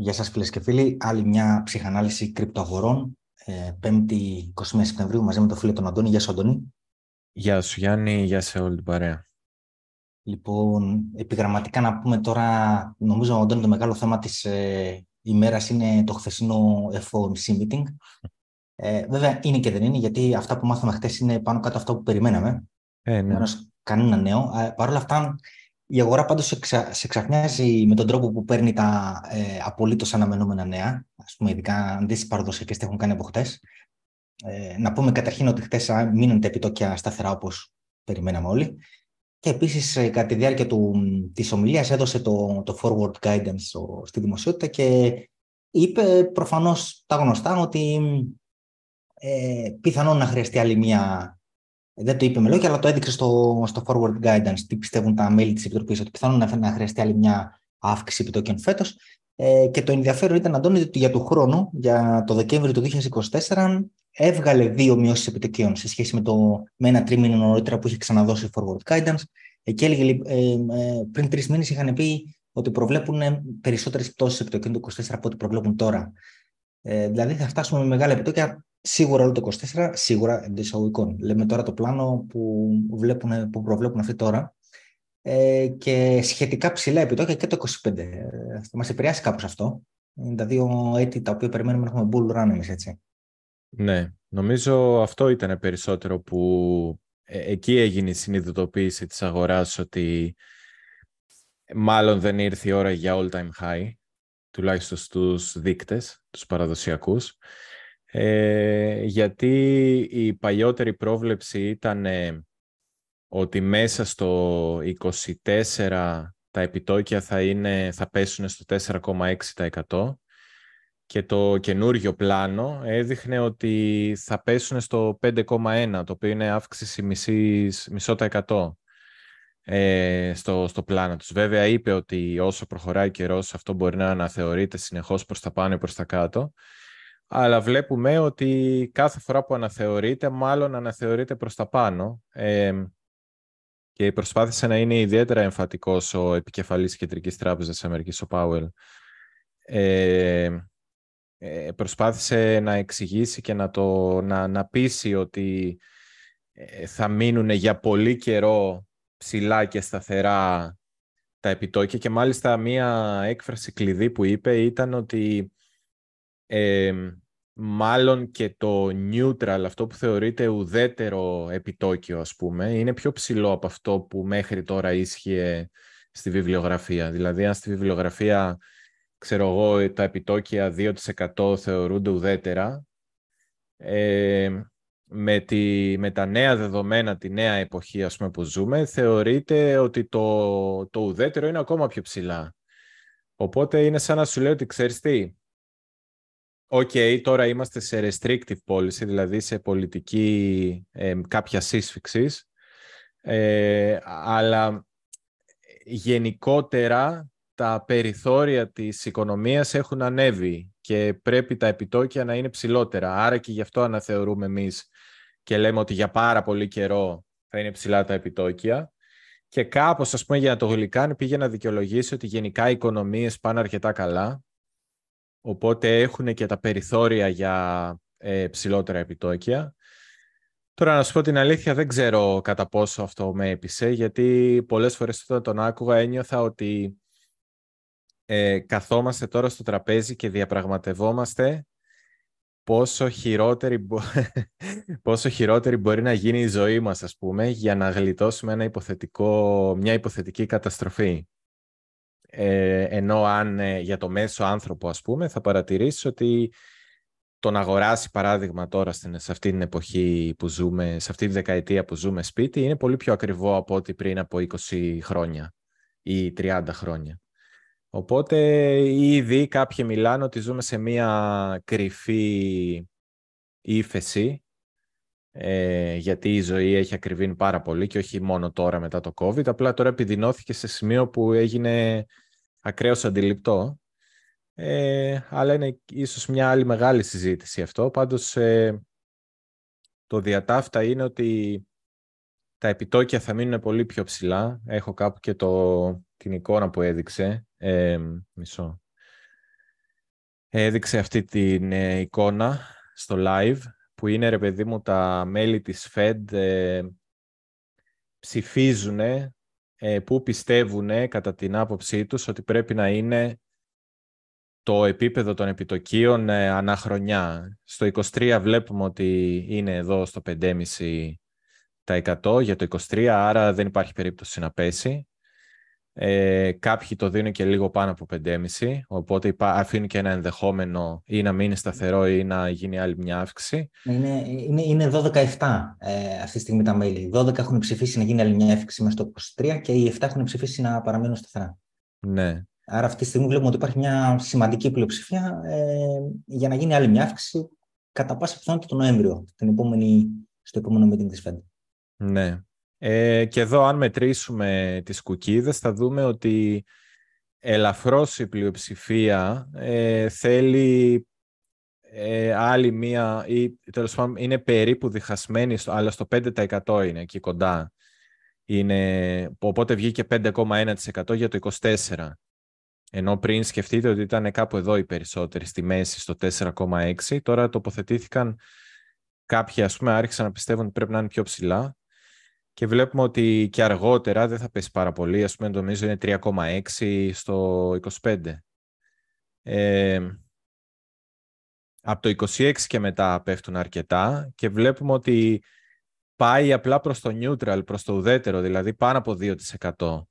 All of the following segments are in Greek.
Γεια σας φίλες και φίλοι. Άλλη μια ψυχανάλυση κρυπτοαγορών. Ε, 5η 21 Σεπτεμβρίου μαζί με τον φίλο τον Αντώνη. Γεια σου Αντώνη. Γεια σου Γιάννη, γεια σε όλη την παρέα. Λοιπόν, επιγραμματικά να πούμε τώρα, νομίζω Αντώνη το μεγάλο θέμα της ε, ημέρας είναι το χθεσινό FOMC meeting. Ε, βέβαια είναι και δεν είναι, γιατί αυτά που μάθαμε χθε είναι πάνω κάτω αυτό που περιμέναμε. Ε, ναι. κανένα νέο. Ε, Παρ' όλα αυτά, η αγορά πάντως σε, ξα... σε ξαφνιάζει με τον τρόπο που παίρνει τα ε, απολύτως αναμενόμενα νέα, ας πούμε ειδικά αν δεις παραδοσιακές τι έχουν κάνει από χτες. Ε, να πούμε καταρχήν ότι χτες μείνουν τα επιτόκια σταθερά όπως περιμέναμε όλοι. Και επίσης ε, κατά τη διάρκεια του, της ομιλίας έδωσε το, το forward guidance στο, στη δημοσιότητα και είπε προφανώς τα γνωστά ότι ε, πιθανόν να χρειαστεί άλλη μια δεν το είπε με λόγια, αλλά το έδειξε στο, στο forward guidance. Τι πιστεύουν τα μέλη της Επιτροπής, ότι πιθανόν να, να χρειαστεί άλλη μια αύξηση επιτοκίων φέτος. Ε, και το ενδιαφέρον ήταν, Αντώνη, ότι για του χρόνου, για το Δεκέμβριο του 2024, έβγαλε δύο μειώσεις επιτοκίων σε σχέση με, το, με ένα τρίμηνο νωρίτερα που είχε ξαναδώσει forward guidance. Ε, και έλεγε, ε, ε, πριν τρεις μήνες είχαν πει ότι προβλέπουν περισσότερες πτώσεις επιτοκίων του 2024 από ό,τι προβλέπουν τώρα. Ε, δηλαδή θα φτάσουμε με μεγάλα επιτόκια Σίγουρα όλο το 24, σίγουρα εντός εισαγωγικών. Λέμε τώρα το πλάνο που, βλέπουν, που προβλέπουν αυτοί τώρα ε, και σχετικά ψηλά επιτόκια και το 25. Ε, θα μας επηρεάσει κάπως αυτό. Είναι τα δύο έτη τα οποία περιμένουμε να έχουμε bull run εμείς, έτσι. Ναι, νομίζω αυτό ήταν περισσότερο που ε, εκεί έγινε η συνειδητοποίηση της αγοράς ότι μάλλον δεν ήρθε η ώρα για all time high, τουλάχιστον στους δείκτες, τους παραδοσιακούς. Ε, γιατί η παλιότερη πρόβλεψη ήταν ε, ότι μέσα στο 24 τα επιτόκια θα, είναι, θα πέσουν στο 4,6% και το καινούργιο πλάνο έδειχνε ότι θα πέσουν στο 5,1% το οποίο είναι αύξηση μισής, μισό τα εκατό ε, στο, στο πλάνο τους. Βέβαια είπε ότι όσο προχωράει καιρός αυτό μπορεί να αναθεωρείται συνεχώς προς τα πάνω ή προς τα κάτω αλλά βλέπουμε ότι κάθε φορά που αναθεωρείται, μάλλον αναθεωρείται προς τα πάνω. Ε, και προσπάθησε να είναι ιδιαίτερα εμφατικός ο επικεφαλής Κεντρικής Τράπεζας της Αμερικής, ο Πάουελ. Ε, ε, προσπάθησε να εξηγήσει και να, το, να, να πείσει ότι ε, θα μείνουν για πολύ καιρό ψηλά και σταθερά τα επιτόκια και μάλιστα μία έκφραση κλειδί που είπε ήταν ότι μάλλον και το neutral, αυτό που θεωρείται ουδέτερο επιτόκιο, ας πούμε, είναι πιο ψηλό από αυτό που μέχρι τώρα ίσχυε στη βιβλιογραφία. Δηλαδή, αν στη βιβλιογραφία, ξέρω εγώ, τα επιτόκια 2% θεωρούνται ουδέτερα, ε, με, τη, με τα νέα δεδομένα, τη νέα εποχή ας πούμε, που ζούμε, θεωρείται ότι το, το ουδέτερο είναι ακόμα πιο ψηλά. Οπότε είναι σαν να σου λέει ότι ξέρεις τι, Ok, okay, τώρα είμαστε σε restrictive policy, δηλαδή σε πολιτική ε, κάποιας σύσφιξης, ε, αλλά γενικότερα τα περιθώρια της οικονομίας έχουν ανέβει και πρέπει τα επιτόκια να είναι ψηλότερα. Άρα και γι' αυτό αναθεωρούμε εμείς και λέμε ότι για πάρα πολύ καιρό θα είναι ψηλά τα επιτόκια. Και κάπως, ας πούμε, για να το γλυκάνει, πήγε να δικαιολογήσει ότι γενικά οι οικονομίες πάνε αρκετά καλά οπότε έχουν και τα περιθώρια για ε, ψηλότερα επιτόκια. Τώρα να σου πω την αλήθεια δεν ξέρω κατά πόσο αυτό με έπεισε, γιατί πολλές φορές όταν τον άκουγα ένιωθα ότι ε, καθόμαστε τώρα στο τραπέζι και διαπραγματευόμαστε πόσο χειρότερη, πόσο χειρότερη μπορεί να γίνει η ζωή μας, ας πούμε, για να γλιτώσουμε ένα υποθετικό, μια υποθετική καταστροφή. Ε, ενώ αν ε, για το μέσο άνθρωπο, ας πούμε, θα παρατηρήσεις ότι τον αγοράσει παράδειγμα τώρα στην, σε αυτή την εποχή που ζούμε, σε αυτή τη δεκαετία που ζούμε σπίτι, είναι πολύ πιο ακριβό από ό,τι πριν από 20 χρόνια ή 30 χρόνια. Οπότε ήδη κάποιοι μιλάνε ότι ζούμε σε μία κρυφή ύφεση, ε, γιατί η ζωή έχει ακριβήνει πάρα πολύ και όχι μόνο τώρα μετά το COVID, απλά τώρα επιδεινώθηκε σε σημείο που έγινε ακραίως αντιληπτό. Ε, αλλά είναι ίσως μια άλλη μεγάλη συζήτηση αυτό. Πάντως ε, το διατάφτα είναι ότι τα επιτόκια θα μείνουν πολύ πιο ψηλά. Έχω κάπου και το, την εικόνα που έδειξε. Ε, μισό. έδειξε αυτή την ε, εικόνα στο live που είναι ρε παιδί μου τα μέλη της Fed ε, ψηφίζουν ε, που πιστεύουν κατά την άποψή τους ότι πρέπει να είναι το επίπεδο των επιτοκίων ε, αναχρονιά. Στο 23 βλέπουμε ότι είναι εδώ στο 5,5% για το 23, άρα δεν υπάρχει περίπτωση να πέσει. Ε, κάποιοι το δίνουν και λίγο πάνω από 5,5, οπότε αφήνουν και ένα ενδεχόμενο ή να μείνει σταθερό ή να γίνει άλλη μια αύξηση. Είναι, είναι, είναι 12-17 ε, αυτή τη στιγμή τα μέλη. 12 έχουν ψηφίσει να γίνει άλλη μια αύξηση μέσα στο 23 και οι 7 έχουν ψηφίσει να παραμείνουν σταθερά. Ναι. Άρα αυτή τη στιγμή βλέπουμε ότι υπάρχει μια σημαντική πλειοψηφία ε, για να γίνει άλλη μια αύξηση κατά πάσα πιθανότητα τον Νοέμβριο, την επόμενη, στο επόμενο meeting της Fed. Ναι. Ε, και εδώ αν μετρήσουμε τις κουκίδες θα δούμε ότι ελαφρώς η πλειοψηφία ε, θέλει ε, άλλη μία ή τέλος πάντων είναι περίπου διχασμένη αλλά στο 5% είναι εκεί κοντά. Είναι, οπότε βγήκε 5,1% για το 24%. Ενώ πριν σκεφτείτε ότι ήταν κάπου εδώ οι περισσότεροι, στη μέση, στο 4,6. Τώρα τοποθετήθηκαν κάποιοι, ας πούμε, άρχισαν να πιστεύουν ότι πρέπει να είναι πιο ψηλά. Και βλέπουμε ότι και αργότερα δεν θα πέσει πάρα πολύ. Ας πούμε, νομίζω είναι 3,6 στο 25. Ε, από το 26 και μετά πέφτουν αρκετά και βλέπουμε ότι πάει απλά προς το neutral, προς το ουδέτερο, δηλαδή πάνω από 2%.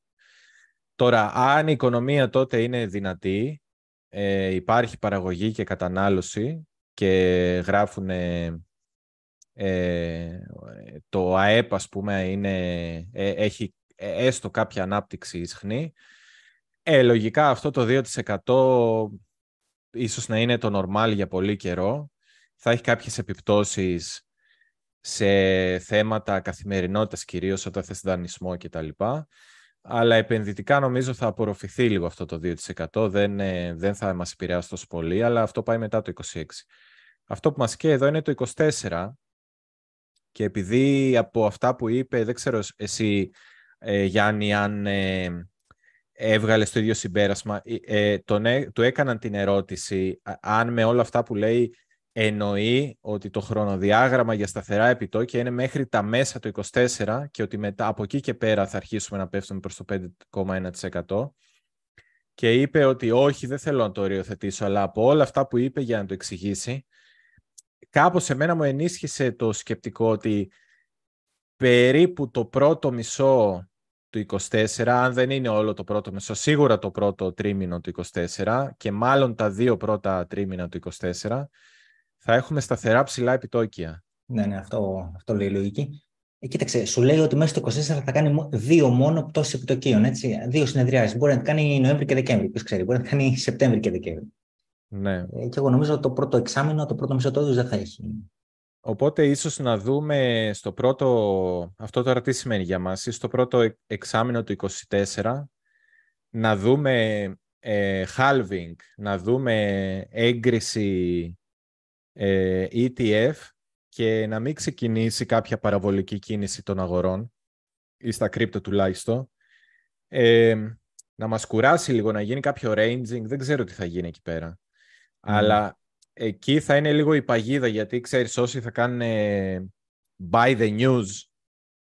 Τώρα, αν η οικονομία τότε είναι δυνατή, ε, υπάρχει παραγωγή και κατανάλωση και γράφουν ε, το ΑΕΠ, ας πούμε, είναι, ε, έχει έστω κάποια ανάπτυξη ισχνή, ε, λογικά αυτό το 2% ίσως να είναι το normal για πολύ καιρό. Θα έχει κάποιες επιπτώσεις σε θέματα καθημερινότητας, κυρίως όταν θες δανεισμό κτλ αλλά επενδυτικά νομίζω θα απορροφηθεί λίγο αυτό το 2%. Δεν, ε, δεν θα μας επηρεάσει τόσο πολύ, αλλά αυτό πάει μετά το 26%. Αυτό που μας καίει εδώ είναι το 24% και επειδή από αυτά που είπε, δεν ξέρω εσύ ε, Γιάννη αν ε, έβγαλες το ίδιο συμπέρασμα, ε, τον, του έκαναν την ερώτηση αν με όλα αυτά που λέει εννοεί ότι το χρονοδιάγραμμα για σταθερά επιτόκια είναι μέχρι τα μέσα του 24 και ότι μετά από εκεί και πέρα θα αρχίσουμε να πέφτουμε προς το 5,1% και είπε ότι όχι δεν θέλω να το οριοθετήσω αλλά από όλα αυτά που είπε για να το εξηγήσει κάπως εμένα μου ενίσχυσε το σκεπτικό ότι περίπου το πρώτο μισό του 24, αν δεν είναι όλο το πρώτο μισό, σίγουρα το πρώτο τρίμηνο του 24 και μάλλον τα δύο πρώτα τρίμηνα του 24 θα έχουμε σταθερά ψηλά επιτόκια. Ναι, ναι, αυτό, αυτό λέει η λογική. Ε, κοίταξε, σου λέει ότι μέσα στο 24 θα κάνει δύο μόνο πτώσεις επιτοκίων. Έτσι. Δύο συνεδριάσεις. Μπορεί να κάνει Νοέμβρη και Δεκέμβρη. Ποιο ξέρει, μπορεί να κάνει Σεπτέμβρη και Δεκέμβρη. Ναι. Ε, και εγώ νομίζω ότι το πρώτο εξάμεινο, το πρώτο μισό δεν θα έχει. Οπότε ίσως να δούμε στο πρώτο, αυτό τώρα τι σημαίνει για μας, στο πρώτο εξάμεινο του 24, να δούμε ε, halving, να δούμε έγκριση ε, ETF και να μην ξεκινήσει κάποια παραβολική κίνηση των αγορών ή στα κρύπτο τουλάχιστον. Ε, να μας κουράσει λίγο, να γίνει κάποιο ranging, δεν ξέρω τι θα γίνει εκεί πέρα. Αλλά εκεί θα είναι λίγο η παγίδα, γιατί ξέρεις όσοι θα κάνουν buy the news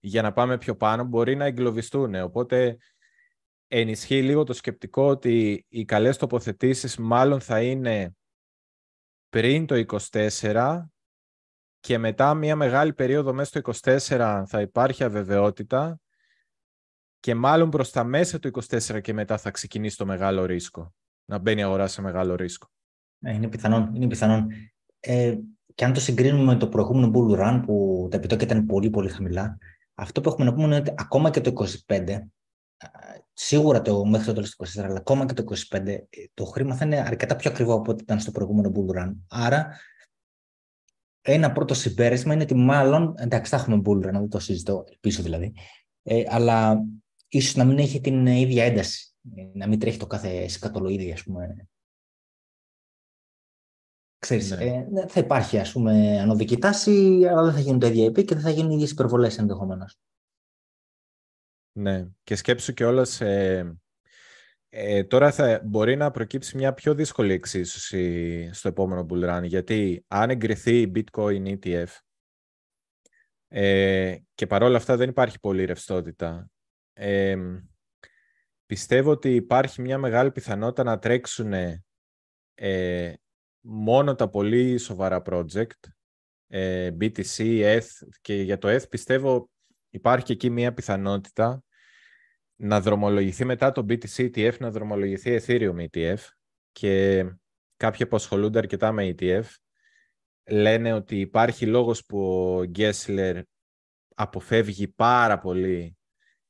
για να πάμε πιο πάνω, μπορεί να εγκλωβιστούν. Οπότε ενισχύει λίγο το σκεπτικό ότι οι καλές τοποθετήσεις μάλλον θα είναι πριν το 24 και μετά μια μεγάλη περίοδο μέσα στο 24 θα υπάρχει αβεβαιότητα και μάλλον προς τα μέσα του 24 και μετά θα ξεκινήσει το μεγάλο ρίσκο. Να μπαίνει η αγορά σε μεγάλο ρίσκο. Ε, είναι πιθανόν. Είναι πιθανόν. Ε, και αν το συγκρίνουμε με το προηγούμενο bull run που τα επιτόκια ήταν πολύ πολύ χαμηλά, αυτό που έχουμε να πούμε είναι ότι ακόμα και το 25 σίγουρα το μέχρι το τέλος του 24, αλλά ακόμα και το 25, ε, το χρήμα θα είναι αρκετά πιο ακριβό από ό,τι ήταν στο προηγούμενο bull run. Άρα, ένα πρώτο συμπέρασμα είναι ότι μάλλον, εντάξει, θα έχουμε bull run, δεν το συζητώ, πίσω δηλαδή, ε, αλλά ίσως να μην έχει την ίδια ένταση, ε, να μην τρέχει το κάθε σκατολοίδι, ας πούμε. Ξέρεις, ναι. ε, ναι, θα υπάρχει ας πούμε ανωδική τάση, αλλά δεν θα γίνουν τα ίδια επί και δεν θα γίνουν οι ίδιες υπερβολές ενδεχομένως. Ναι, και σκέψου και όλα Ε, τώρα θα μπορεί να προκύψει μια πιο δύσκολη εξίσωση στο επόμενο bull run, γιατί αν εγκριθεί η bitcoin ETF ε, και παρόλα αυτά δεν υπάρχει πολύ ρευστότητα, ε, πιστεύω ότι υπάρχει μια μεγάλη πιθανότητα να τρέξουν ε, μόνο τα πολύ σοβαρά project, ε, BTC, ETH και για το ETH πιστεύω υπάρχει και εκεί μια πιθανότητα να δρομολογηθεί μετά το BTC ETF, να δρομολογηθεί Ethereum ETF και κάποιοι που ασχολούνται αρκετά με ETF λένε ότι υπάρχει λόγος που ο Γκέσλερ αποφεύγει πάρα πολύ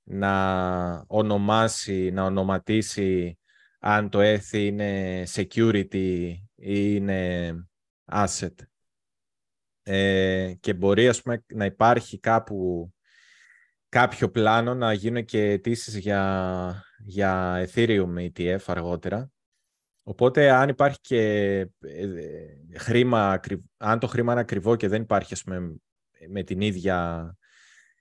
να ονομάσει, να ονοματίσει αν το ETH είναι security ή είναι asset. Ε, και μπορεί ας πούμε, να υπάρχει κάπου κάποιο πλάνο να γίνουν και αιτήσεις για, για Ethereum ETF αργότερα. Οπότε αν υπάρχει και ε, χρήμα, αν το χρήμα είναι ακριβό και δεν υπάρχει ας πούμε, με την ίδια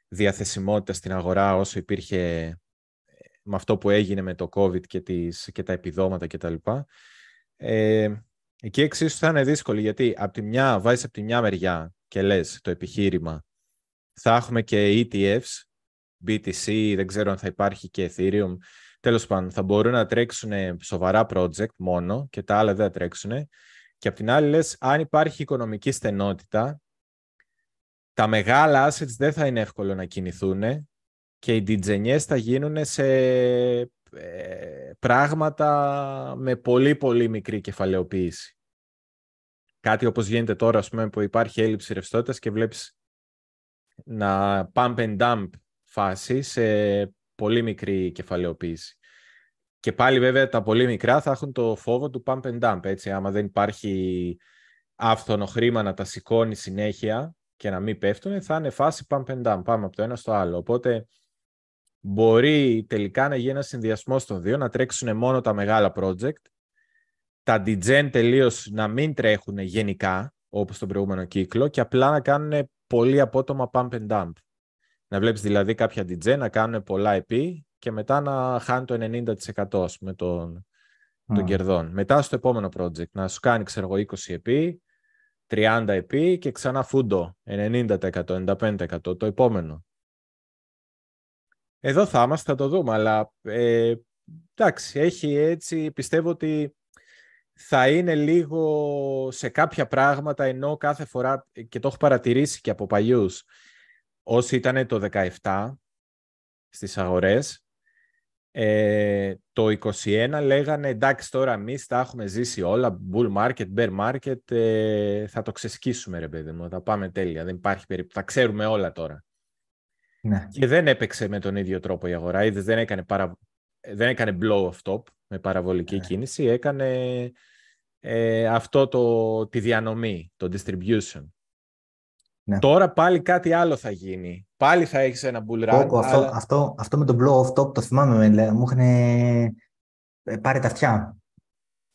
διαθεσιμότητα στην αγορά όσο υπήρχε ε, με αυτό που έγινε με το COVID και, τις, και τα επιδόματα κτλ. Ε, εκεί εξίσου θα είναι δύσκολο γιατί από τη μια, βάζεις από τη μια μεριά και λες το επιχείρημα θα έχουμε και ETFs BTC, δεν ξέρω αν θα υπάρχει και Ethereum. Τέλος πάντων, θα μπορούν να τρέξουν σοβαρά project μόνο και τα άλλα δεν θα τρέξουν. Και απ' την άλλη λες, αν υπάρχει οικονομική στενότητα, τα μεγάλα assets δεν θα είναι εύκολο να κινηθούν και οι DJs θα γίνουν σε ε, πράγματα με πολύ πολύ μικρή κεφαλαιοποίηση. Κάτι όπως γίνεται τώρα, ας πούμε, που υπάρχει έλλειψη ρευστότητας και βλέπεις να pump and dump φάση σε πολύ μικρή κεφαλαιοποίηση. Και πάλι βέβαια τα πολύ μικρά θα έχουν το φόβο του pump and dump, έτσι, άμα δεν υπάρχει άφθονο χρήμα να τα σηκώνει συνέχεια και να μην πέφτουν, θα είναι φάση pump and dump, πάμε από το ένα στο άλλο. Οπότε μπορεί τελικά να γίνει ένα συνδυασμό των δύο, να τρέξουν μόνο τα μεγάλα project, τα DGen τελείως να μην τρέχουν γενικά, όπως τον προηγούμενο κύκλο, και απλά να κάνουν πολύ απότομα pump and dump. Να βλέπεις δηλαδή κάποια DJ να κάνουν πολλά EP και μετά να χάνει το 90% ας πούμε των, των κερδών. Μετά στο επόμενο project να σου κάνει ξέρω εγώ 20 EP, 30 EP και ξανά φούντο 90%, 95% το επόμενο. Εδώ θα είμαστε, θα το δούμε, αλλά ε, εντάξει, έχει έτσι, πιστεύω ότι θα είναι λίγο σε κάποια πράγματα, ενώ κάθε φορά, και το έχω παρατηρήσει και από παλιούς, όσοι ήταν το 17 στις αγορές, ε, το 21 λέγανε εντάξει τώρα εμείς τα έχουμε ζήσει όλα, bull market, bear market, ε, θα το ξεσκίσουμε ρε παιδί μου, θα πάμε τέλεια, δεν υπάρχει περίπτωση, θα ξέρουμε όλα τώρα. Ναι. Και δεν έπαιξε με τον ίδιο τρόπο η αγορά, είδες, δεν έκανε, παρα... δεν έκανε blow off top με παραβολική ναι. κίνηση, έκανε ε, αυτό το, τη διανομή, το distribution. Ναι. Τώρα πάλι κάτι άλλο θα γίνει. Πάλι θα έχεις ένα bull run. αυτό, αλλά... αυτό, αυτό με τον blow off top το θυμάμαι. Μου είχαν ε, πάρει τα αυτιά.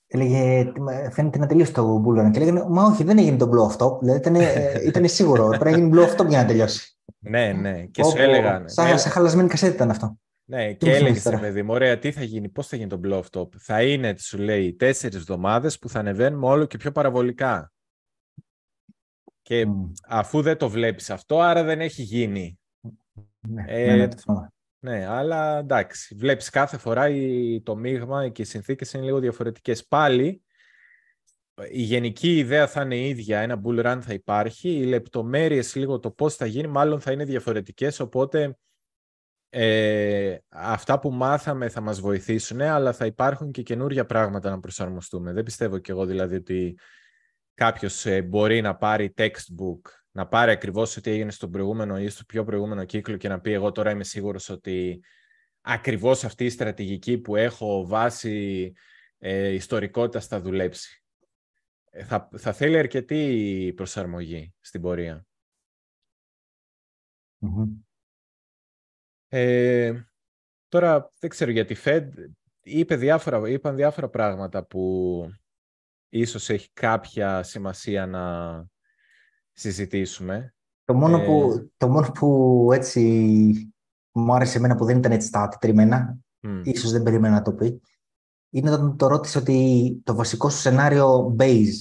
Έλεγε, φαίνεται να τελείωσε το bull run. Και λέγανε, Μα όχι, δεν έγινε το blow off top. Δηλαδή ήταν, ε, ήταν σίγουρο. Πρέπει να γίνει blow off top για να τελειώσει. Ναι, ναι. Και σου έλεγαν. Σαν, ναι. χαλασμένη κασέτα ήταν αυτό. Ναι, και έλεγε παιδί μου, ωραία, τι θα γίνει, πώς θα γίνει το blow off top. Θα είναι, σου λέει, τέσσερις εβδομάδες που θα ανεβαίνουμε όλο και πιο παραβολικά. Και αφού δεν το βλέπεις αυτό, άρα δεν έχει γίνει. Ναι, ε, ναι, ναι, αλλά εντάξει, βλέπεις κάθε φορά η, το μείγμα και οι συνθήκες είναι λίγο διαφορετικές. Πάλι, η γενική ιδέα θα είναι η ίδια, ένα bull run θα υπάρχει, οι λεπτομέρειες λίγο το πώς θα γίνει μάλλον θα είναι διαφορετικές, οπότε ε, αυτά που μάθαμε θα μας βοηθήσουν, αλλά θα υπάρχουν και καινούργια πράγματα να προσαρμοστούμε. Δεν πιστεύω κι εγώ δηλαδή ότι κάποιος ε, μπορεί να πάρει textbook, να πάρει ακριβώς ό,τι έγινε στον προηγούμενο ή στο πιο προηγούμενο κύκλο και να πει εγώ τώρα είμαι σίγουρος ότι ακριβώς αυτή η στρατηγική που έχω βάσει ε, ιστορικότητας θα δουλέψει. Ε, θα, θα θέλει αρκετή προσαρμογή στην πορεία. Ε, τώρα δεν ξέρω γιατί Fed είπε διάφορα, είπαν διάφορα πράγματα που ίσως έχει κάποια σημασία να συζητήσουμε. Το μόνο, που, ε, το μόνο που έτσι μου άρεσε εμένα που δεν ήταν έτσι τα τετριμένα, mm. ίσως δεν περίμενα να το πει, είναι όταν το ρώτησε ότι το βασικό σου σενάριο base,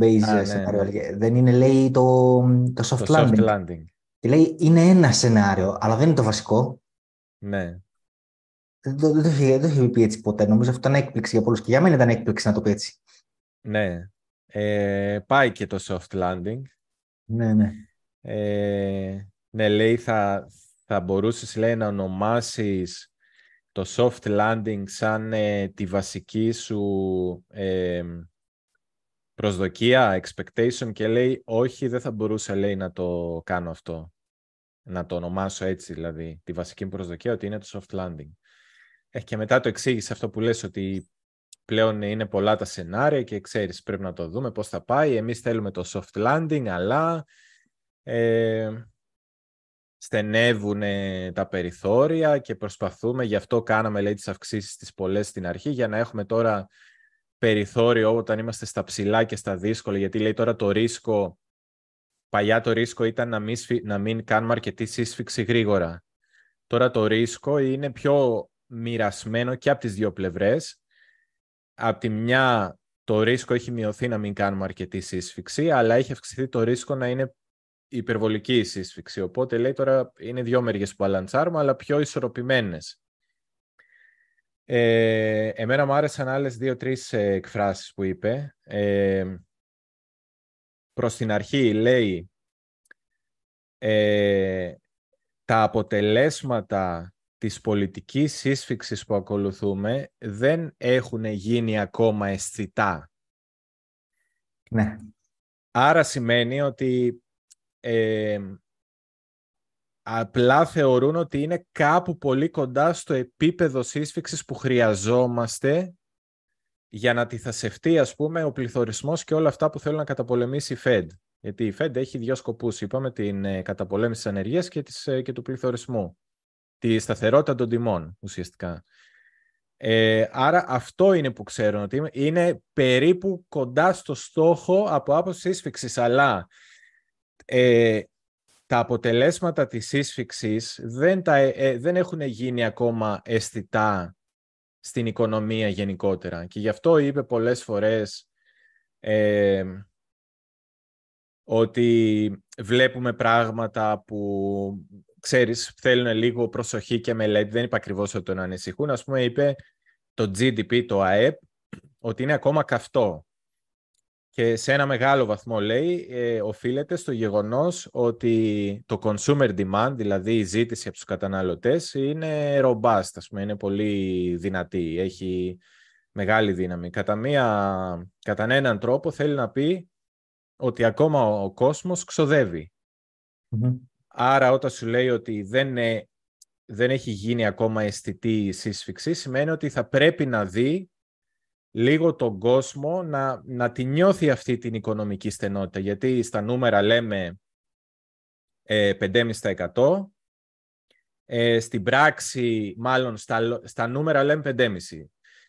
base Α, ναι, σενάριο, ναι. δεν είναι λέει το, το soft Το landing. soft landing. Και λέει είναι ένα σενάριο, αλλά δεν είναι το βασικό. Ναι. Δεν το, δεν το, είχε, δεν το είχε πει έτσι ποτέ. Νομίζω αυτό ήταν έκπληξη για πολλούς και για μένα ήταν έκπληξη να το πει έτσι. Ναι. Ε, πάει και το soft landing. Ναι, ναι. Ε, ναι, λέει θα, θα μπορούσες λέει, να ονομάσεις το soft landing σαν ε, τη βασική σου ε, προσδοκία, expectation και λέει όχι δεν θα μπορούσα λέει να το κάνω αυτό. Να το ονομάσω έτσι δηλαδή, τη βασική μου προσδοκία ότι είναι το soft landing. Ε, και μετά το εξήγησε αυτό που λες ότι πλέον είναι πολλά τα σενάρια και ξέρεις πρέπει να το δούμε πώς θα πάει. Εμείς θέλουμε το soft landing αλλά ε, στενεύουν τα περιθώρια και προσπαθούμε, γι' αυτό κάναμε λέει τις αυξήσεις τις πολλές στην αρχή για να έχουμε τώρα περιθώριο όταν είμαστε στα ψηλά και στα δύσκολα γιατί λέει τώρα το ρίσκο παλιά το ρίσκο ήταν να μην, να μην κάνουμε αρκετή σύσφυξη γρήγορα. Τώρα το ρίσκο είναι πιο μοιρασμένο και από τις δύο πλευρές. Από τη μια το ρίσκο έχει μειωθεί να μην κάνουμε αρκετή σύσφυξη, αλλά έχει αυξηθεί το ρίσκο να είναι υπερβολική η σύσφυξη. Οπότε λέει τώρα είναι δύο μεριές που μπαλαντσάρουμε, αλλά πιο ισορροπημένες. Ε, εμένα μου άρεσαν άλλες δύο-τρεις ε, εκφράσεις που είπε. Ε, προς την αρχή λέει ε, τα αποτελέσματα της πολιτικής σύσφυξης που ακολουθούμε δεν έχουν γίνει ακόμα αισθητά. Ναι. Άρα σημαίνει ότι ε, απλά θεωρούν ότι είναι κάπου πολύ κοντά στο επίπεδο σύσφυξης που χρειαζόμαστε για να τυθασευτεί, ας πούμε, ο πληθωρισμός και όλα αυτά που θέλουν να καταπολεμήσει η Fed. Γιατί η Fed έχει δύο σκοπούς, είπαμε, την ε, καταπολέμηση της ανεργίας και, της, ε, και του πληθωρισμού. Τη σταθερότητα των τιμών, ουσιαστικά. Ε, άρα αυτό είναι που ξέρουν ότι είναι περίπου κοντά στο στόχο από άποψη σύσφυξης, αλλά ε, τα αποτελέσματα της σύσφυξης δεν, τα, ε, δεν έχουν γίνει ακόμα αισθητά στην οικονομία γενικότερα. Και γι' αυτό είπε πολλές φορές ε, ότι βλέπουμε πράγματα που, ξέρεις, θέλουν λίγο προσοχή και μελέτη. Δεν είπε ακριβώς ότι τον ανησυχούν. Ας πούμε, είπε το GDP, το ΑΕΠ, ότι είναι ακόμα καυτό. Και σε ένα μεγάλο βαθμό, λέει, ε, οφείλεται στο γεγονός ότι το consumer demand, δηλαδή η ζήτηση από τους καταναλωτές, είναι robust, ας πούμε, είναι πολύ δυνατή, έχει μεγάλη δύναμη. Κατά, μία, κατά έναν τρόπο θέλει να πει ότι ακόμα ο κόσμος Άρα όταν σου λέει ότι δεν, δεν έχει γίνει ακόμα αισθητή η σύσφυξη, σημαίνει ότι θα πρέπει να δει λίγο τον κόσμο να, να τη νιώθει αυτή την οικονομική στενότητα. Γιατί στα νούμερα λέμε ε, 5,5%, ε, στην πράξη μάλλον στα, στα νούμερα λέμε 5,5%.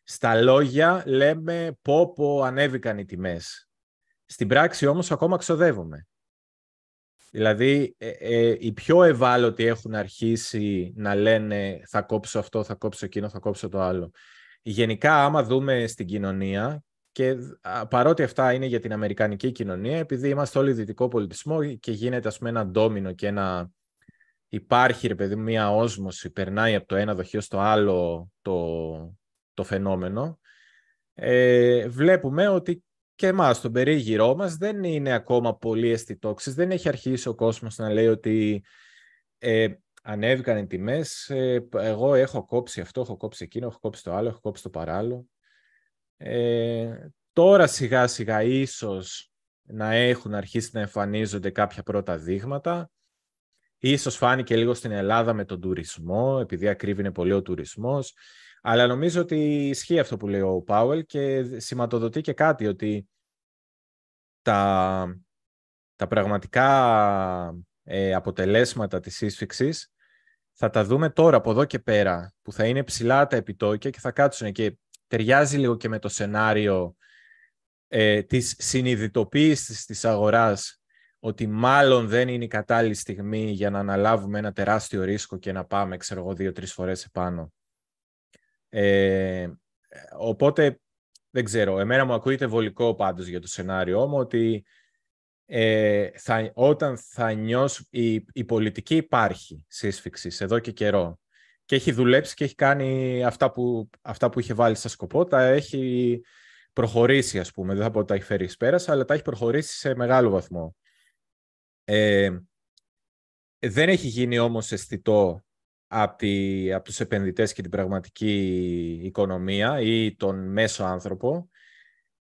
Στα λόγια λέμε πω πω ανέβηκαν οι τιμές. Στην πράξη όμως ακόμα ξοδεύουμε. Δηλαδή, ε, ε, οι πιο ευάλωτοι έχουν αρχίσει να λένε θα κόψω αυτό, θα κόψω εκείνο, θα κόψω το άλλο. Γενικά, άμα δούμε στην κοινωνία, και παρότι αυτά είναι για την Αμερικανική κοινωνία, επειδή είμαστε όλοι δυτικό πολιτισμό και γίνεται ας πούμε ένα ντόμινο και ένα... Υπάρχει, ρε παιδί, μια όσμωση, περνάει από το ένα δοχείο στο άλλο το, το φαινόμενο, ε, βλέπουμε ότι και εμάς στον περίγυρό μας δεν είναι ακόμα πολύ αισθητόξης. Δεν έχει αρχίσει ο κόσμος να λέει ότι ε, ανέβηκαν οι τιμές, ε, εγώ έχω κόψει αυτό, έχω κόψει εκείνο, έχω κόψει το άλλο, έχω κόψει το παράλληλο. Ε, τώρα σιγά σιγά ίσως να έχουν αρχίσει να εμφανίζονται κάποια πρώτα δείγματα. Ίσως φάνηκε λίγο στην Ελλάδα με τον τουρισμό, επειδή ακρίβει πολύ ο τουρισμός. Αλλά νομίζω ότι ισχύει αυτό που λέει ο Πάουελ και σηματοδοτεί και κάτι ότι τα, τα πραγματικά ε, αποτελέσματα της σύσφυξης θα τα δούμε τώρα από εδώ και πέρα που θα είναι ψηλά τα επιτόκια και θα κάτσουν και ταιριάζει λίγο και με το σενάριο ε, της συνειδητοποίησης της αγοράς ότι μάλλον δεν είναι η κατάλληλη στιγμή για να αναλάβουμε ένα τεράστιο ρίσκο και να πάμε, ξέρω εγώ, δύο-τρεις φορές επάνω. Ε, οπότε δεν ξέρω. Εμένα μου ακούγεται βολικό πάντως για το σενάριό μου ότι ε, θα, όταν θα νιώσω... Η, η πολιτική υπάρχει σύσφυξης εδώ και καιρό και έχει δουλέψει και έχει κάνει αυτά που, αυτά που είχε βάλει στα σκοπό, τα έχει προχωρήσει, ας πούμε. Δεν θα πω ότι τα έχει φέρει εις πέρας, αλλά τα έχει προχωρήσει σε μεγάλο βαθμό. Ε, δεν έχει γίνει όμως αισθητό από, τη, από τους επενδυτές και την πραγματική οικονομία ή τον μέσο άνθρωπο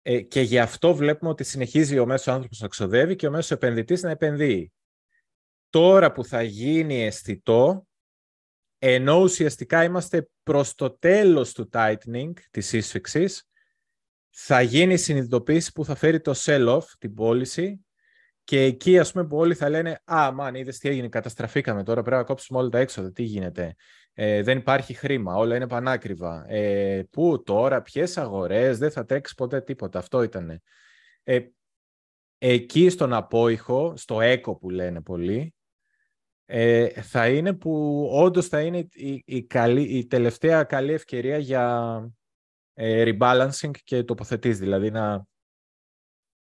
ε, και γι' αυτό βλέπουμε ότι συνεχίζει ο μέσος άνθρωπος να ξοδεύει και ο μέσος επενδυτής να επενδύει. Τώρα που θα γίνει αισθητό, ενώ ουσιαστικά είμαστε προς το τέλος του tightening, της ίσφυξης, θα γίνει η συνειδητοποίηση που θα φέρει το sell-off, την πώληση, και εκεί ας πούμε που όλοι θα λένε «Α, μαν, είδες τι έγινε, καταστραφήκαμε τώρα, πρέπει να κόψουμε όλα τα έξοδα, τι γίνεται, ε, δεν υπάρχει χρήμα, όλα είναι πανάκριβα, ε, πού τώρα, ποιες αγορές, δεν θα τρέξεις ποτέ τίποτα». Αυτό ήταν. Ε, εκεί στον απόϊχο, στο έκο που λένε πολλοί, ε, θα είναι που όντως θα είναι η, η, καλή, η τελευταία καλή ευκαιρία για ε, rebalancing και τοποθετής, δηλαδή να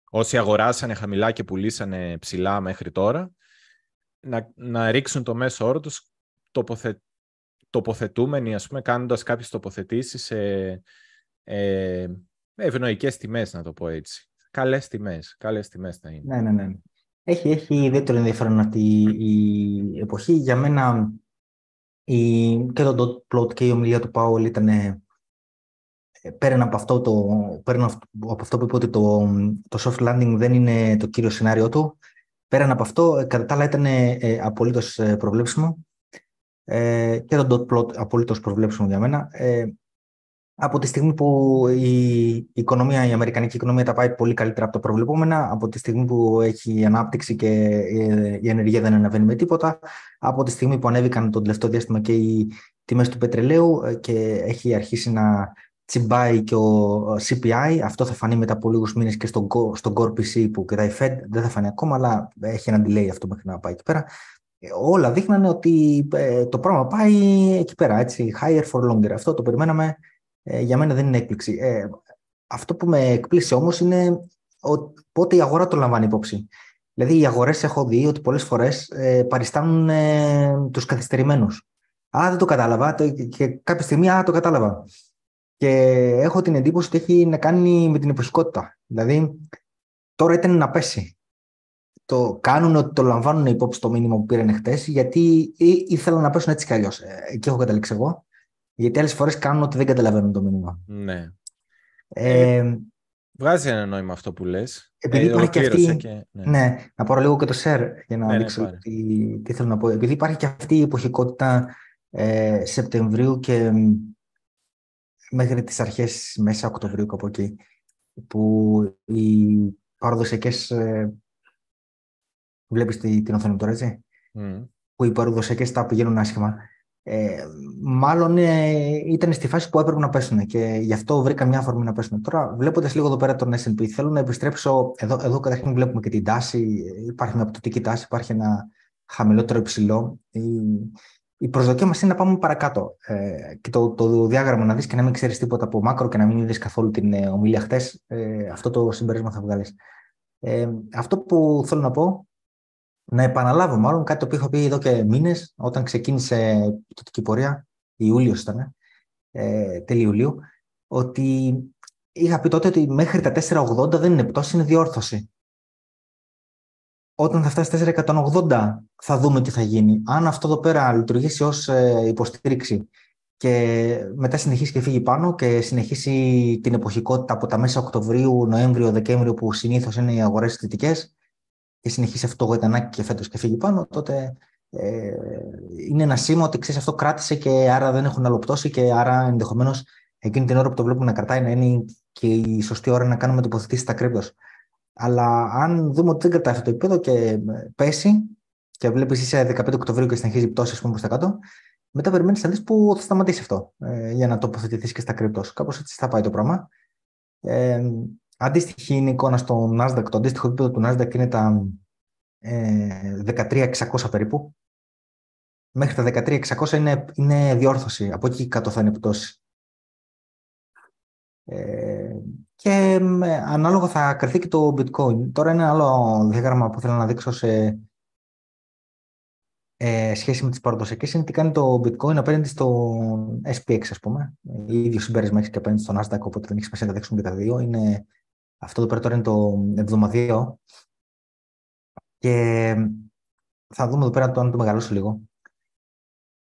όσοι αγοράσανε χαμηλά και πουλήσανε ψηλά μέχρι τώρα, να, να ρίξουν το μέσο όρο τους τοποθε, τοποθετούμενοι, ας πούμε, κάνοντας κάποιες τοποθετήσεις σε ε, ευνοϊκές τιμές, να το πω έτσι. Καλές τιμές, καλές τιμές θα είναι. Ναι, ναι, ναι. Έχει, έχει ιδιαίτερο ενδιαφέρον αυτή η εποχή. Για μένα η, και το dot plot και η ομιλία του Πάολ ήταν ε, πέραν από αυτό, το, πέραν από αυτό που είπε ότι το, το soft landing δεν είναι το κύριο σενάριο του, πέραν από αυτό, ε, κατά τα άλλα ήταν ε, απολύτως ε, προβλέψιμο ε, και το dot plot απολύτως προβλέψιμο για μένα. Ε, από τη στιγμή που η οικονομία, η αμερικανική οικονομία τα πάει πολύ καλύτερα από το προβλεπόμενα, από τη στιγμή που έχει ανάπτυξη και η ενεργεία δεν αναβαίνει με τίποτα, από τη στιγμή που ανέβηκαν τον τελευταίο διάστημα και οι τιμές του πετρελαίου και έχει αρχίσει να τσιμπάει και ο CPI, αυτό θα φανεί μετά από λίγους μήνες και στον, στον Core PC που κοιτάει Fed, δεν θα φανεί ακόμα, αλλά έχει ένα delay αυτό μέχρι να πάει εκεί πέρα. Όλα δείχνανε ότι ε, το πράγμα πάει εκεί πέρα, έτσι, higher for longer. Αυτό το περιμέναμε ε, για μένα δεν είναι έκπληξη. Ε, αυτό που με εκπλήσει όμως είναι πότε η αγορά το λαμβάνει υπόψη. Δηλαδή οι αγορές έχω δει ότι πολλές φορές ε, παριστάνουν ε, τους καθυστερημένους. Α, δεν το κατάλαβα και κάποια στιγμή, α, το κατάλαβα. Και έχω την εντύπωση ότι έχει να κάνει με την εποχικότητα. Δηλαδή, τώρα ήταν να πέσει. Το κάνουν ότι το λαμβάνουν υπόψη το μήνυμα που πήραν χτες, γιατί ήθελαν να πέσουν έτσι κι αλλιώς. Εκεί έχω καταλήξει εγώ. Γιατί άλλες φορές κάνουν ότι δεν καταλαβαίνουν το μήνυμα. Ναι. Ε, ε, βγάζει ένα νόημα αυτό που λες. Επειδή ε, υπάρχει και αυτή. Και... Ναι. ναι. να πάρω λίγο και το share για να ναι, ναι δείξω ναι, τι, τι, θέλω να πω. Επειδή υπάρχει και αυτή η εποχικότητα ε, Σεπτεμβρίου και μέχρι τις αρχές μέσα Οκτωβρίου κάπου εκεί που οι παραδοσιακές ε, βλέπεις την οθόνη τώρα έτσι; Mm. που οι παραδοσιακές τα πηγαίνουν άσχημα ε, μάλλον ε, ήταν στη φάση που έπρεπε να πέσουν και γι' αυτό βρήκα μια αφορμή να πέσουν. Τώρα, βλέποντας λίγο εδώ πέρα τον SP, θέλω να επιστρέψω. Εδώ, εδώ καταρχήν βλέπουμε και την τάση. Υπάρχει μια πτωτική τάση, υπάρχει ένα χαμηλότερο υψηλό. Η, η προσδοκία μας είναι να πάμε παρακάτω. Ε, και το, το διάγραμμα να δεις και να μην ξέρεις τίποτα από μάκρο και να μην είδες καθόλου την ε, ομιλία χτες, ε, αυτό το συμπέρασμα θα βγάλεις. Ε, αυτό που θέλω να πω να επαναλάβω μάλλον κάτι το οποίο είχα πει εδώ και μήνες, όταν ξεκίνησε η πτωτική πορεία, Ιούλιος ήταν, ε, τέλη Ιουλίου, ότι είχα πει τότε ότι μέχρι τα 480 δεν είναι πτώση, είναι διόρθωση. Όταν θα φτάσει 480 θα δούμε τι θα γίνει. Αν αυτό εδώ πέρα λειτουργήσει ως ε, υποστήριξη και μετά συνεχίσει και φύγει πάνω και συνεχίσει την εποχικότητα από τα μέσα Οκτωβρίου, Νοέμβριο, Δεκέμβριο που συνήθως είναι οι αγορές θετικές και συνεχίσει αυτό το γοητανάκι και φέτος και φύγει πάνω, τότε ε, είναι ένα σήμα ότι ξέρεις αυτό κράτησε και άρα δεν έχουν αλλοπτώσει και άρα ενδεχομένως εκείνη την ώρα που το βλέπουμε να κρατάει να είναι και η σωστή ώρα να κάνουμε τοποθετήσεις στα κρύπτο. Αλλά αν δούμε ότι δεν κρατάει αυτό το επίπεδο και πέσει και βλέπεις είσαι 15 Οκτωβρίου και συνεχίζει πτώση προς τα κάτω, μετά περιμένεις να δεις που θα σταματήσει αυτό ε, για να τοποθετηθείς και στα κρύπτο. Κάπως έτσι θα πάει το πράγμα. Ε, Αντίστοιχη είναι η εικόνα στο Nasdaq. Το αντίστοιχο επίπεδο του Nasdaq είναι τα ε, 13.600 περίπου. Μέχρι τα 13.600 είναι, είναι διόρθωση. Από εκεί κάτω θα είναι πτώση. Ε, και ανάλογα θα κρυθεί και το bitcoin. Τώρα είναι ένα άλλο διάγραμμα που θέλω να δείξω σε ε, σχέση με τις παραδοσιακές είναι τι κάνει το bitcoin απέναντι στο SPX ας πούμε. ίδιο συμπέρασμα έχεις και απέναντι στο Nasdaq οπότε δεν έχεις σημασία να δείξουμε και τα δύο. Είναι, αυτό το πέρα τώρα είναι το εβδομαδιαίο και θα δούμε εδώ πέρα το αν το μεγαλώσω λίγο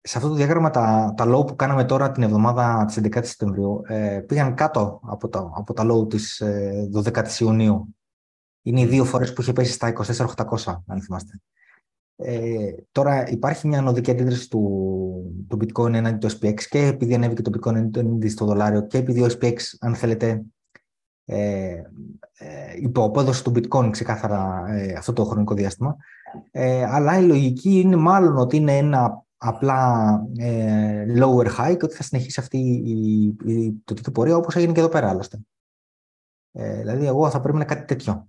σε αυτό το διάγραμμα τα, τα low που κάναμε τώρα την εβδομάδα της 11 Σεπτεμβρίου ε, πήγαν κάτω από τα, από τα low της ε, 12 Ιουνίου. Είναι οι δύο φορές που είχε πέσει στα 24.800, αν θυμάστε. Ε, τώρα υπάρχει μια ανωδική αντίδραση του, του bitcoin έναντι του SPX και επειδή ανέβηκε το bitcoin έναντι στο δολάριο και επειδή ο SPX, αν θέλετε, ε, ε, υποπόδοση του bitcoin ξεκάθαρα ε, αυτό το χρονικό διάστημα. Ε, αλλά η λογική είναι μάλλον ότι είναι ένα απλά ε, lower high και ότι θα συνεχίσει αυτή η, η, το τέτοιο πορεία όπως έγινε και εδώ πέρα άλλωστε. Ε, δηλαδή εγώ θα πρέπει να κάτι τέτοιο.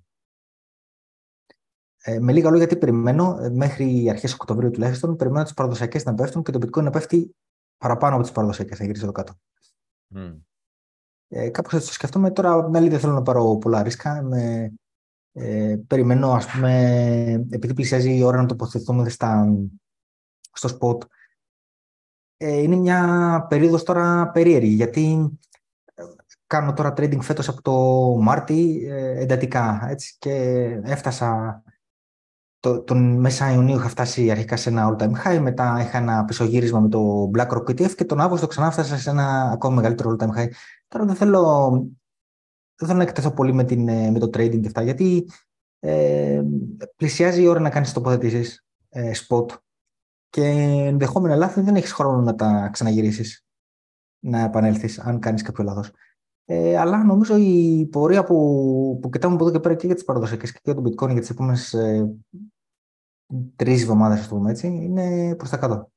Ε, με λίγα λόγια, τι περιμένω ε, μέχρι αρχές Οκτωβρίου τουλάχιστον, περιμένω τις παραδοσιακές να πέφτουν και το bitcoin να πέφτει παραπάνω από τις παραδοσιακές, να γυρίσει εδώ κάτω. Mm. Ε, Κάπως έτσι το σκεφτόμαι. Τώρα, με δεν θέλω να πάρω πολλά ρίσκα. Με, ε, περιμένω, ας πούμε, επειδή πλησιάζει η ώρα να τοποθετηθούμε στα, στο spot. Ε, είναι μια περίοδος τώρα περίεργη, γιατί ε, κάνω τώρα trading φέτος από το Μάρτι ε, εντατικά, έτσι, και έφτασα το, τον μέσα Ιουνίου είχα φτάσει αρχικά σε ένα all-time high, μετά είχα ένα πισωγύρισμα με το BlackRock ETF και τον Αύγουστο ξανά φτάσα σε ένα ακόμα μεγαλύτερο all-time high. Τώρα δεν θέλω, δεν θέλω να εκτεθώ πολύ με, την, με το trading και αυτά, γιατί ε, πλησιάζει η ώρα να κάνεις τοποθετήσεις ε, spot και ενδεχόμενα λάθη δεν έχεις χρόνο να τα ξαναγυρίσεις, να επανέλθεις, αν κάνεις κάποιο λάθος. Ε, αλλά νομίζω η πορεία που, που κοιτάμε από εδώ και πέρα και για τις παραδοσιακές και για το bitcoin για τις επόμενες ε, τρεις εβδομάδες, πούμε έτσι, είναι προς τα κάτω.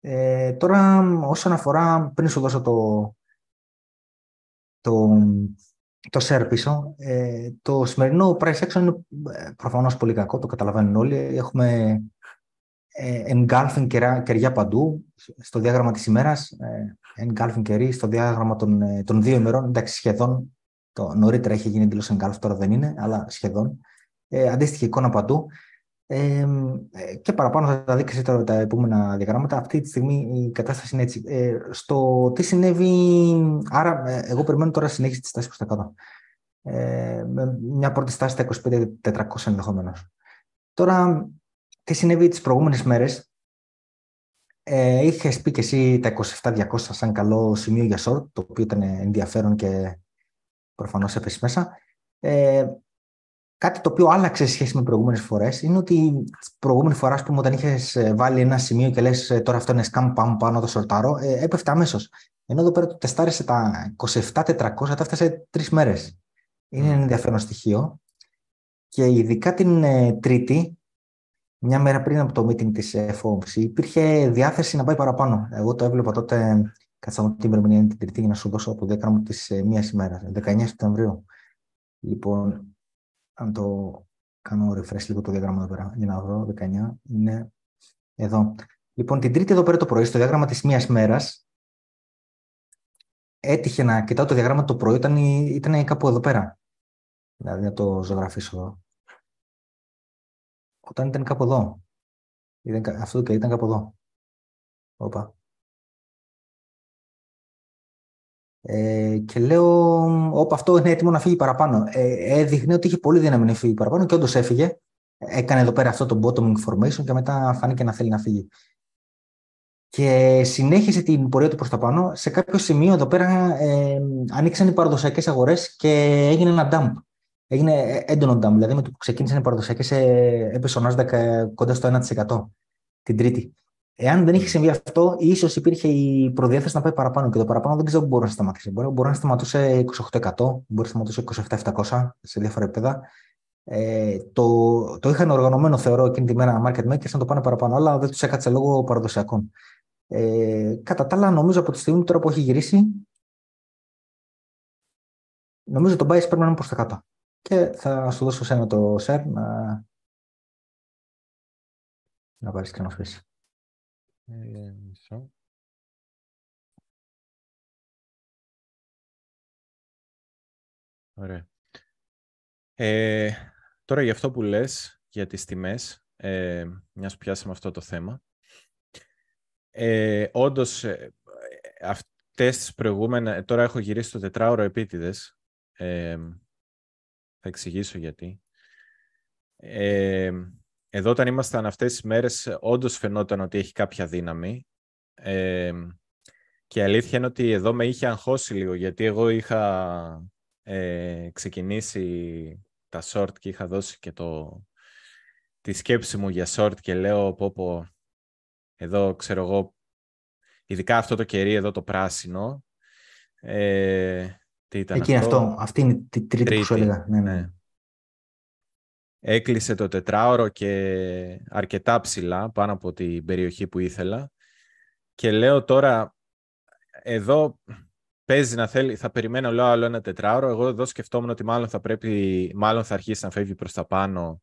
Ε, τώρα, όσον αφορά, πριν σου δώσω το, το, το share πίσω, ε, το σημερινό price action είναι ε, προφανώς πολύ κακό, το καταλαβαίνουν όλοι. Έχουμε ε, engulfing κεριά παντού, στο διάγραμμα της ημέρας, ε, engulfing κερί, στο διάγραμμα των, ε, των δύο ημερών, εντάξει σχεδόν, το, νωρίτερα είχε γίνει εντελώς engulf, τώρα δεν είναι, αλλά σχεδόν. Ε, αντίστοιχη εικόνα παντού. Ε, και παραπάνω θα τα δείξεις τώρα τα επόμενα διαγράμματα. Αυτή τη στιγμή η κατάσταση είναι έτσι. Ε, στο τι συνέβη, άρα εγώ περιμένω τώρα συνέχιση της τάσης προς τα κάτω. Ε, μια πρώτη στάση στα 25-400 ενδεχομένως. Τώρα, τι συνέβη τις προηγούμενες μέρες; Ε, είχες πει και εσύ τα 27-200 σαν καλό σημείο για short, το οποίο ήταν ενδιαφέρον και προφανώς έπεσε μέσα. Ε, κάτι το οποίο άλλαξε σε σχέση με προηγούμενες φορές είναι ότι προηγούμενη φορά, ας πούμε, όταν είχες ε, βάλει ένα σημείο και λες ε, τώρα αυτό είναι scam, πάμε πάνω το σορτάρω, ε, έπεφτε αμέσως. Ενώ εδώ πέρα το τεστάρισε τα 27-400, τα έφτασε τρεις μέρες. Είναι ένα ενδιαφέρον στοιχείο. Και ειδικά την ε, Τρίτη, μια μέρα πριν από το meeting της FOMC, υπήρχε διάθεση να πάει παραπάνω. Εγώ το έβλεπα τότε, κάτσα την ημερομηνία την Τρίτη για να σου δώσω από διάγραμμα της ε, μίας ημέρας, 19 Σεπτεμβρίου. Λοιπόν, αν το κάνω refresh λίγο το διάγραμμα εδώ πέρα, για να δω, 19, είναι εδώ. Λοιπόν, την Τρίτη εδώ πέρα το πρωί, στο διάγραμμα της μίας μέρας, έτυχε να κοιτάω το διάγραμμα το πρωί, ήταν, ήταν κάπου εδώ πέρα. Δηλαδή, να το ζωγραφίσω εδώ όταν ήταν κάπου εδώ. Ήταν, αυτό και ήταν κάπου εδώ. Οπα. Ε, και λέω, όπα αυτό είναι έτοιμο να φύγει παραπάνω. Ε, έδειχνε ότι είχε πολύ δύναμη να φύγει παραπάνω και όντως έφυγε. Έκανε εδώ πέρα αυτό το bottom information και μετά φάνηκε να θέλει να φύγει. Και συνέχισε την πορεία του προς τα πάνω. Σε κάποιο σημείο εδώ πέρα ε, ανοίξαν οι παραδοσιακές αγορές και έγινε ένα dump έγινε έντονο ντάμ. Δηλαδή με το που ξεκίνησαν οι παραδοσιακές, έπεσε ο Nasdaq ε, κοντά στο 1% την Τρίτη. Εάν δεν είχε συμβεί αυτό, ίσως υπήρχε η προδιάθεση να πάει παραπάνω. Και το παραπάνω δεν ξέρω πού μπορεί να σταματήσει. Μπορεί, μπορεί να σταματούσε 28%, μπορεί να σταματούσε 27.700 σε διάφορα επίπεδα. Ε, το, το είχαν οργανωμένο, θεωρώ, εκείνη τη μέρα market makers να το πάνε παραπάνω, αλλά δεν τους έκατσε λόγω παραδοσιακών. Ε, κατά τα άλλα, νομίζω από τη στιγμή τώρα που έχει γυρίσει, νομίζω το bias πρέπει να είναι προς τα κάτω και θα σου δώσω σένα το share να, να πάρεις και να αφήσεις. Ε, Ωραία. Ε, τώρα για αυτό που λες, για τις τιμές, ε, μιας που πιάσαμε αυτό το θέμα, ε, όντως ε, αυτές τις προηγούμενα, τώρα έχω γυρίσει το τετράωρο επίτηδες, ε, θα εξηγήσω γιατί. Ε, εδώ όταν ήμασταν αυτές τις μέρες όντως φαινόταν ότι έχει κάποια δύναμη ε, και η αλήθεια είναι ότι εδώ με είχε αγχώσει λίγο γιατί εγώ είχα ε, ξεκινήσει τα short και είχα δώσει και το, τη σκέψη μου για short και λέω πω πω εδώ ξέρω εγώ ειδικά αυτό το κερί εδώ το πράσινο ε, τι ήταν Εκεί αυτό, αυτό αυτή είναι η τρίτη, τρίτη. που σου έλεγα. Ναι, ναι. ναι έκλεισε το τετράωρο και αρκετά ψηλά πάνω από την περιοχή που ήθελα και λέω τώρα εδώ παίζει να θέλει, θα περιμένω λέω άλλο ένα τετράωρο, εγώ εδώ σκεφτόμουν ότι μάλλον θα πρέπει, μάλλον θα αρχίσει να φεύγει προς τα πάνω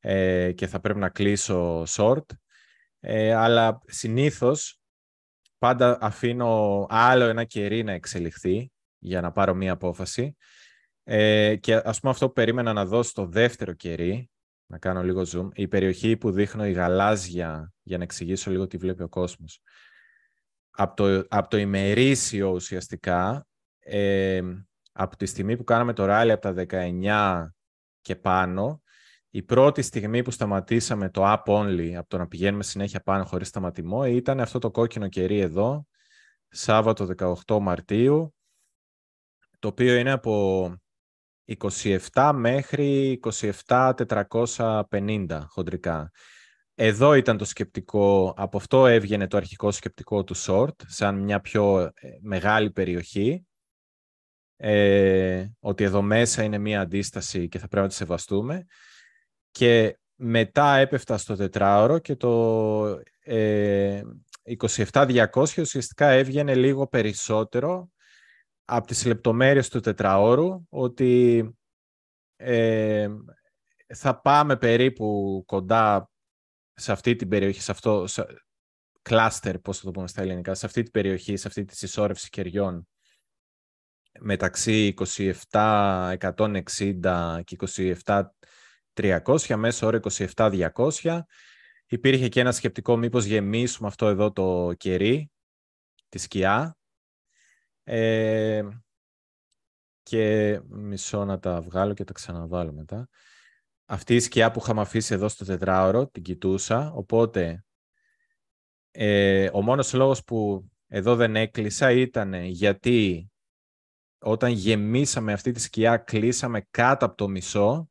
ε, και θα πρέπει να κλείσω short, ε, αλλά συνήθως πάντα αφήνω άλλο ένα κερί να εξελιχθεί για να πάρω μία απόφαση ε, και ας πούμε αυτό που περίμενα να δω στο δεύτερο κερί, να κάνω λίγο zoom, η περιοχή που δείχνω η γαλάζια, για να εξηγήσω λίγο τι βλέπει ο κόσμος. Από το, από το ημερήσιο ουσιαστικά, ε, από τη στιγμή που κάναμε το ράλι από τα 19 και πάνω, η πρώτη στιγμή που σταματήσαμε το up only, από το να πηγαίνουμε συνέχεια πάνω χωρίς σταματημό, ήταν αυτό το κόκκινο κερί εδώ, Σάββατο 18 Μαρτίου, το οποίο είναι από 27 μέχρι 27.450 χοντρικά. Εδώ ήταν το σκεπτικό, από αυτό έβγαινε το αρχικό σκεπτικό του short, σαν μια πιο ε, μεγάλη περιοχή, ε, ότι εδώ μέσα είναι μια αντίσταση και θα πρέπει να τη σεβαστούμε. Και μετά έπεφτα στο τετράωρο και το ε, 27.200 ουσιαστικά έβγαινε λίγο περισσότερο από τις λεπτομέρειες του τετραώρου ότι ε, θα πάμε περίπου κοντά σε αυτή την περιοχή, σε αυτό, κλάστερ, πώς θα το πούμε στα ελληνικά, σε αυτή την περιοχή, σε αυτή τη συσσόρευση κεριών μεταξύ 27.160 και 27.300, μέσω όρο 27.200. Υπήρχε και ένα σκεπτικό μήπως γεμίσουμε αυτό εδώ το κερί, τη σκιά, ε, και μισό να τα βγάλω και τα ξαναβάλω μετά. Αυτή η σκιά που είχαμε αφήσει εδώ στο τετράωρο, την κοιτούσα, οπότε ε, ο μόνος λόγος που εδώ δεν έκλεισα ήταν γιατί όταν γεμίσαμε αυτή τη σκιά κλείσαμε κάτω από το μισό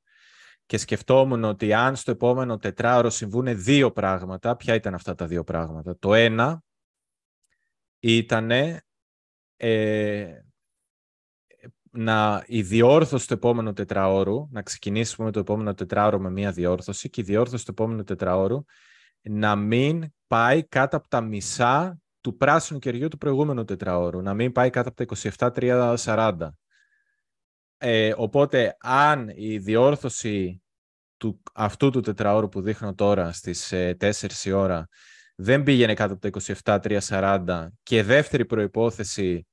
και σκεφτόμουν ότι αν στο επόμενο τετράωρο συμβούν δύο πράγματα, ποια ήταν αυτά τα δύο πράγματα. Το ένα ήταν ε, να η διόρθωση του επόμενου τετραώρου, να ξεκινήσουμε το επόμενο τετράωρο με μία διόρθωση και η διόρθωση του επόμενου τετραώρου να μην πάει κάτω από τα μισά του πράσινου κεριού του προηγούμενου τετραώρου, να μην πάει κάτω από τα 27-340. Ε, οπότε, αν η διόρθωση του, αυτού του τετραώρου που δείχνω τώρα στις 4 ε, η ώρα δεν πήγαινε κάτω από τα 27-340 και δεύτερη προϋπόθεση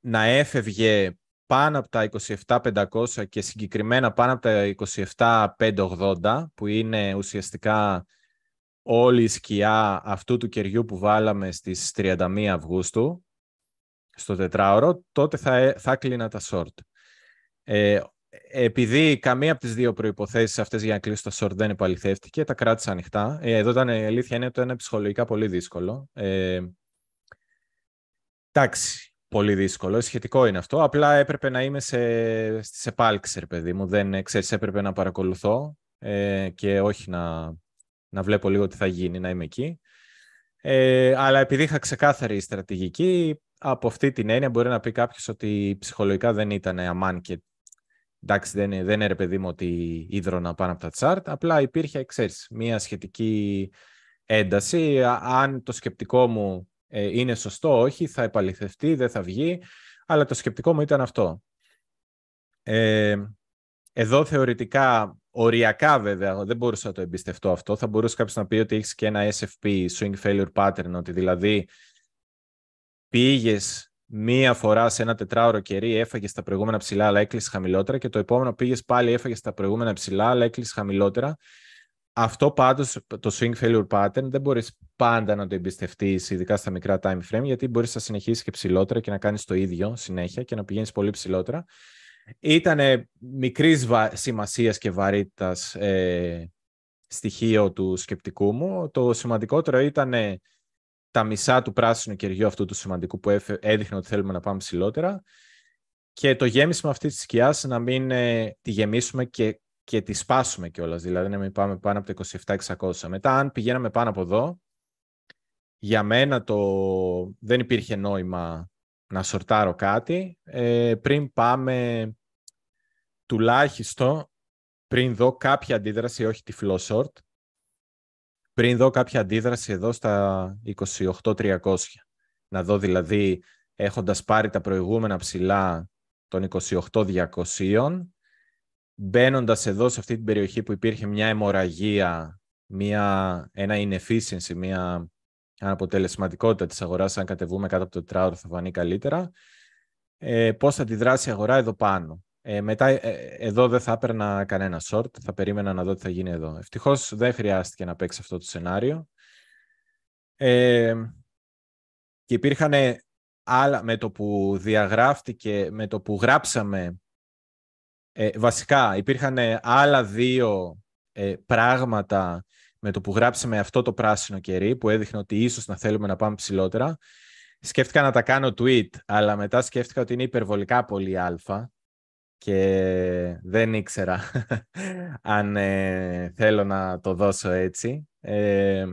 να έφευγε πάνω από τα 27.500 και συγκεκριμένα πάνω από τα 27.580 που είναι ουσιαστικά όλη η σκιά αυτού του κεριού που βάλαμε στις 31 Αυγούστου στο τετράωρο, τότε θα, ε, θα κλείνα τα short. Ε, επειδή καμία από τις δύο προϋποθέσεις αυτές για να κλείσει το short δεν επαληθεύτηκε, τα κράτησα ανοιχτά. Ε, εδώ ήταν η αλήθεια είναι ότι είναι ψυχολογικά πολύ δύσκολο. Ε, εντάξει, πολύ δύσκολο. Σχετικό είναι αυτό. Απλά έπρεπε να είμαι σε, στις επάλξεις, παιδί μου. Δεν ξέρεις, έπρεπε να παρακολουθώ ε, και όχι να, να βλέπω λίγο τι θα γίνει, να είμαι εκεί. Ε, αλλά επειδή είχα ξεκάθαρη στρατηγική, από αυτή την έννοια μπορεί να πει κάποιος ότι ψυχολογικά δεν ήταν αμάν και εντάξει δεν, δεν είναι ρε παιδί μου ότι ίδρωνα πάνω από τα τσάρτ, απλά υπήρχε, ξέρεις, μια σχετική ένταση. Αν το σκεπτικό μου ε, είναι σωστό, όχι, θα επαληθευτεί, δεν θα βγει, αλλά το σκεπτικό μου ήταν αυτό. Ε, εδώ θεωρητικά, οριακά βέβαια, δεν μπορούσα να το εμπιστευτώ αυτό. Θα μπορούσε κάποιος να πει ότι έχεις και ένα SFP, Swing Failure Pattern, ότι δηλαδή πήγες μία φορά σε ένα τετράωρο κερί έφαγες στα προηγούμενα ψηλά, αλλά έκλεισες χαμηλότερα και το επόμενο πήγες πάλι έφαγες στα προηγούμενα ψηλά, αλλά έκλεισες χαμηλότερα. Αυτό πάντως το swing failure pattern δεν μπορείς πάντα να το εμπιστευτείς, ειδικά στα μικρά time frame, γιατί μπορείς να συνεχίσεις και ψηλότερα και να κάνεις το ίδιο συνέχεια και να πηγαίνεις πολύ ψηλότερα. Ήταν μικρής σημασίας και βαρύτητας ε, στοιχείο του σκεπτικού μου. Το σημαντικότερο ήταν τα μισά του πράσινου κεριού αυτού του σημαντικού που έδειχνε ότι θέλουμε να πάμε ψηλότερα και το γέμισμα αυτή της σκιάς να μην ε, τη γεμίσουμε και, και τη σπάσουμε κιόλας. Δηλαδή να μην πάμε πάνω από το 27-600. Μετά, αν πηγαίναμε πάνω από εδώ, για μένα το... δεν υπήρχε νόημα να σορτάρω κάτι. Ε, πριν πάμε τουλάχιστον, πριν δω κάποια αντίδραση, όχι τη flow short, πριν δω κάποια αντίδραση εδώ στα 28-300. Να δω δηλαδή έχοντας πάρει τα προηγούμενα ψηλά των 28-200, μπαίνοντας εδώ σε αυτή την περιοχή που υπήρχε μια αιμορραγία, μια, ένα inefficiency, μια αναποτελεσματικότητα της αγοράς, αν κατεβούμε κάτω από το τετράωρο θα φανεί καλύτερα, ε, πώς θα αντιδράσει η αγορά εδώ πάνω. Ε, μετά ε, εδώ δεν θα έπαιρνα κανένα short, θα περίμενα να δω τι θα γίνει εδώ. Ευτυχώς δεν χρειάστηκε να παίξει αυτό το σενάριο. Ε, και υπήρχαν άλλα, με το που διαγράφτηκε, με το που γράψαμε, ε, βασικά υπήρχαν άλλα δύο ε, πράγματα με το που γράψαμε αυτό το πράσινο κερί που έδειχνε ότι ίσως να θέλουμε να πάμε ψηλότερα. Σκέφτηκα να τα κάνω tweet, αλλά μετά σκέφτηκα ότι είναι υπερβολικά πολύ αλφα και δεν ήξερα αν ε, θέλω να το δώσω έτσι. Ε,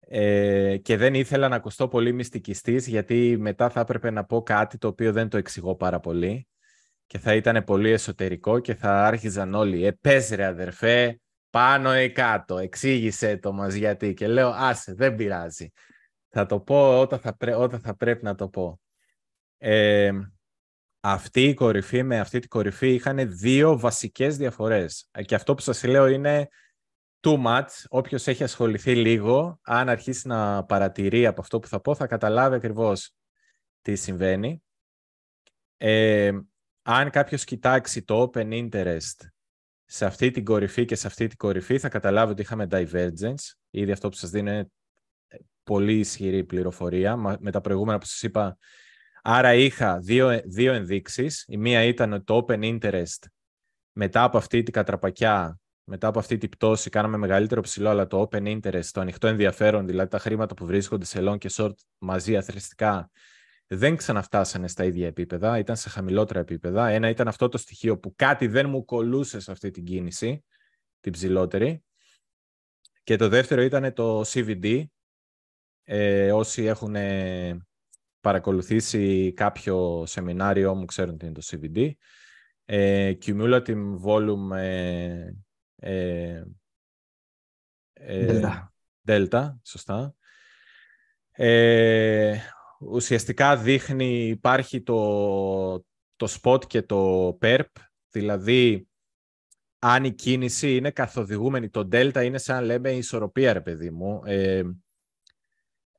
ε, και δεν ήθελα να ακουστώ πολύ μυστικιστής γιατί μετά θα έπρεπε να πω κάτι το οποίο δεν το εξηγώ πάρα πολύ και θα ήταν πολύ εσωτερικό και θα άρχιζαν όλοι «Ε, πες ρε αδερφέ, πάνω ή κάτω, εξήγησε το μας γιατί» και λέω «Άσε, δεν πειράζει, θα το πω όταν θα, όταν θα πρέπει να το πω». Ε, αυτή η κορυφή με αυτή την κορυφή είχαν δύο βασικές διαφορές. Και αυτό που σας λέω είναι too much. Όποιος έχει ασχοληθεί λίγο, αν αρχίσει να παρατηρεί από αυτό που θα πω, θα καταλάβει ακριβώς τι συμβαίνει. Ε, αν κάποιος κοιτάξει το open interest σε αυτή την κορυφή και σε αυτή την κορυφή, θα καταλάβει ότι είχαμε divergence. Ήδη αυτό που σας δίνω είναι πολύ ισχυρή πληροφορία. Με τα προηγούμενα που σας είπα, Άρα είχα δύο, δύο ενδείξεις. Η μία ήταν ότι το open interest μετά από αυτή την κατραπακιά, μετά από αυτή την πτώση, κάναμε μεγαλύτερο ψηλό, αλλά το open interest, το ανοιχτό ενδιαφέρον, δηλαδή τα χρήματα που βρίσκονται σε long και short μαζί αθρηστικά, δεν ξαναφτάσανε στα ίδια επίπεδα, ήταν σε χαμηλότερα επίπεδα. Ένα ήταν αυτό το στοιχείο που κάτι δεν μου κολούσε σε αυτή την κίνηση, την ψηλότερη. Και το δεύτερο ήταν το CVD. Ε, όσοι έχουν παρακολουθήσει κάποιο σεμινάριό μου, ξέρουν τι είναι το CVD. Ε, cumulative Volume ε, ε, ε Delta. σωστά. Ε, ουσιαστικά δείχνει, υπάρχει το, το spot και το perp, δηλαδή αν η κίνηση είναι καθοδηγούμενη, το delta είναι σαν λέμε ισορροπία, ρε παιδί μου.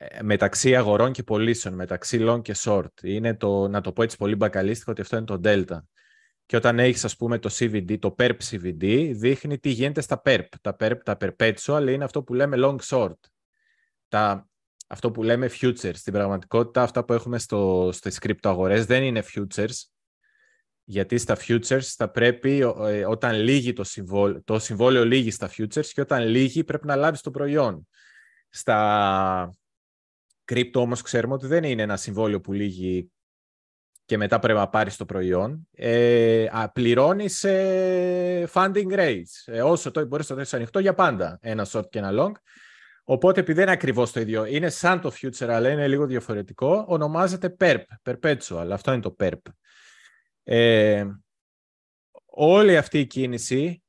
Ε, ε, μεταξύ αγορών και πωλήσεων, μεταξύ long και short. Είναι το, να το πω έτσι πολύ μπακαλίστικο, ότι αυτό είναι το delta. Και όταν έχεις, ας πούμε, το CVD, το PERP CVD, δείχνει τι γίνεται στα PERP. Τα PERP, τα perpetual, είναι αυτό που λέμε long short. Τα, αυτό που λέμε futures. Στην πραγματικότητα, αυτά που έχουμε στο, στις κρυπτοαγορές δεν είναι futures, γιατί στα futures θα πρέπει, ε, όταν λύγει το συμβόλαιο, το συμβόλαιο λύγει στα futures και όταν λύγει πρέπει να λάβεις το προϊόν. Στα, Κρύπτο όμως ξέρουμε ότι δεν είναι ένα συμβόλαιο που λύγει και μετά πρέπει να πάρεις το προϊόν. Ε, πληρώνεις ε, funding rates. Ε, όσο το μπορείς να το ανοιχτό για πάντα. Ένα short και ένα long. Οπότε επειδή είναι ακριβώς το ίδιο, είναι σαν το future αλλά είναι λίγο διαφορετικό, ονομάζεται PERP, perpetual. Αυτό είναι το PERP. Ε, όλη αυτή η κίνηση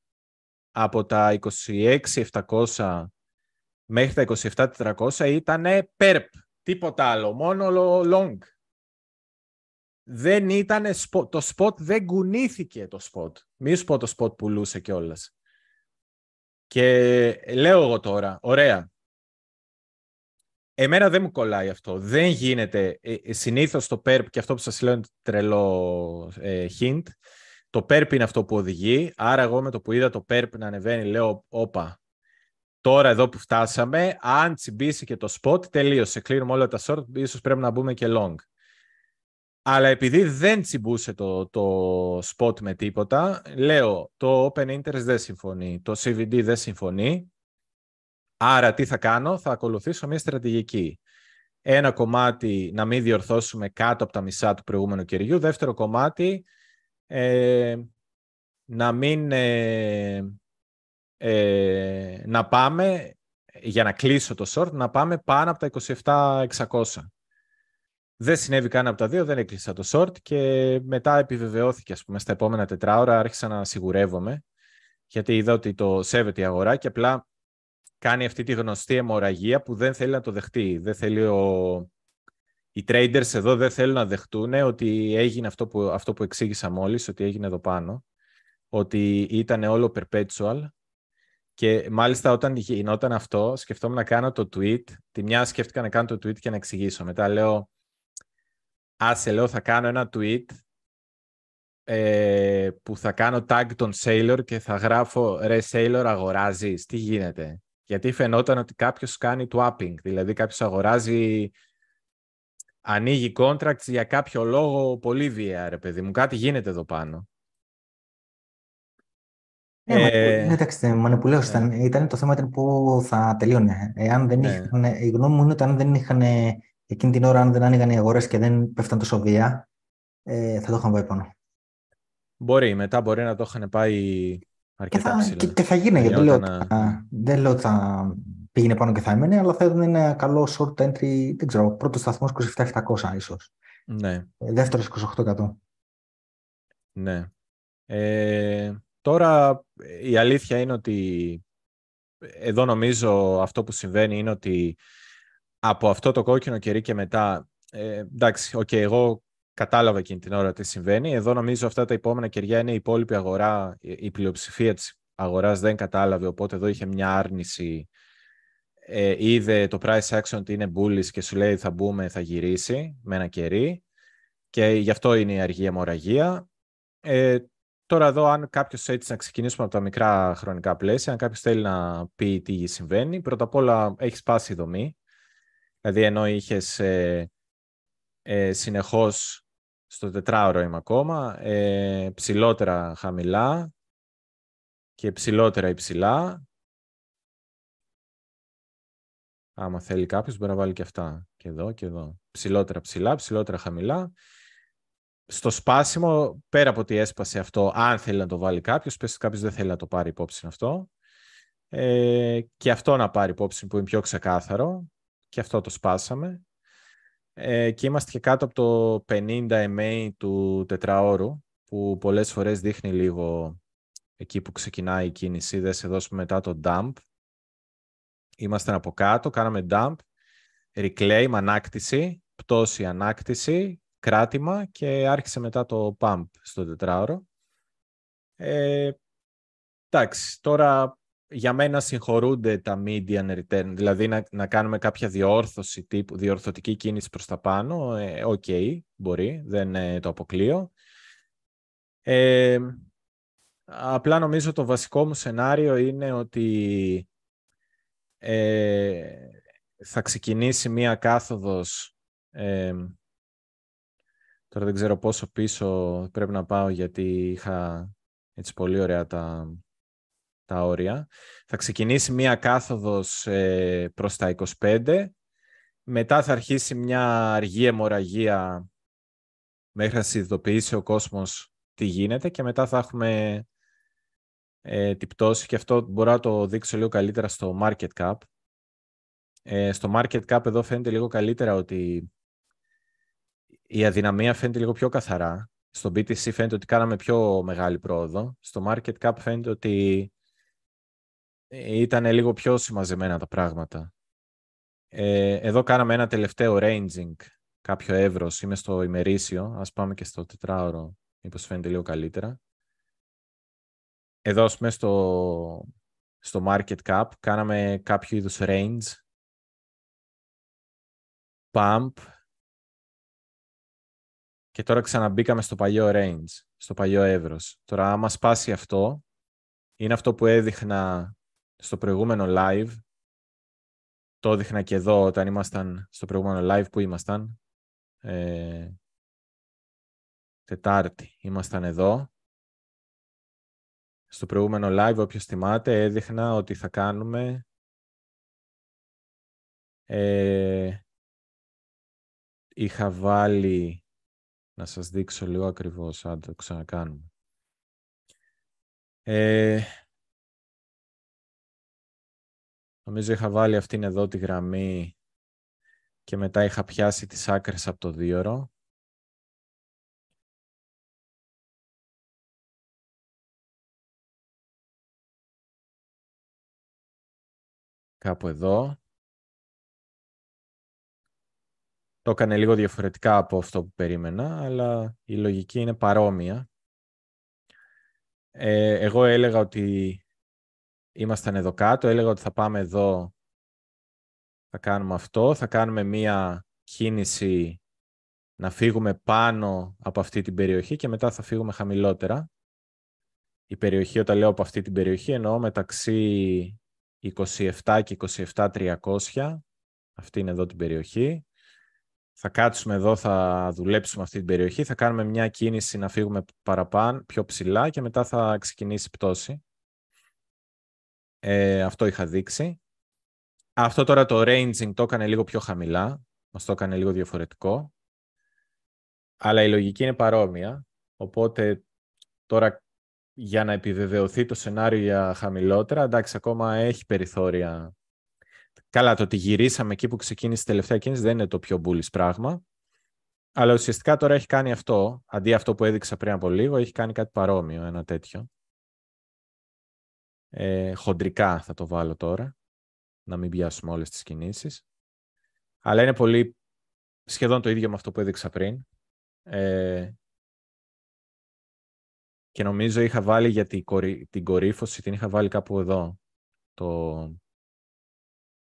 από τα 26.700 μέχρι τα 27.400 ήταν PERP. Τίποτα άλλο, μόνο long. Δεν ήταν το spot, δεν κουνήθηκε το spot. Μη σου πω το spot πουλούσε κιόλας. Και λέω εγώ τώρα, ωραία. Εμένα δεν μου κολλάει αυτό. Δεν γίνεται. Ε, ε συνήθως το PERP, και αυτό που σας λέω είναι τρελό ε, hint, το PERP είναι αυτό που οδηγεί. Άρα εγώ με το που είδα το PERP να ανεβαίνει, λέω, όπα, τώρα εδώ που φτάσαμε, αν τσιμπήσει και το spot, τελείωσε. Κλείνουμε όλα τα short, ίσως πρέπει να μπούμε και long. Αλλά επειδή δεν τσιμπούσε το, το spot με τίποτα, λέω το open interest δεν συμφωνεί, το CVD δεν συμφωνεί, άρα τι θα κάνω, θα ακολουθήσω μια στρατηγική. Ένα κομμάτι να μην διορθώσουμε κάτω από τα μισά του προηγούμενου κεριού, δεύτερο κομμάτι ε, να μην ε, ε, να πάμε για να κλείσω το short, να πάμε πάνω από τα 27.600. Δεν συνέβη καν από τα δύο, δεν έκλεισα το short και μετά επιβεβαιώθηκε, ας πούμε, στα επόμενα τετράωρα άρχισα να σιγουρεύομαι γιατί είδα ότι το σέβεται η αγορά και απλά κάνει αυτή τη γνωστή αιμορραγία που δεν θέλει να το δεχτεί. Δεν θέλει ο... Οι traders εδώ δεν θέλουν να δεχτούν ότι έγινε αυτό που, αυτό που εξήγησα μόλις, ότι έγινε εδώ πάνω, ότι ήταν όλο perpetual και μάλιστα όταν γινόταν αυτό, σκεφτόμουν να κάνω το tweet. Τη μια σκέφτηκα να κάνω το tweet και να εξηγήσω. Μετά λέω, άσε λέω θα κάνω ένα tweet ε, που θα κάνω tag τον Sailor και θα γράφω ρε Sailor αγοράζεις, τι γίνεται; Γιατί φαινόταν ότι κάποιος κάνει swapping, δηλαδή κάποιος αγοράζει, ανοίγει contracts για κάποιο λόγο πολύ βία ρε παιδί μου, κάτι γίνεται εδώ πάνω. Ναι, ε, ναι, εντάξει, ήταν, ήταν, το θέμα ήταν πού θα τελείωνε. Εάν δεν ναι. είχαν, η γνώμη μου είναι ότι αν δεν είχαν εκείνη την ώρα, αν δεν άνοιγαν οι αγορές και δεν πέφταν τόσο βία, ε, θα το είχαν πάει πάνω. Μπορεί, μετά μπορεί να το είχαν πάει αρκετά και θα, ψηλά. Και, και θα γίνει, γιατί λέω, να... δεν λέω ότι θα πήγαινε πάνω και θα έμενε, αλλά θα ήταν ένα καλό short entry, δεν ξέρω, πρώτος σταθμός 27.700 ίσως. Ναι. Ε, Δεύτερο 28%. Ναι. Ε, Τώρα η αλήθεια είναι ότι εδώ νομίζω αυτό που συμβαίνει είναι ότι από αυτό το κόκκινο κερί και μετά, ε, εντάξει, okay, εγώ κατάλαβα εκείνη την ώρα τι συμβαίνει. Εδώ νομίζω αυτά τα επόμενα κεριά είναι η υπόλοιπη αγορά, η πλειοψηφία της αγοράς δεν κατάλαβε, οπότε εδώ είχε μια άρνηση. Ε, είδε το price action ότι είναι bullish και σου λέει θα μπούμε, θα γυρίσει με ένα κερί και γι' αυτό είναι η αργή αιμορραγία. Ε, Τώρα εδώ, αν κάποιος έτσι να ξεκινήσουμε από τα μικρά χρονικά πλαίσια, αν κάποιος θέλει να πει τι συμβαίνει, πρώτα απ' όλα έχεις σπάσει η δομή. Δηλαδή, ενώ είχες ε, ε, συνεχώς στο τετράωρο είμαι ακόμα, ε, ψηλότερα χαμηλά και ψηλότερα υψηλά. Άμα θέλει κάποιος μπορεί να βάλει και αυτά. Και εδώ και εδώ. Ψηλότερα ψηλά, ψηλότερα χαμηλά στο σπάσιμο, πέρα από ότι έσπασε αυτό, αν θέλει να το βάλει κάποιος, πες κάποιος δεν θέλει να το πάρει υπόψη αυτό. Ε, και αυτό να πάρει υπόψη που είναι πιο ξεκάθαρο. Και αυτό το σπάσαμε. Ε, και είμαστε και κάτω από το 50 MA του τετραώρου, που πολλές φορές δείχνει λίγο εκεί που ξεκινάει η κίνηση. Δεν σε δώσουμε μετά το dump. Είμαστε από κάτω, κάναμε dump, reclaim, ανάκτηση, πτώση, ανάκτηση κράτημα και άρχισε μετά το pump στο τετράωρο. Ε, εντάξει, τώρα για μένα συγχωρούνται τα median return, δηλαδή να, να κάνουμε κάποια διόρθωση τύπου, διορθωτική κίνηση προς τα πάνω, ε, οκ, μπορεί, δεν ε, το αποκλείω. Ε, απλά νομίζω το βασικό μου σενάριο είναι ότι ε, θα ξεκινήσει μία κάθοδος ε, Τώρα δεν ξέρω πόσο πίσω πρέπει να πάω γιατί είχα έτσι πολύ ωραία τα, τα όρια. Θα ξεκινήσει μία κάθοδος ε, προς τα 25. Μετά θα αρχίσει μια αργή αιμορραγία μέχρι να συνειδητοποιήσει ο κόσμος τι γίνεται και μετά θα έχουμε ε, την πτώση και αυτό μπορώ να το δείξω λίγο καλύτερα στο market cap. Ε, στο market cap εδώ φαίνεται λίγο καλύτερα ότι η αδυναμία φαίνεται λίγο πιο καθαρά. Στο BTC φαίνεται ότι κάναμε πιο μεγάλη πρόοδο. Στο market cap φαίνεται ότι ήταν λίγο πιο συμμαζεμένα τα πράγματα. Ε, εδώ κάναμε ένα τελευταίο ranging, κάποιο εύρος. Είμαι στο ημερήσιο. Ας πάμε και στο τετράωρο, μήπως φαίνεται λίγο καλύτερα. Εδώ, ας πούμε, στο, στο market cap κάναμε κάποιο είδους range pump και τώρα ξαναμπήκαμε στο παλιό range, στο παλιό εύρος. Τώρα άμα σπάσει αυτό, είναι αυτό που έδειχνα στο προηγούμενο live. Το έδειχνα και εδώ όταν ήμασταν στο προηγούμενο live που ήμασταν. Ε, τετάρτη ήμασταν εδώ. Στο προηγούμενο live, όποιος θυμάται, έδειχνα ότι θα κάνουμε ε, είχα βάλει να σας δείξω λίγο ακριβώς, αν το ξανακάνουμε. Ε, νομίζω είχα βάλει αυτήν εδώ τη γραμμή και μετά είχα πιάσει τις άκρες από το δίωρο. Κάπου εδώ. Το έκανε λίγο διαφορετικά από αυτό που περίμενα, αλλά η λογική είναι παρόμοια. Ε, εγώ έλεγα ότι ήμασταν εδώ κάτω, έλεγα ότι θα πάμε εδώ, θα κάνουμε αυτό, θα κάνουμε μία κίνηση να φύγουμε πάνω από αυτή την περιοχή και μετά θα φύγουμε χαμηλότερα. Η περιοχή, όταν λέω από αυτή την περιοχή, εννοώ μεταξύ 27 και 27-300. Αυτή είναι εδώ την περιοχή θα κάτσουμε εδώ, θα δουλέψουμε αυτή την περιοχή, θα κάνουμε μια κίνηση να φύγουμε παραπάνω, πιο ψηλά και μετά θα ξεκινήσει η πτώση. Ε, αυτό είχα δείξει. Αυτό τώρα το ranging το έκανε λίγο πιο χαμηλά, μας το έκανε λίγο διαφορετικό. Αλλά η λογική είναι παρόμοια, οπότε τώρα για να επιβεβαιωθεί το σενάριο για χαμηλότερα, εντάξει, ακόμα έχει περιθώρια Καλά, το ότι γυρίσαμε εκεί που ξεκίνησε η τελευταία κίνηση δεν είναι το πιο bullish πράγμα. Αλλά ουσιαστικά τώρα έχει κάνει αυτό, αντί αυτό που έδειξα πριν από λίγο, έχει κάνει κάτι παρόμοιο, ένα τέτοιο. Ε, χοντρικά θα το βάλω τώρα, να μην πιάσουμε όλες τις κινήσεις. Αλλά είναι πολύ σχεδόν το ίδιο με αυτό που έδειξα πριν. Ε, και νομίζω είχα βάλει για την, την κορύφωση, την είχα βάλει κάπου εδώ. Το,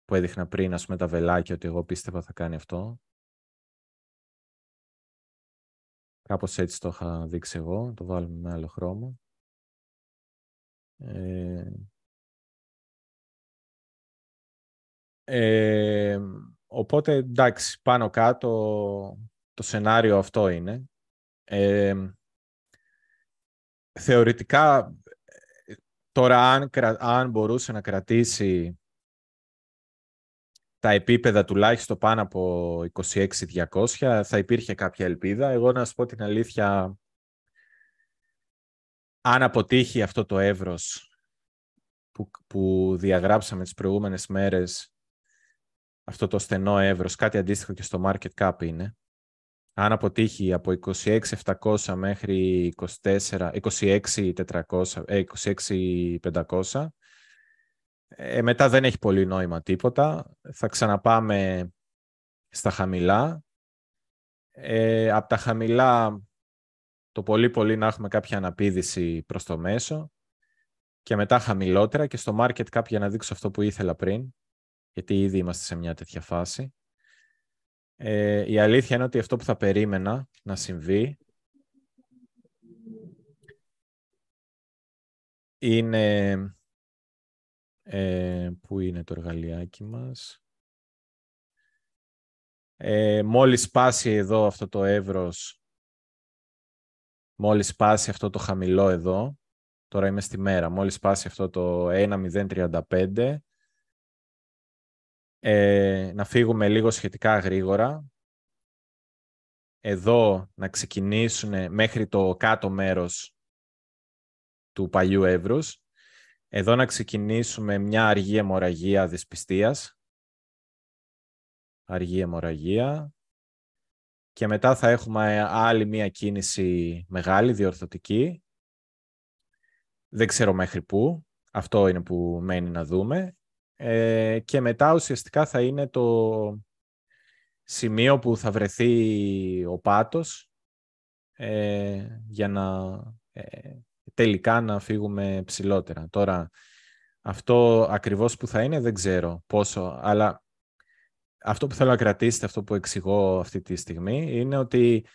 που έδειχνα πριν, ας πούμε, τα βελάκια, ότι εγώ πίστευα θα κάνει αυτό. Κάπως έτσι το είχα δείξει εγώ, το βάλουμε με άλλο χρώμα. Ε, ε, οπότε, εντάξει, πάνω κάτω το σενάριο αυτό είναι. Ε, θεωρητικά, τώρα αν, αν μπορούσε να κρατήσει τα επίπεδα τουλάχιστον πάνω από 26-200 θα υπήρχε κάποια ελπίδα. Εγώ να σου πω την αλήθεια, αν αποτύχει αυτό το εύρος που, που διαγράψαμε τις προηγούμενες μέρες, αυτό το στενό εύρος, κάτι αντίστοιχο και στο market cap είναι, αν αποτύχει από 26.700 μέχρι 26.500, 26, ε, μετά δεν έχει πολύ νόημα τίποτα. Θα ξαναπάμε στα χαμηλά. Ε, από τα χαμηλά το πολύ πολύ να έχουμε κάποια αναπήδηση προς το μέσο και μετά χαμηλότερα και στο market cap για να δείξω αυτό που ήθελα πριν γιατί ήδη είμαστε σε μια τέτοια φάση. Ε, η αλήθεια είναι ότι αυτό που θα περίμενα να συμβεί είναι ε, πού είναι το εργαλειάκι μας; Ε, μόλις σπάσει εδώ αυτό το εύρος, μόλις σπάσει αυτό το χαμηλό εδώ, τώρα είμαι στη μέρα, μόλις σπάσει αυτό το 1.035, ε, να φύγουμε λίγο σχετικά γρήγορα. Εδώ να ξεκινήσουν μέχρι το κάτω μέρος του παλιού εύρους εδώ να ξεκινήσουμε μια αργή αιμορραγία δυσπιστίας. Αργή αιμορραγία. Και μετά θα έχουμε άλλη μια κίνηση μεγάλη, διορθωτική. Δεν ξέρω μέχρι πού. Αυτό είναι που μένει να δούμε. Ε, και μετά ουσιαστικά θα είναι το σημείο που θα βρεθεί ο πάτος ε, για να ε, τελικά να φύγουμε ψηλότερα. Τώρα, αυτό ακριβώς που θα είναι δεν ξέρω πόσο, αλλά αυτό που θέλω να κρατήσετε, αυτό που εξηγώ αυτή τη στιγμή, είναι ότι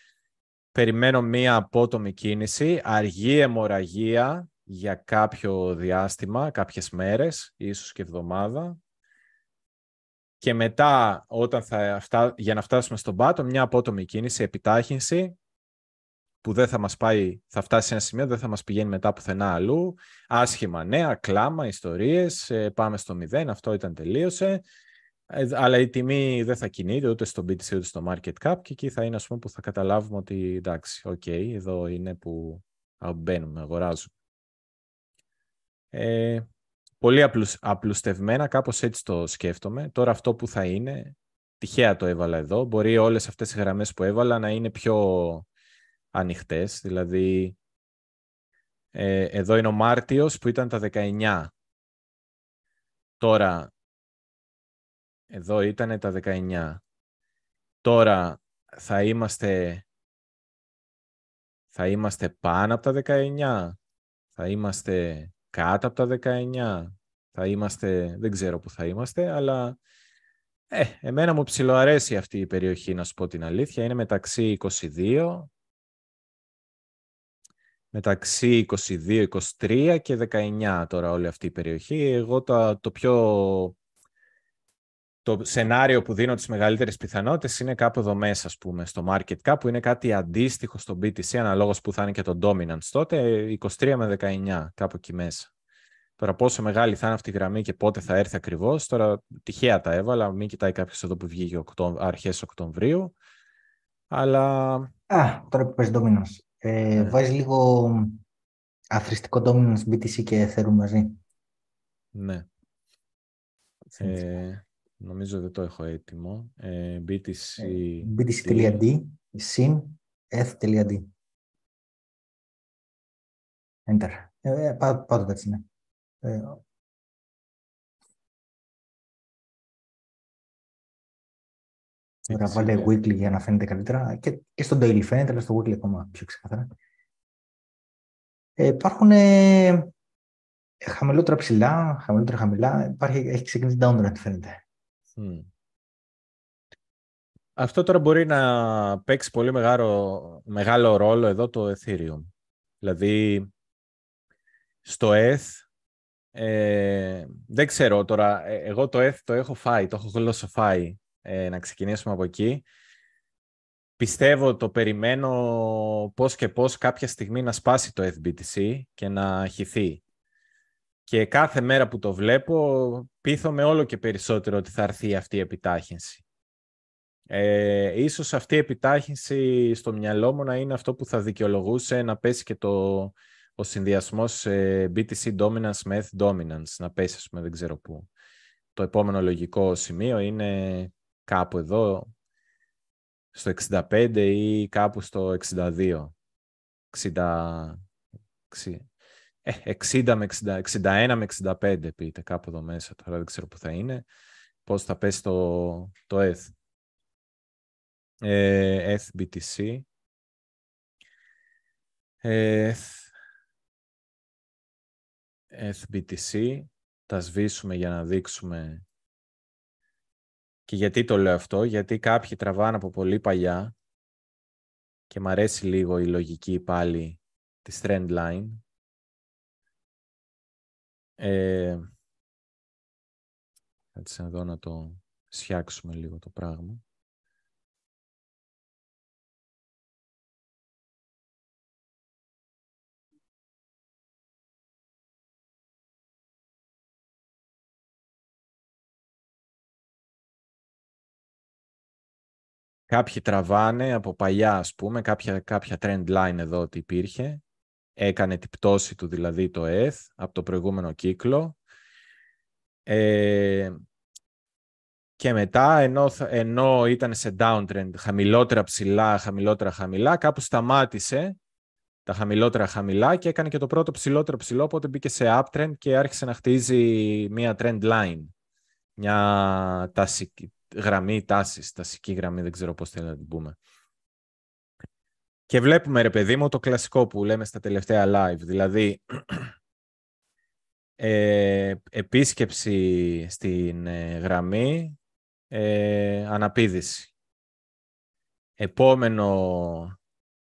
περιμένω μία απότομη κίνηση, αργή αιμορραγία για κάποιο διάστημα, κάποιες μέρες, ίσως και εβδομάδα. Και μετά, όταν θα για να φτάσουμε στον πάτο, μια απότομη κίνηση, επιτάχυνση, που δεν θα μας πάει, θα φτάσει σε ένα σημείο, δεν θα μας πηγαίνει μετά πουθενά αλλού. Άσχημα νέα, κλάμα, ιστορίες, ε, πάμε στο μηδέν, αυτό ήταν τελείωσε. Ε, αλλά η τιμή δεν θα κινείται ούτε στο BTC ούτε στο market cap και εκεί θα είναι ας πούμε που θα καταλάβουμε ότι εντάξει, ok, okay, εδώ είναι που μπαίνουμε, αγοράζουμε. Ε, πολύ απλουσ, απλουστευμένα, κάπως έτσι το σκέφτομαι. Τώρα αυτό που θα είναι, τυχαία το έβαλα εδώ, μπορεί όλες αυτές οι γραμμές που έβαλα να είναι πιο ανοιχτές, δηλαδή ε, εδώ είναι ο Μάρτιος που ήταν τα 19. Τώρα εδώ ήταν τα 19. Τώρα θα είμαστε, θα είμαστε πάνω από τα 19. Θα είμαστε κάτω από τα 19. Θα είμαστε, δεν ξέρω που θα είμαστε, αλλά ε, εμένα μου ψιλοαρέσει αυτή η περιοχή, να σου πω την αλήθεια. Είναι μεταξύ 22, μεταξύ 22, 23 και 19 τώρα όλη αυτή η περιοχή. Εγώ το, το πιο το σενάριο που δίνω τις μεγαλύτερες πιθανότητες είναι κάπου εδώ μέσα, ας πούμε, στο market cap, που είναι κάτι αντίστοιχο στο BTC, αναλόγως που θα είναι και το dominance τότε, 23 με 19, κάπου εκεί μέσα. Τώρα πόσο μεγάλη θα είναι αυτή η γραμμή και πότε θα έρθει ακριβώς, τώρα τυχαία τα έβαλα, μην κοιτάει κάποιος εδώ που βγήκε Οκτώ, αρχές Οκτωβρίου, αλλά... Α, τώρα που πες dominance. Ε, ναι. Βάζει λίγο αθρηστικό dominance BTC και Ethereum μαζί. Ναι. Ε, Νομίζω δεν το έχω έτοιμο. Ε, BTC... BTC.D συν eth.d Enter. Ε, πάντοτε έτσι είναι. Ε, Ωραία, βάλε weekly για να φαίνεται καλύτερα. Και, και στο daily φαίνεται, αλλά στο weekly ακόμα πιο ξεκάθαρα. Ε, υπάρχουν ε, χαμηλότερα ψηλά, χαμηλότερα χαμηλά. Υπάρχει, έχει ξεκινήσει downtrend φαίνεται. Αυτό τώρα μπορεί να παίξει πολύ μεγάλο, μεγάλο ρόλο εδώ το Ethereum. Δηλαδή, στο ETH, ε, δεν ξέρω τώρα, ε, εγώ το ETH το έχω φάει, το έχω γλωσσοφάει, ε, να ξεκινήσουμε από εκεί. Πιστεύω, το περιμένω πώς και πώς κάποια στιγμή να σπάσει το FBTC και να χυθεί. Και κάθε μέρα που το βλέπω, πείθομαι όλο και περισσότερο ότι θα έρθει αυτή η επιτάχυνση. Ε, ίσως αυτή η επιτάχυνση στο μυαλό μου να είναι αυτό που θα δικαιολογούσε να πέσει και το, ο συνδυασμός ε, BTC Dominance με ETH Dominance, να πέσει, ας πούμε, δεν ξέρω πού. Το επόμενο λογικό σημείο είναι κάπου εδώ, στο 65 ή κάπου στο 62. 60, 60 με 60, 61 με 65 πείτε κάπου εδώ μέσα, τώρα δεν ξέρω που θα είναι, πώς θα πέσει το, το ETH. Ε, ETH BTC. ETH, ETH BTC. Τα σβήσουμε για να δείξουμε και γιατί το λέω αυτό, γιατί κάποιοι τραβάνε από πολύ παλιά και μ' αρέσει λίγο η λογική πάλι της trend line ε, έτσι εδώ να το σιάξουμε λίγο το πράγμα. Κάποιοι τραβάνε από παλιά, ας πούμε, κάποια, κάποια trend line εδώ ότι υπήρχε έκανε την πτώση του δηλαδή το ETH από το προηγούμενο κύκλο. Ε, και μετά, ενώ, ενώ ήταν σε downtrend, χαμηλότερα ψηλά, χαμηλότερα χαμηλά, κάπου σταμάτησε τα χαμηλότερα χαμηλά και έκανε και το πρώτο ψηλότερο ψηλό, οπότε μπήκε σε uptrend και άρχισε να χτίζει μία trend line. Μια τάση, γραμμή τάσης, τασική γραμμή, δεν ξέρω πώς θέλει να την πούμε. Και βλέπουμε, ρε παιδί μου, το κλασικό που λέμε στα τελευταία live. Δηλαδή, ε, επίσκεψη στην ε, γραμμή, ε, αναπήδηση. Επόμενο,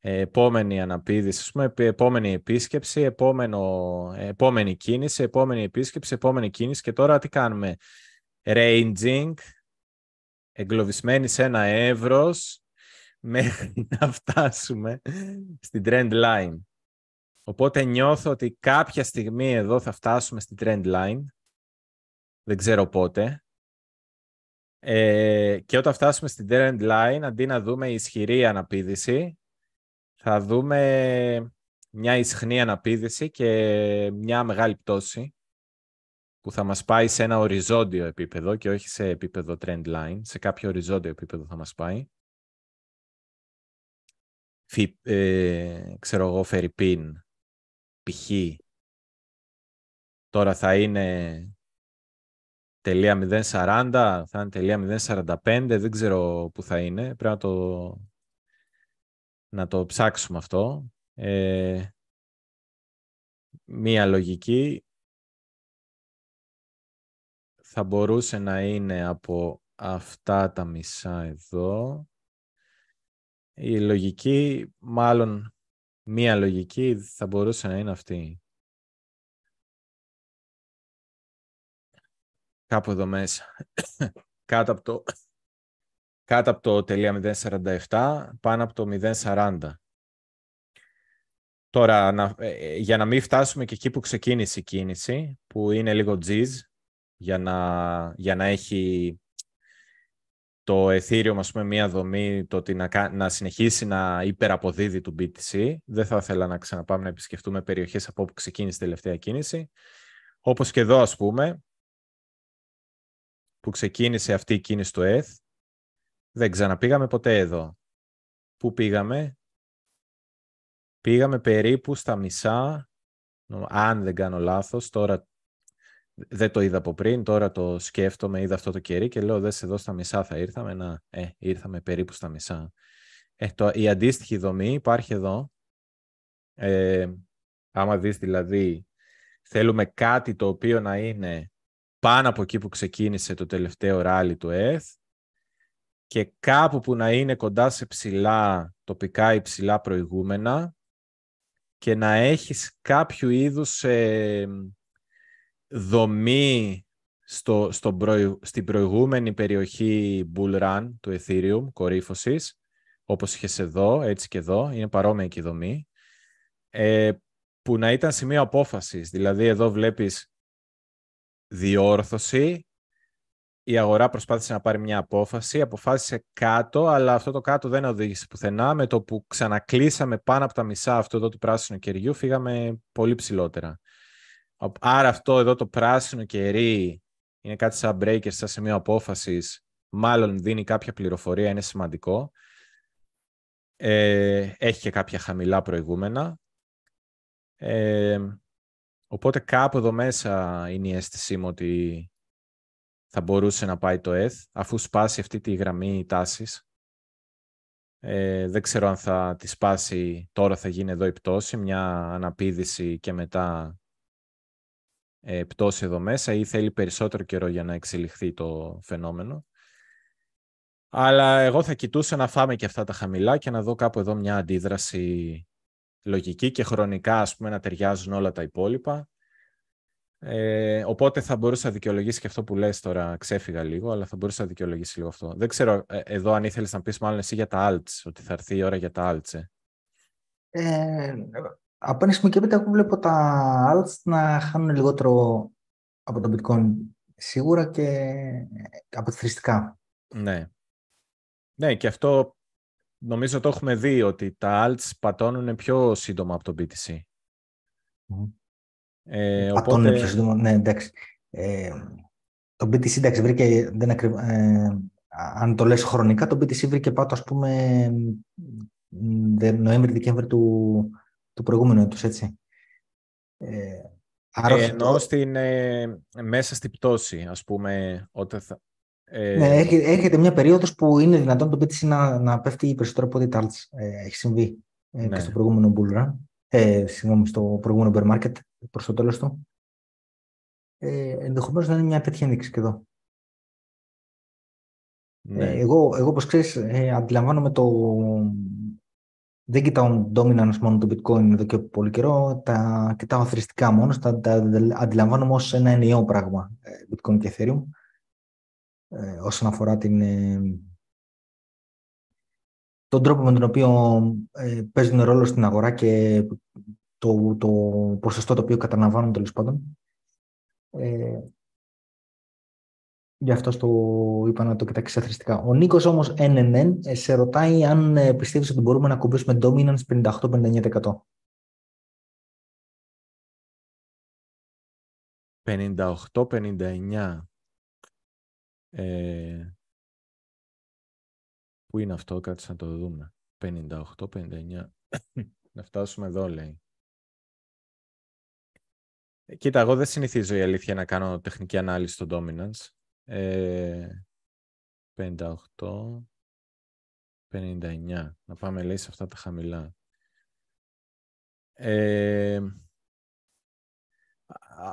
επόμενη αναπήδηση, ας πούμε, επόμενη επίσκεψη, επόμενο, επόμενη κίνηση, επόμενη επίσκεψη, επόμενη κίνηση και τώρα τι κάνουμε; Ranging, εγκλωβισμένοι σε ένα εύρος μέχρι να φτάσουμε στην trend line. Οπότε νιώθω ότι κάποια στιγμή εδώ θα φτάσουμε στην trend line. Δεν ξέρω πότε. Ε, και όταν φτάσουμε στην trend line, αντί να δούμε ισχυρή αναπήδηση, θα δούμε μια ισχνή αναπήδηση και μια μεγάλη πτώση που θα μας πάει σε ένα οριζόντιο επίπεδο και όχι σε επίπεδο trend line, σε κάποιο οριζόντιο επίπεδο θα μας πάει. Φι, ε, ξέρω εγώ, Φερρυπίν, π.χ. Τώρα θα είναι τελεία 0.40, θα είναι τελεία 0.45, δεν ξέρω πού θα είναι. Πρέπει να το, να το ψάξουμε αυτό. Ε, μία λογική θα μπορούσε να είναι από αυτά τα μισά εδώ. Η λογική, μάλλον μία λογική θα μπορούσε να είναι αυτή. Κάπου εδώ μέσα. κάτω από το, κάτω από το τελεία 047, πάνω από το 040. Τώρα, ε, ε, για να μην φτάσουμε και εκεί που ξεκίνησε η κίνηση, που είναι λίγο τζιζ, για να, για να έχει το Ethereum, ας πούμε, μία δομή, το ότι να, να συνεχίσει να υπεραποδίδει του BTC. Δεν θα ήθελα να ξαναπάμε να επισκεφτούμε περιοχές από όπου ξεκίνησε η τελευταία κίνηση. Όπως και εδώ, ας πούμε, που ξεκίνησε αυτή η κίνηση του ETH, δεν ξαναπήγαμε ποτέ εδώ. Πού πήγαμε; Πήγαμε περίπου στα μισά, αν δεν κάνω λάθος, τώρα δεν το είδα από πριν, τώρα το σκέφτομαι, είδα αυτό το κερί και λέω δες εδώ στα μισά θα ήρθαμε, να, ε, ήρθαμε περίπου στα μισά. Ε, το, η αντίστοιχη δομή υπάρχει εδώ. Ε, άμα δεις δηλαδή, θέλουμε κάτι το οποίο να είναι πάνω από εκεί που ξεκίνησε το τελευταίο ράλι του ΕΘ και κάπου που να είναι κοντά σε ψηλά, τοπικά ή ψηλά προηγούμενα και να έχεις κάποιο είδους ε, δομή στο, στο στην προηγούμενη περιοχή bull run του Ethereum, κορύφωσης, όπως είχες εδώ, έτσι και εδώ, είναι παρόμοια και η δομή, ε, που να ήταν σημείο απόφασης. Δηλαδή εδώ βλέπεις διόρθωση, η αγορά προσπάθησε να πάρει μια απόφαση, αποφάσισε κάτω, αλλά αυτό το κάτω δεν οδήγησε πουθενά. Με το που ξανακλείσαμε πάνω από τα μισά αυτού εδώ του πράσινου κεριού, φύγαμε πολύ ψηλότερα. Άρα αυτό εδώ το πράσινο κερί είναι κάτι σαν breaker, σαν σημείο απόφασης. Μάλλον δίνει κάποια πληροφορία, είναι σημαντικό. Ε, έχει και κάποια χαμηλά προηγούμενα. Ε, οπότε κάπου εδώ μέσα είναι η αίσθησή μου ότι θα μπορούσε να πάει το ETH, αφού σπάσει αυτή τη γραμμή τάσης. Ε, δεν ξέρω αν θα τη σπάσει τώρα θα γίνει εδώ η πτώση, μια αναπήδηση και μετά ε, πτώση εδώ μέσα ή θέλει περισσότερο καιρό για να εξελιχθεί το φαινόμενο. Αλλά εγώ θα κοιτούσα να φάμε και αυτά τα χαμηλά και να δω κάπου εδώ μια αντίδραση λογική και χρονικά ας πούμε να ταιριάζουν όλα τα υπόλοιπα. Ε, οπότε θα μπορούσα να δικαιολογήσει και αυτό που λες τώρα, ξέφυγα λίγο, αλλά θα μπορούσα να δικαιολογήσει λίγο αυτό. Δεν ξέρω ε, εδώ αν ήθελες να πεις μάλλον εσύ για τα alts, ότι θα έρθει η ώρα για τα alts. Ε. ε από ένα σημείο και έπειτα εγώ βλέπω τα alts να χάνουν λιγότερο από το bitcoin σίγουρα και αποθυριστικά. Ναι. Ναι, και αυτό νομίζω το έχουμε δει ότι τα alts πατώνουν πιο σύντομα από το BTC. Mm. Ε, πατώνουν πιο σύντομα, ναι, εντάξει. Ε, το BTC, εντάξει, βρήκε, δεν ε, αν το λες χρονικά, το BTC βρήκε πάτο, ας πούμε, Νοέμβρη-Δεκέμβρη του, του προηγούμενου έτους, έτσι. Ε, άρα ε, ενώ στην, ε, μέσα στην πτώση, ας πούμε, όταν θα... Ε... Ναι, έρχεται μια περίοδος που είναι δυνατόν το BTC να, να πέφτει περισσότερο από ό,τι τα ε, έχει συμβεί ε, ναι. και στο προηγούμενο bull run, ε, συγγνώμη, στο προηγούμενο bear market, προς το τέλος του. Ε, ενδεχομένως να είναι μια τέτοια ένδειξη και εδώ. Ναι. εγώ, εγώ, όπως ξέρεις, ε, αντιλαμβάνομαι το... Δεν κοιτάω dominance μόνο το bitcoin εδώ και πολύ καιρό, τα κοιτάω αθρηστικά μόνος, τα, τα αντιλαμβάνομαι ως ένα ενιαίο πράγμα, bitcoin και ethereum, ε, όσον αφορά την, ε, τον τρόπο με τον οποίο ε, παίζουν ρόλο στην αγορά και το, το ποσοστό το οποίο καταλαμβάνουν τέλος πάντων. Ε, γι' αυτό το είπα να το κοιτάξεις αθρηστικά. Ο Νίκος όμως NNN ε, σε ρωτάει αν ε, πιστεύεις ότι μπορούμε να ακουμπήσουμε dominance 58-59%. 58-59. Ε, πού είναι αυτό, κάτσε να το δούμε. 58-59. να φτάσουμε εδώ, λέει. Ε, κοίτα, εγώ δεν συνηθίζω η αλήθεια να κάνω τεχνική ανάλυση στο dominance. Ε, 58, 59. Να πάμε λέει σε αυτά τα χαμηλά. Ε,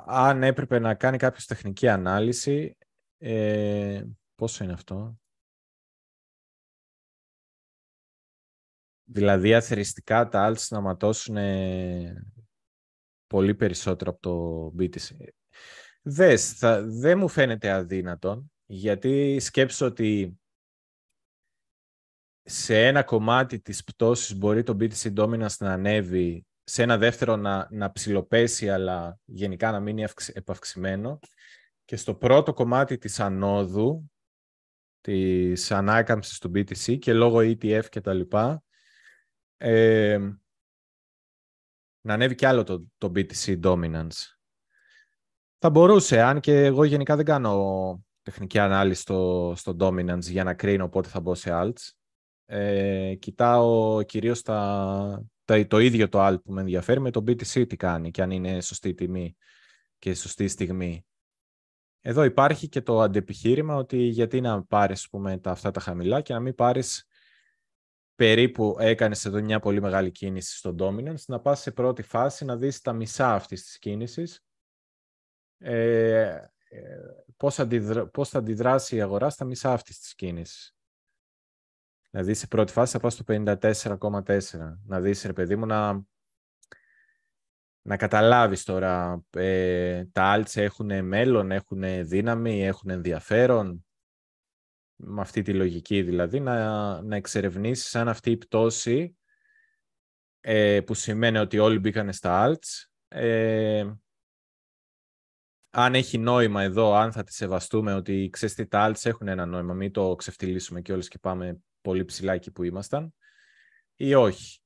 αν έπρεπε να κάνει κάποιος τεχνική ανάλυση, ε, πόσο είναι αυτό; Δηλαδή αθεριστικά τα alts να ματώσουν πολύ περισσότερο από το BTC. Δες, θα, δεν μου φαίνεται αδύνατον, γιατί σκέψω ότι σε ένα κομμάτι της πτώσης μπορεί το BTC Dominance να ανέβει, σε ένα δεύτερο να, να ψηλοπέσει, αλλά γενικά να μείνει επαυξημένο. Και στο πρώτο κομμάτι της ανόδου, της ανάκαμψης του BTC και λόγω ETF και τα λοιπά, ε, να ανέβει κι άλλο το, το BTC Dominance. Θα μπορούσε, αν και εγώ γενικά δεν κάνω τεχνική ανάλυση στο, στο Dominance για να κρίνω πότε θα μπω σε alts. Ε, κοιτάω κυρίως τα, το ίδιο το alt που με ενδιαφέρει με το BTC τι κάνει και αν είναι σωστή τιμή και σωστή στιγμή. Εδώ υπάρχει και το αντεπιχείρημα ότι γιατί να πάρεις πούμε, τα, αυτά τα χαμηλά και να μην πάρεις περίπου έκανες εδώ μια πολύ μεγάλη κίνηση στο Dominance, να πας σε πρώτη φάση να δεις τα μισά αυτής της κίνησης, ε, ε πώς, πώς θα αντιδράσει η αγορά στα μισά αυτής της κίνησης. Δηλαδή σε πρώτη φάση θα πας στο 54,4. Να δεις ρε παιδί μου να, να καταλάβεις τώρα ε, τα alts έχουν μέλλον, έχουν δύναμη, έχουν ενδιαφέρον με αυτή τη λογική δηλαδή, να, να εξερευνήσεις αν αυτή η πτώση ε, που σημαίνει ότι όλοι μπήκαν στα alts, ε, αν έχει νόημα εδώ, αν θα τη σεβαστούμε ότι ξέρεις τι, τα alts έχουν ένα νόημα, μην το ξεφτυλίσουμε και όλες και πάμε πολύ ψηλά εκεί που ήμασταν, ή όχι.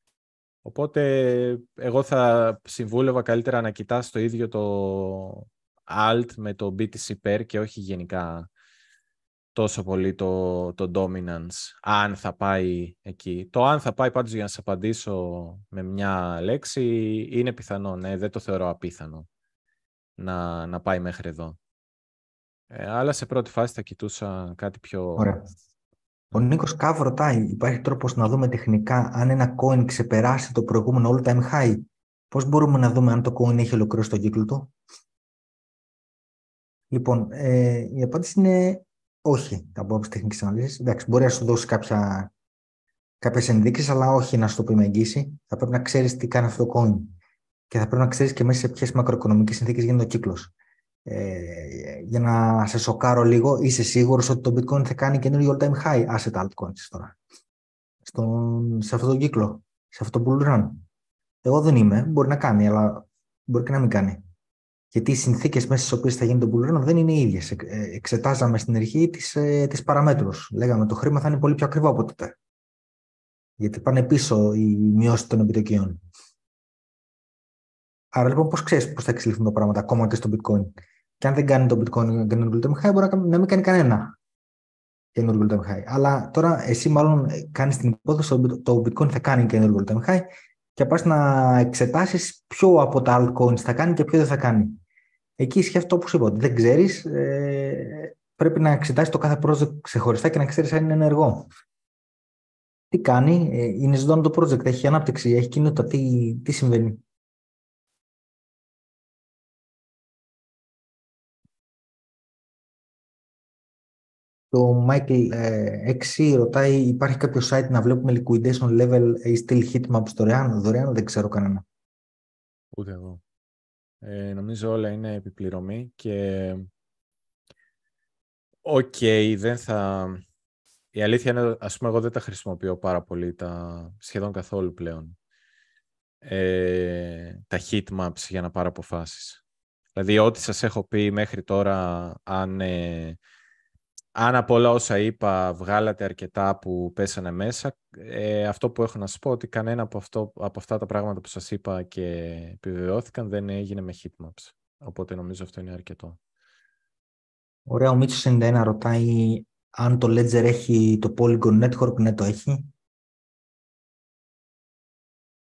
Οπότε εγώ θα συμβούλευα καλύτερα να κοιτάς το ίδιο το alt με το BTC pair και όχι γενικά τόσο πολύ το, το dominance, αν θα πάει εκεί. Το αν θα πάει πάντως για να σε απαντήσω με μια λέξη είναι πιθανό, ναι, δεν το θεωρώ απίθανο να, να πάει μέχρι εδώ. Ε, αλλά σε πρώτη φάση θα κοιτούσα κάτι πιο... Ωραία. Ο Νίκος Κάβ ρωτάει, υπάρχει τρόπος να δούμε τεχνικά αν ένα coin ξεπεράσει το προηγούμενο all time high. Πώς μπορούμε να δούμε αν το coin έχει ολοκληρώσει τον κύκλο του; Λοιπόν, ε, η απάντηση είναι όχι τα από τεχνικής αναλύσης. Εντάξει, μπορεί να σου δώσει κάποια, κάποιες ενδείξεις, αλλά όχι να σου το πει με εγγύηση. Θα πρέπει να ξέρεις τι κάνει αυτό το coin. Και θα πρέπει να ξέρεις και μέσα σε ποιες μακροοικονομικές συνθήκες γίνεται ο κύκλος. Ε, για να σε σοκάρω λίγο, είσαι σίγουρος ότι το bitcoin θα κάνει καινούριο all time high asset altcoins τώρα. Στον, σε αυτόν τον κύκλο, σε αυτό το bull run. Εγώ δεν είμαι, μπορεί να κάνει, αλλά μπορεί και να μην κάνει. Γιατί οι συνθήκες μέσα στις οποίες θα γίνει το bull δεν είναι οι ίδιες. Ε, εξετάζαμε στην αρχή τις ε, τις παραμέτρους. Λέγαμε το χρήμα θα είναι πολύ πιο ακριβό από τότε. Γιατί πάνε πίσω οι μειώσεις των επιτοκίων. Άρα λοιπόν, πώς ξέρεις πώς θα εξελιχθούν τα πράγματα ακόμα και στο bitcoin; Και αν δεν κάνει το bitcoin καινούργιο all high, μπορεί να μην κάνει κανένα καινούργιο all high. Αλλά τώρα εσύ μάλλον κάνεις την υπόθεση ότι το bitcoin θα κάνει καινούργιο all high και πας να εξετάσεις ποιο από τα altcoins θα κάνει και ποιο δεν θα κάνει. Εκεί ισχύει αυτό που σου είπα, ότι δεν ξέρεις, ε, πρέπει να εξετάσεις το κάθε project ξεχωριστά και να ξέρεις αν είναι ενεργό. Τι κάνει, ε, είναι ζωντανό το project, έχει ανάπτυξη, έχει κινητότητα, τι, τι συμβαίνει. Το Michael ε, 6 ρωτάει, υπάρχει κάποιο site να βλέπουμε liquidation level; Ή still heatmaps δωρεάν; Δωρεάν δεν ξέρω κανένα. Ούτε εγώ. Ε, νομίζω όλα είναι επί πληρωμή και ok, okay, δεν θα... Η αλήθεια είναι, ας πούμε, εγώ δεν τα χρησιμοποιώ πάρα πολύ, τα... σχεδόν καθόλου πλέον. Ε, τα heatmaps για να πάρω αποφάσεις. Δηλαδή, ό,τι σας έχω πει μέχρι τώρα, αν, ε, αν από όλα όσα είπα βγάλατε αρκετά που πέσανε μέσα, ε, αυτό που έχω να σας πω ότι κανένα από, αυτό, από αυτά τα πράγματα που σας είπα και επιβεβαιώθηκαν δεν έγινε με heatmaps. Οπότε νομίζω αυτό είναι αρκετό. Ωραία, ο Μίτσος 91 ρωτάει αν το Ledger έχει το Polygon Network. Ναι, το έχει.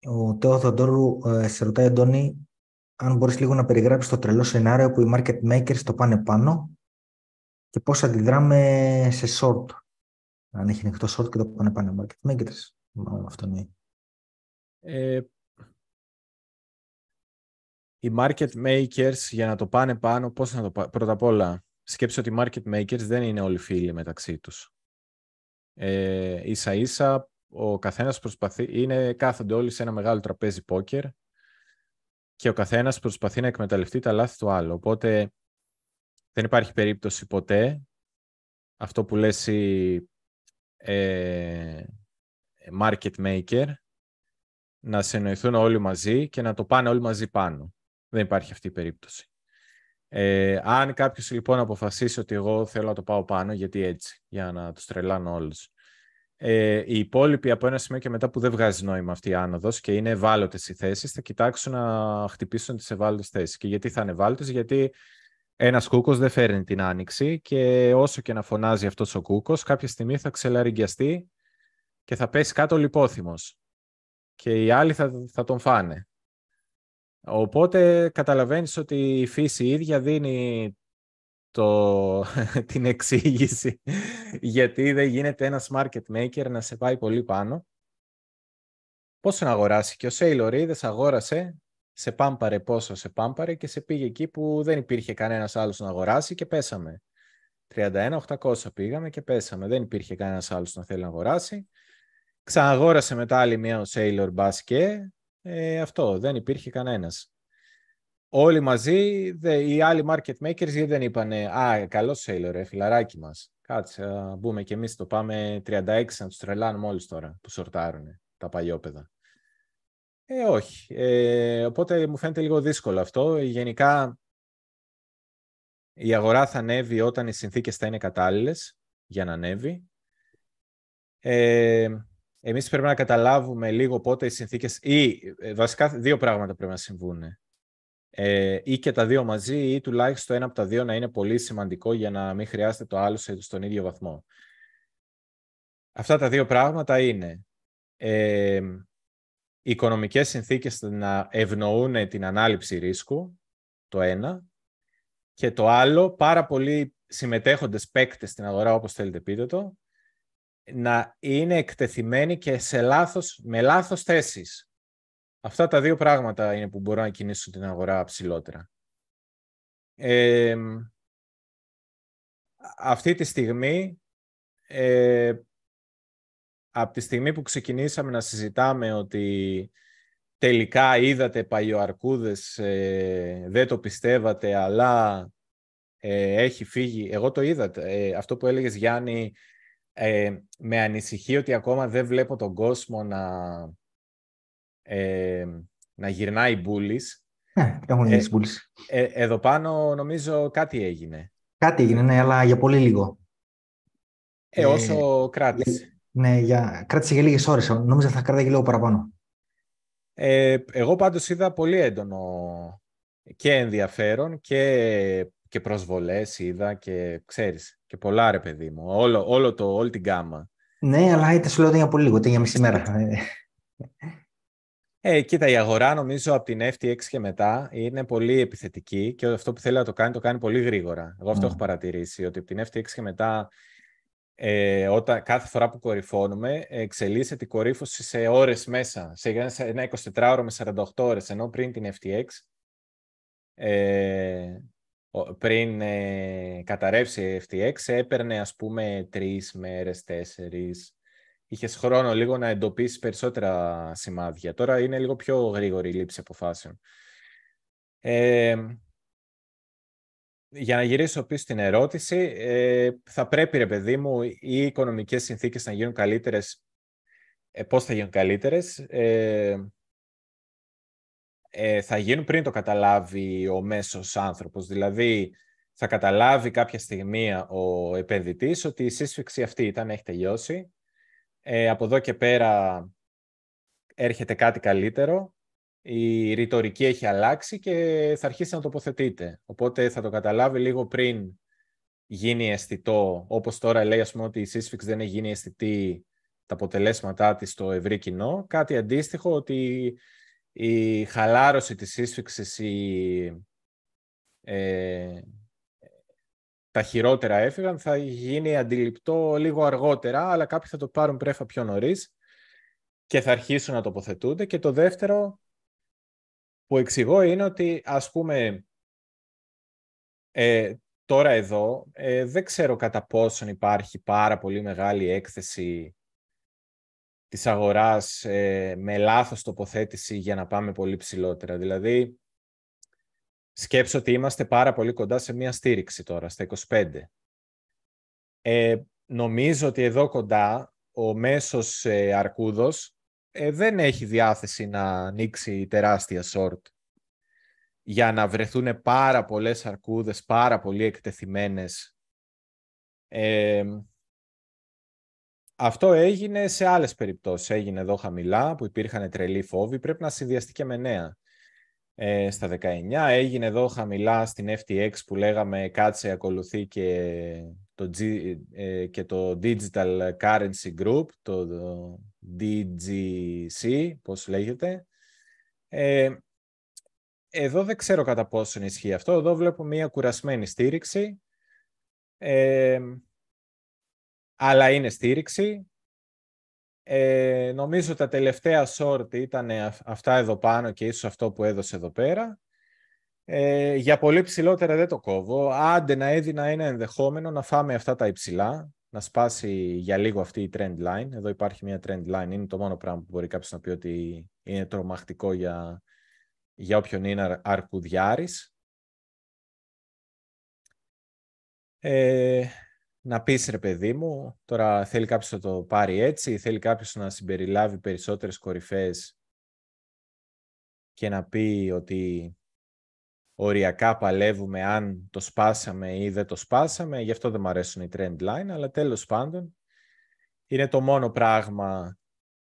Ο Τέο Θοντόρου ε, σε ρωτάει, Αντώνη, αν μπορείς λίγο να περιγράψεις το τρελό σενάριο που οι market makers το πάνε πάνω και πώς αντιδράμε σε short. Αν έχει ανοιχτό short και το πάνε πάνω οι market makers. Μάλλον αυτό είναι. Ε, οι market makers για να το πάνε πάνω, πώς να το πάνε. Πρώτα απ' όλα, σκέψω ότι οι market makers δεν είναι όλοι φίλοι μεταξύ τους. Ε, ίσα ίσα ο καθένας προσπαθεί, είναι, κάθονται όλοι σε ένα μεγάλο τραπέζι πόκερ και ο καθένας προσπαθεί να εκμεταλλευτεί τα λάθη του άλλου. Οπότε δεν υπάρχει περίπτωση ποτέ αυτό που λες η ε, market maker να συνοηθούν όλοι μαζί και να το πάνε όλοι μαζί πάνω. Δεν υπάρχει αυτή η περίπτωση. Ε, αν κάποιος λοιπόν αποφασίσει ότι εγώ θέλω να το πάω πάνω, γιατί έτσι, για να τους τρελάνω όλους. Ε, οι υπόλοιποι από ένα σημείο και μετά που δεν βγάζει νόημα αυτή η άνοδος και είναι ευάλωτες οι θέσεις, θα κοιτάξουν να χτυπήσουν τις ευάλωτες θέσεις. Και γιατί θα είναι ευάλωτες, γιατί ένας κούκος δεν φέρνει την άνοιξη και όσο και να φωνάζει αυτός ο κούκος, κάποια στιγμή θα ξελαριγκιαστεί και θα πέσει κάτω λιπόθυμος. Και οι άλλοι θα, θα τον φάνε. Οπότε καταλαβαίνεις ότι η φύση ίδια δίνει το, την εξήγηση γιατί δεν γίνεται ένας market maker να σε πάει πολύ πάνω. Πώς να αγοράσει; Και ο Sailor είδες αγόρασε, σε πάμπαρε πόσο σε πάμπαρε και σε πήγε εκεί που δεν υπήρχε κανένας άλλος να αγοράσει και πέσαμε. 31-800 πήγαμε και πέσαμε. Δεν υπήρχε κανένας άλλος να θέλει να αγοράσει. Ξαναγόρασε μετά άλλη μία ο Sailor Bass και ε, αυτό, δεν υπήρχε κανένας. Όλοι μαζί, δε, οι άλλοι market makers δεν είπανε «Α, καλός Sailor, ρε, φιλαράκι μας». Κάτσε, να μπούμε κι εμείς το πάμε 36 να τους τρελάνουμε μόλις τώρα που σορτάρουν τα παλιόπαιδα. Ε, όχι. Ε, οπότε μου φαίνεται λίγο δύσκολο αυτό. Γενικά η αγορά θα ανέβει όταν οι συνθήκες θα είναι κατάλληλες για να ανέβει. Ε, εμείς πρέπει να καταλάβουμε λίγο πότε οι συνθήκες... ή ε, βασικά δύο πράγματα πρέπει να συμβούν. Ε, ή και τα δύο μαζί ή τουλάχιστον ένα από τα δύο να είναι πολύ σημαντικό για να μην χρειάζεται το άλλο στον ίδιο βαθμό. Αυτά τα δύο πράγματα είναι ε, οι οικονομικές συνθήκες να ευνοούν την ανάληψη ρίσκου, το ένα, και το άλλο, πάρα πολλοί συμμετέχοντες παίκτες στην αγορά, όπως θέλετε πείτε το, να είναι εκτεθειμένοι και σε λάθος, με λάθος θέσεις. Αυτά τα δύο πράγματα είναι που μπορούν να κινήσουν την αγορά ψηλότερα. Ε, αυτή τη στιγμή, ε, από τη στιγμή που ξεκινήσαμε να συζητάμε ότι τελικά είδατε παλιοαρκούδες, ε, δεν το πιστεύατε, αλλά ε, έχει φύγει. Εγώ το είδα. Ε, αυτό που έλεγες Γιάννη, ε, με ανησυχεί ότι ακόμα δεν βλέπω τον κόσμο να, ε, να γυρνάει μπούλης. Ναι, έχουν ε, ε, εδώ πάνω νομίζω κάτι έγινε. Κάτι έγινε, ναι, αλλά για πολύ λίγο. Ε, όσο κράτησε. Ναι, για... κράτησε για λίγες ώρες. Νόμιζα θα κράτησε λίγο παραπάνω. Ε, εγώ πάντως είδα πολύ έντονο και ενδιαφέρον και, και προσβολές είδα και ξέρεις και πολλά ρε παιδί μου. Όλο, όλο το, όλη την γκάμα. Ναι, αλλά είτε σου λέω ότι για πολύ λίγο, για μισή μέρα. Ε, κοίτα, η αγορά νομίζω από την FTX και μετά είναι πολύ επιθετική και αυτό που θέλει να το κάνει, το κάνει πολύ γρήγορα. Εγώ αυτό mm. έχω παρατηρήσει, ότι από την FTX και μετά, ε, όταν, κάθε φορά που κορυφώνουμε, εξελίσσεται η κορύφωση σε ώρες μέσα, σε ένα 24ωρο με 48 ώρες, ενώ πριν την FTX, ε, πριν ε, καταρρεύσει FTX έπαιρνε ας πούμε τρεις μέρες, τέσσερις. Είχες χρόνο λίγο να εντοπίσεις περισσότερα σημάδια. Τώρα είναι λίγο πιο γρήγορη η λήψη αποφάσεων. Ε, για να γυρίσω πίσω στην ερώτηση, ε, θα πρέπει, ρε παιδί μου, οι οικονομικές συνθήκες να γίνουν καλύτερες. Ε, πώς θα γίνουν καλύτερες. Ε, ε, θα γίνουν πριν το καταλάβει ο μέσος άνθρωπος. Δηλαδή, θα καταλάβει κάποια στιγμή ο επενδυτής ότι η σύσφυξη αυτή ήταν, έχει τελειώσει. Ε, από εδώ και πέρα έρχεται κάτι καλύτερο. Η ρητορική έχει αλλάξει και θα αρχίσει να τοποθετείται. Οπότε θα το καταλάβει λίγο πριν γίνει αισθητό, όπως τώρα λέει ας πούμε ότι η σύσφυξη δεν έχει γίνει αισθητή τα αποτελέσματά της στο ευρύ κοινό. Κάτι αντίστοιχο ότι η χαλάρωση της σύσφυξης, η, ε, τα χειρότερα έφυγαν, θα γίνει αντιληπτό λίγο αργότερα, αλλά κάποιοι θα το πάρουν πρέφα πιο νωρίς και θα αρχίσουν να τοποθετούνται. Και το δεύτερο που εξηγώ είναι ότι, ας πούμε, ε, τώρα εδώ ε, δεν ξέρω κατά πόσον υπάρχει πάρα πολύ μεγάλη έκθεση της αγοράς ε, με λάθος τοποθέτηση για να πάμε πολύ ψηλότερα. Δηλαδή, σκέψω ότι είμαστε πάρα πολύ κοντά σε μία στήριξη τώρα, στα 25. Ε, νομίζω ότι εδώ κοντά ο μέσος ε, αρκούδος ε, δεν έχει διάθεση να ανοίξει τεράστια short για να βρεθούν πάρα πολλές αρκούδες, πάρα πολύ εκτεθειμένες. Ε, αυτό έγινε σε άλλες περιπτώσεις. Έγινε εδώ χαμηλά, που υπήρχαν τρελοί φόβοι. Πρέπει να συνδυαστεί με νέα. Ε, στα 19 έγινε εδώ χαμηλά στην FTX που λέγαμε κάτσε ακολουθεί και το, G, ε, και το Digital Currency Group, το, DGC, πώς λέγεται. Ε, εδώ δεν ξέρω κατά πόσο ισχύει αυτό. Εδώ βλέπω μια κουρασμένη στήριξη. Ε, αλλά είναι στήριξη. Ε, νομίζω τα τελευταία short ήταν αυτά εδώ πάνω και ίσως αυτό που έδωσε εδώ πέρα. Ε, για πολύ ψηλότερα δεν το κόβω. Άντε να έδινα ένα ενδεχόμενο να φάμε αυτά τα υψηλά, να σπάσει για λίγο αυτή η trend line. Εδώ υπάρχει μια trend line, είναι το μόνο πράγμα που μπορεί κάποιος να πει ότι είναι τρομακτικό για, για όποιον είναι αρκουδιάρης. Ε, να πεις ρε παιδί μου, τώρα θέλει κάποιος να το πάρει έτσι, θέλει κάποιος να συμπεριλάβει περισσότερες κορυφές και να πει ότι οριακά παλεύουμε αν το σπάσαμε ή δεν το σπάσαμε, γι' αυτό δεν μου αρέσουν οι trend line, αλλά τέλος πάντων είναι το μόνο πράγμα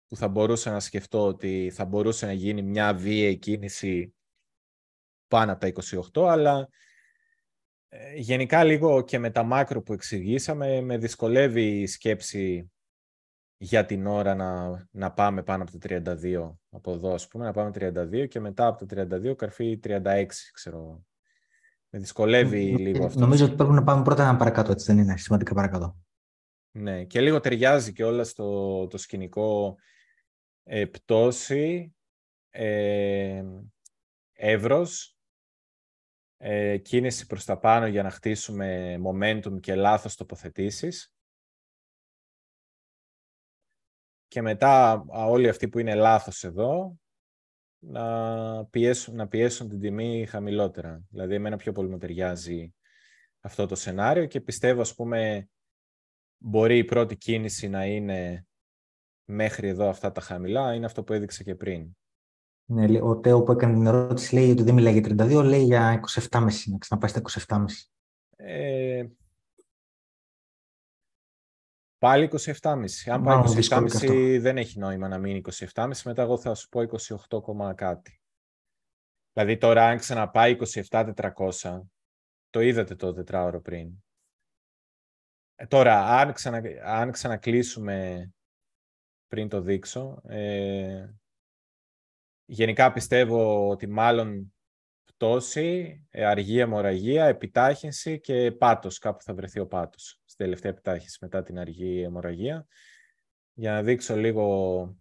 που θα μπορούσα να σκεφτώ ότι θα μπορούσε να γίνει μια βίαιη κίνηση πάνω από τα 28, αλλά ε, γενικά λίγο και με τα μάκρο που εξηγήσαμε, με δυσκολεύει η σκέψη για την ώρα να, να πάμε πάνω από τα 32 από εδώ, ας πούμε, να πάμε 32 και μετά από τα 32 καρφί 36, ξέρω. Με δυσκολεύει λίγο αυτό. Νομίζω ότι πρέπει να πάμε πρώτα ένα παρακάτω, έτσι δεν είναι, σημαντικά παρακάτω. Ναι, και λίγο ταιριάζει και όλα στο το σκηνικό ε, πτώση, ε, εύρος, ε, κίνηση προς τα πάνω για να χτίσουμε momentum και λάθος τοποθετήσεις. Και μετά όλοι αυτοί που είναι λάθος εδώ να πιέσουν, να πιέσουν την τιμή χαμηλότερα. Δηλαδή, εμένα πιο πολύ μου ταιριάζει αυτό το σενάριο και πιστεύω, ας πούμε, μπορεί η πρώτη κίνηση να είναι μέχρι εδώ αυτά τα χαμηλά, είναι αυτό που έδειξα και πριν. Ναι, ο Τέο που έκανε την ερώτηση λέει ότι δεν μιλάει για 32, λέει για 27,5, να ξαναπάει στα 27,5. Ε, πάλι 27,5. Αν πάει 27,5 δεν έχει νόημα να μείνει 27,5, μετά εγώ θα σου πω 28, κάτι. Δηλαδή τώρα αν ξαναπάει 27,400, το είδατε το τετράωρο πριν. Ε, τώρα, αν, ξανα, αν ξανακλείσουμε πριν το δείξω, ε, Γενικά πιστεύω ότι μάλλον πτώση, ε, αργή αιμορραγία, επιτάχυνση και πάτος. Κάπου θα βρεθεί ο πάτος στη τελευταία επιτάχυνση μετά την αργή αιμορραγία. Για να δείξω λίγο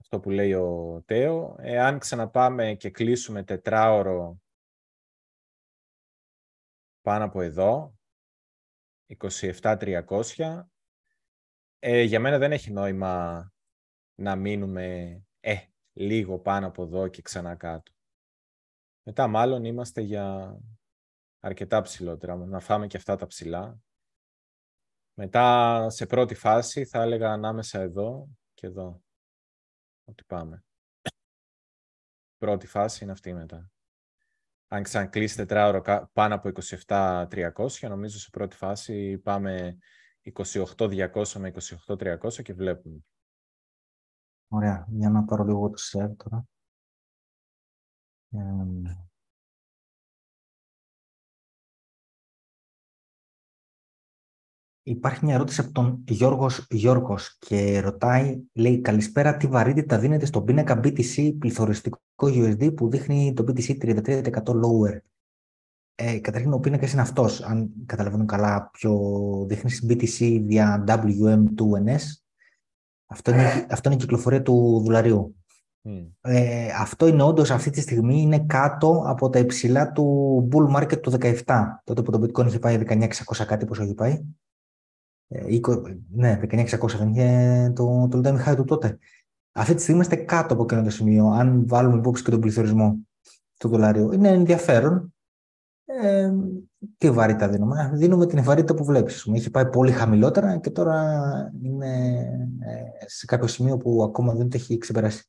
αυτό που λέει ο Τέο. Εάν ξαναπάμε και κλείσουμε τετράωρο πάνω από εδώ, 27.300. Ε, για μένα δεν έχει νόημα να μείνουμε ε, λίγο πάνω από εδώ και ξανά κάτω. Μετά μάλλον είμαστε για αρκετά ψηλότερα, να φάμε και αυτά τα ψηλά. Μετά σε πρώτη φάση θα έλεγα ανάμεσα εδώ και εδώ. Ότι πάμε. Πρώτη φάση είναι αυτή μετά. Αν ξανακλείσει τετράωρο πάνω από 27.300, νομίζω σε πρώτη φάση πάμε 28.200 με 28.300 και βλέπουμε. Ωραία. Για να πάρω λίγο το share τώρα. Υπάρχει μια ερώτηση από τον Γιώργος Γιώργος και ρωτάει, λέει, καλησπέρα, τι βαρύτητα δίνεται στον πίνακα BTC πληθωριστικό USD που δείχνει το BTC 33% lower. Ε, καταρχήν ο πίνακας είναι αυτός, αν καταλαβαίνω καλά, ποιο δείχνεις BTC δια WM2NS. Αυτό είναι, αυτό είναι η κυκλοφορία του δολαρίου. Ε, αυτό είναι όντως αυτή τη στιγμή είναι κάτω από τα υψηλά του bull market του 17, τότε που το bitcoin είχε πάει 19.600 κάτι πόσο είχε πάει. Ε, ναι, 19.600 δεν είχε το, το all high του τότε. Αυτή τη στιγμή είμαστε κάτω από εκείνο το σημείο, αν βάλουμε υπόψη και τον πληθωρισμό του δολαρίου. Είναι ενδιαφέρον. Ε, τι βαρύτητα δίνουμε. Δίνουμε την βαρύτητα που βλέπεις. Έχει πάει πολύ χαμηλότερα και τώρα είναι ε, σε κάποιο σημείο που ακόμα δεν το έχει ξεπεράσει.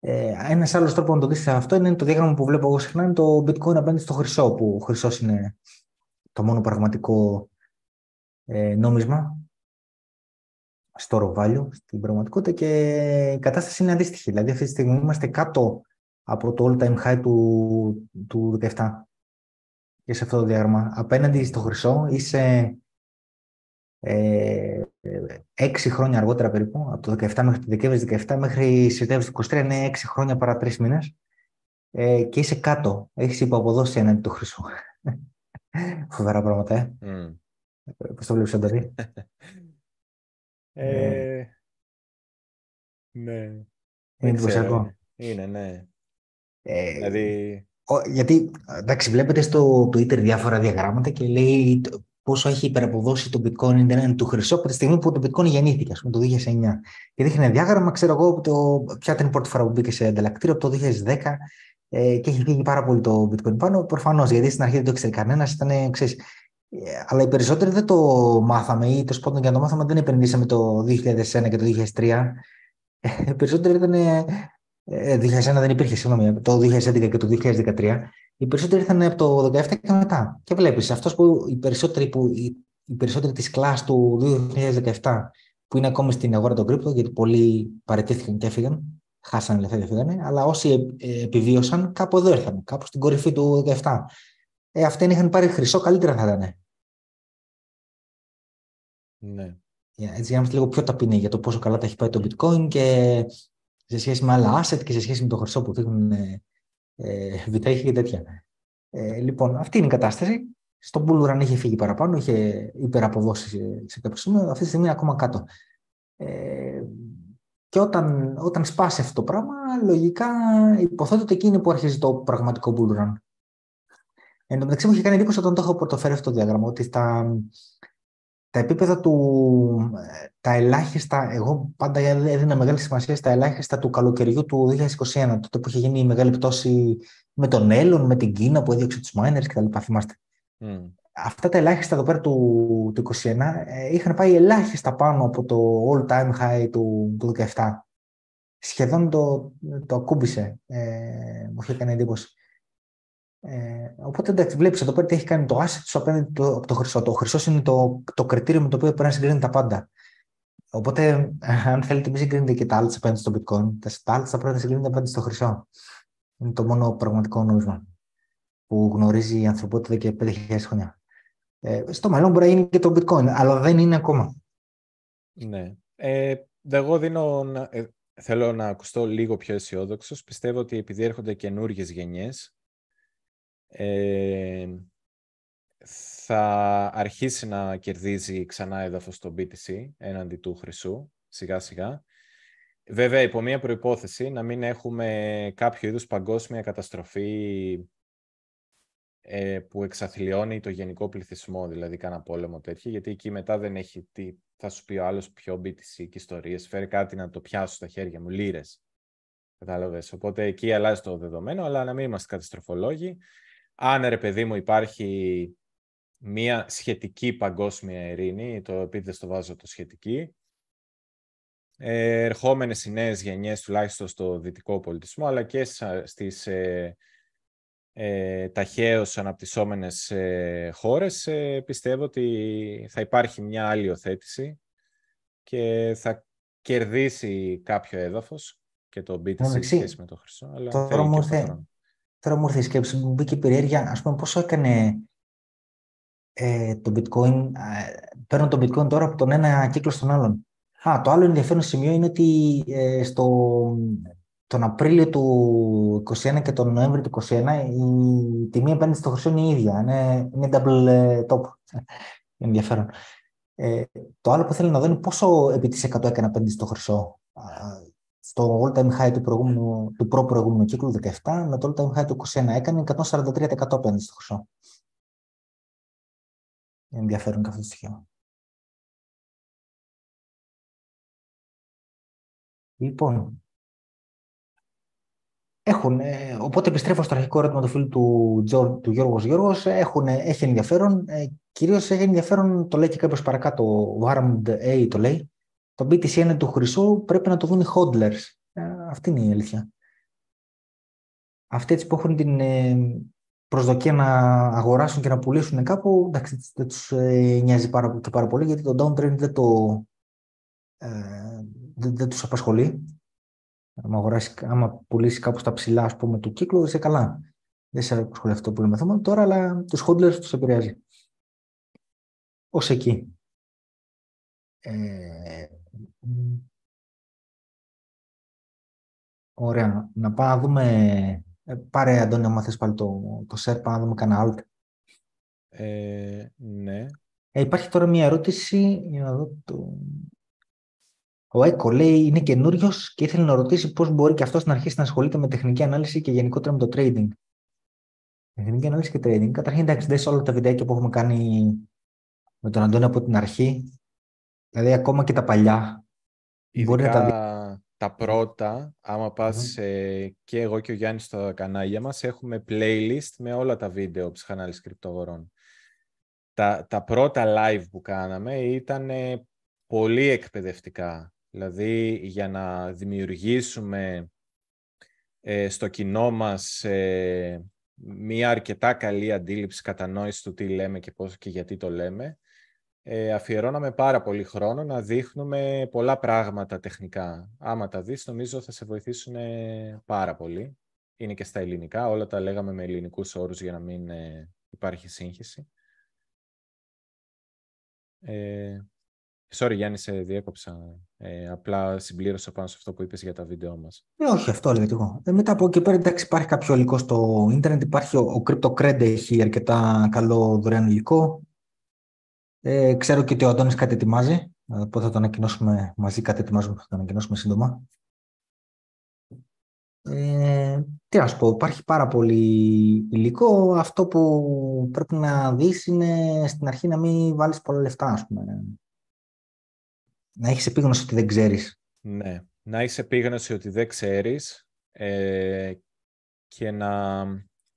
Ε, Ένας άλλος τρόπος να το δεις αυτό είναι το διάγραμμα που βλέπω εγώ συχνά είναι το bitcoin απέναντι στο χρυσό, που ο χρυσός είναι το μόνο πραγματικό ε, νόμισμα στο value στην πραγματικότητα και η κατάσταση είναι αντίστοιχη. Δηλαδή αυτή τη στιγμή είμαστε κάτω από το all-time high του, του 17 και σε αυτό το διάγραμμα. Απέναντι στο χρυσό είσαι ε, έξι χρόνια αργότερα περίπου, από το 17 μέχρι το Δεκέμβρη 17 μέχρι Σεπτέμβρη 23, είναι έξι χρόνια παρά τρεις μήνες. Ε, και είσαι κάτω. Έχεις υποαποδώσει έναντι του χρυσού. Φοβερά πράγματα, ε. Mm. Πώς το βλέπεις, Αντώνη. ε, ναι. Είναι εντυπωσιακό. Είναι, ναι. Ε, δηλαδή... γιατί, εντάξει, βλέπετε στο Twitter διάφορα διαγράμματα και λέει πόσο έχει υπεραποδώσει το bitcoin του χρυσό από τη στιγμή που το bitcoin γεννήθηκε, ας πούμε, το 2009. Και δείχνει ένα διάγραμμα, ξέρω εγώ, το, ποια ήταν η πρώτη φορά που μπήκε σε ανταλλακτήριο, από το 2010 ε, και έχει φύγει πάρα πολύ το bitcoin πάνω. Προφανώς, γιατί στην αρχή δεν το ήξερε κανένας, ήταν, ξέρεις, ε, αλλά οι περισσότεροι δεν το μάθαμε ή το πάντων για να το μάθαμε δεν επενδύσαμε το 2001 και το 2003. Ε, οι περισσότεροι ήταν. Ε, 2001 δεν υπήρχε, συγγνώμη, το 2011 και το 2013. Οι περισσότεροι ήρθαν από το 2017 και μετά. Και βλέπεις, αυτός που οι περισσότεροι, που, οι περισσότεροι της κλάση του 2017 που είναι ακόμη στην αγορά των κρύπτο, γιατί πολλοί παρετήθηκαν και έφυγαν, χάσανε λεφτά και έφυγαν, αλλά όσοι επιβίωσαν κάπου εδώ ήρθαν, κάπου στην κορυφή του 2017 ε, αυτοί είχαν πάρει χρυσό, καλύτερα θα ήταν. Ναι. Έτσι, για να είμαστε λίγο πιο ταπεινοί για το πόσο καλά τα έχει πάει το bitcoin και σε σχέση με άλλα asset και σε σχέση με το χρυσό που δείχνουν ε, ε, και τέτοια. Ε, λοιπόν, αυτή είναι η κατάσταση. Στον Bull είχε φύγει παραπάνω, είχε υπεραποδώσει σε, σε κάποιο σημείο. Αυτή τη στιγμή είναι ακόμα κάτω. Ε, και όταν, όταν σπάσει αυτό το πράγμα, λογικά υποθέτω ότι εκεί είναι που αρχίζει το πραγματικό Bull Εν τω μεταξύ μου είχε κάνει εντύπωση όταν το έχω πρωτοφέρει αυτό το διάγραμμα, ότι τα, τα επίπεδα του, τα ελάχιστα, εγώ πάντα έδινα μεγάλη σημασία στα ελάχιστα του καλοκαιριού του 2021, τότε που είχε γίνει η μεγάλη πτώση με τον Έλλον, με την Κίνα που έδιωξε τους miners κτλ. Θυμάστε. Mm. Αυτά τα ελάχιστα εδώ πέρα του, του 2021 ε, είχαν πάει ελάχιστα πάνω από το all time high του, του 2017. Σχεδόν το, το ακούμπησε. Ε, μου είχε κάνει εντύπωση. Ε, οπότε εντάξει, βλέπεις εδώ πέρα τι έχει κάνει το asset σου απέναντι το, από το χρυσό. Το χρυσό είναι το, το κριτήριο με το οποίο πρέπει να συγκρίνει τα πάντα. Οπότε, αν θέλετε, μην συγκρίνετε και τα άλλα απέναντι στο bitcoin. Τα άλλα θα πρέπει να συγκρίνετε απέναντι στο χρυσό. Είναι το μόνο πραγματικό νόμισμα που γνωρίζει η ανθρωπότητα και 5.000 χρόνια. Ε, στο μέλλον μπορεί να γίνει και το bitcoin, αλλά δεν είναι ακόμα. Ναι. Ε, εγώ δίνω, ε, θέλω να ακουστώ λίγο πιο αισιόδοξος. Πιστεύω ότι επειδή έρχονται καινούργιες γενιές, ε, θα αρχίσει να κερδίζει ξανά έδαφος στο BTC έναντι του χρυσού, σιγά σιγά. Βέβαια, υπό μία προϋπόθεση, να μην έχουμε κάποιο είδους παγκόσμια καταστροφή ε, που εξαθλιώνει το γενικό πληθυσμό, δηλαδή κάνα πόλεμο τέτοιο, γιατί εκεί μετά δεν έχει τι θα σου πει ο άλλος πιο BTC και ιστορίες, φέρει κάτι να το πιάσω στα χέρια μου, λίρες. Κατάλαβες. Οπότε εκεί αλλάζει το δεδομένο, αλλά να μην είμαστε καταστροφολόγοι. Αν ρε παιδί μου υπάρχει μία σχετική παγκόσμια ειρήνη, το επειδή το βάζω το σχετική, ε, ερχόμενες οι νέες γενιές τουλάχιστον στο δυτικό πολιτισμό, αλλά και στις ε, ε, ταχαίως αναπτυσσόμενες ε, χώρες, ε, πιστεύω ότι θα υπάρχει μια άλλη οθέτηση και θα κερδίσει κάποιο έδαφος και το BTC σε σχέση με το χρυσό. Αλλά τώρα, μου ήρθε, τώρα μου ήρθε η σκέψη μου, μπήκε η περιέργεια, ας πούμε, πόσο έκανε ε, το bitcoin, ε, παίρνω το bitcoin τώρα από τον ένα κύκλο στον άλλον. Α, το άλλο ενδιαφέρον σημείο είναι ότι ε, στο, τον Απρίλιο του 2021 και τον Νοέμβριο του 2021 η τιμή επένδυση στο χρυσό είναι η ίδια. Είναι, είναι double ε, top. ενδιαφέρον. Ε, το άλλο που θέλω να δω είναι πόσο επί της 100 έκανε επένδυση στο χρυσό. Στο all time high του, προηγούμενου, του προ-προηγούμενου κύκλου 17 με το all time high του 21 έκανε 143% επένδυση στο χρυσό. Ενδιαφέρον και αυτό το στοιχείο. Λοιπόν, έχουν, ε, οπότε επιστρέφω στο αρχικό ερώτημα του φίλου του, του Γιώργος Γιώργος. Έχουν, έχει ενδιαφέρον. Ε, κυρίως έχει ενδιαφέρον, το λέει και κάποιος παρακάτω, ο Warmed A το λέει. Το BTC είναι του χρυσού, πρέπει να το δουν οι hodlers. Ε, αυτή είναι η αλήθεια. Αυτοί έτσι που έχουν την ε, προσδοκία να αγοράσουν και να πουλήσουν κάπου, εντάξει, δεν τους ε, νοιάζει πάρα, και πάρα πολύ, γιατί το downtrend δεν, το, ε, δεν, δεν τους απασχολεί. Αν αγοράσεις, άμα πουλήσεις κάπου στα ψηλά ας πούμε, του κύκλου, είσαι καλά. Δεν σε απασχολεί αυτό που λέμε θέμα τώρα, αλλά τους hodlers τους επηρεάζει. Ω εκεί. Ε, ωραία. Να πάμε να δούμε. Ε, πάρε, Αντώνη, αν θες πάλι το, το share, πάμε να δούμε κανένα alt. Ε, ναι. Ε, υπάρχει τώρα μια ερώτηση, για να δω το... Ο Έκο λέει είναι καινούριος και ήθελε να ρωτήσει πώς μπορεί και αυτός να αρχίσει να ασχολείται με τεχνική ανάλυση και γενικότερα με το trading. Τεχνική ανάλυση και trading. Καταρχήν, εντάξει, δες όλα τα βιντεάκια που έχουμε κάνει με τον Αντώνη από την αρχή. Δηλαδή, ακόμα και τα παλιά. Ειδικά μπορεί να τα, τα πρώτα, άμα πας και εγώ και ο Γιάννης στο κανάλι μας, έχουμε playlist με όλα τα βίντεο ψυχανάλυση κρυπτογορών. Τα, τα πρώτα live που κάναμε ήταν πολύ εκπαιδευτικά. Δηλαδή για να δημιουργήσουμε ε, στο κοινό μας ε, μία αρκετά καλή αντίληψη, κατανόηση του τι λέμε και πώς και γιατί το λέμε, ε, αφιερώναμε πάρα πολύ χρόνο να δείχνουμε πολλά πράγματα τεχνικά. Άμα τα δεις, νομίζω θα σε βοηθήσουν πάρα πολύ. Είναι και στα ελληνικά, όλα τα λέγαμε με ελληνικούς όρους για να μην υπάρχει σύγχυση. Ε, Sorry Γιάννη, σε διέκοψα. Ε, απλά συμπλήρωσα πάνω σε αυτό που είπες για τα βίντεο μας. Ε, όχι, αυτό έλεγα και εγώ. Ε, μετά από εκεί πέρα, εντάξει, υπάρχει κάποιο υλικό στο ίντερνετ. Υπάρχει ο, ο CryptoCred, έχει αρκετά καλό δωρεάν υλικό. Ε, ξέρω και ότι ο Αντώνης κάτι ετοιμάζει. Οπότε θα το ανακοινώσουμε μαζί, κάτι ετοιμάζουμε, θα το ανακοινώσουμε σύντομα. Ε, τι να σου πω, υπάρχει πάρα πολύ υλικό. Αυτό που πρέπει να δεις είναι στην αρχή να μην βάλεις πολλά λεφτά, ας πούμε να έχεις επίγνωση ότι δεν ξέρεις. Ναι, να έχεις επίγνωση ότι δεν ξέρεις ε, και να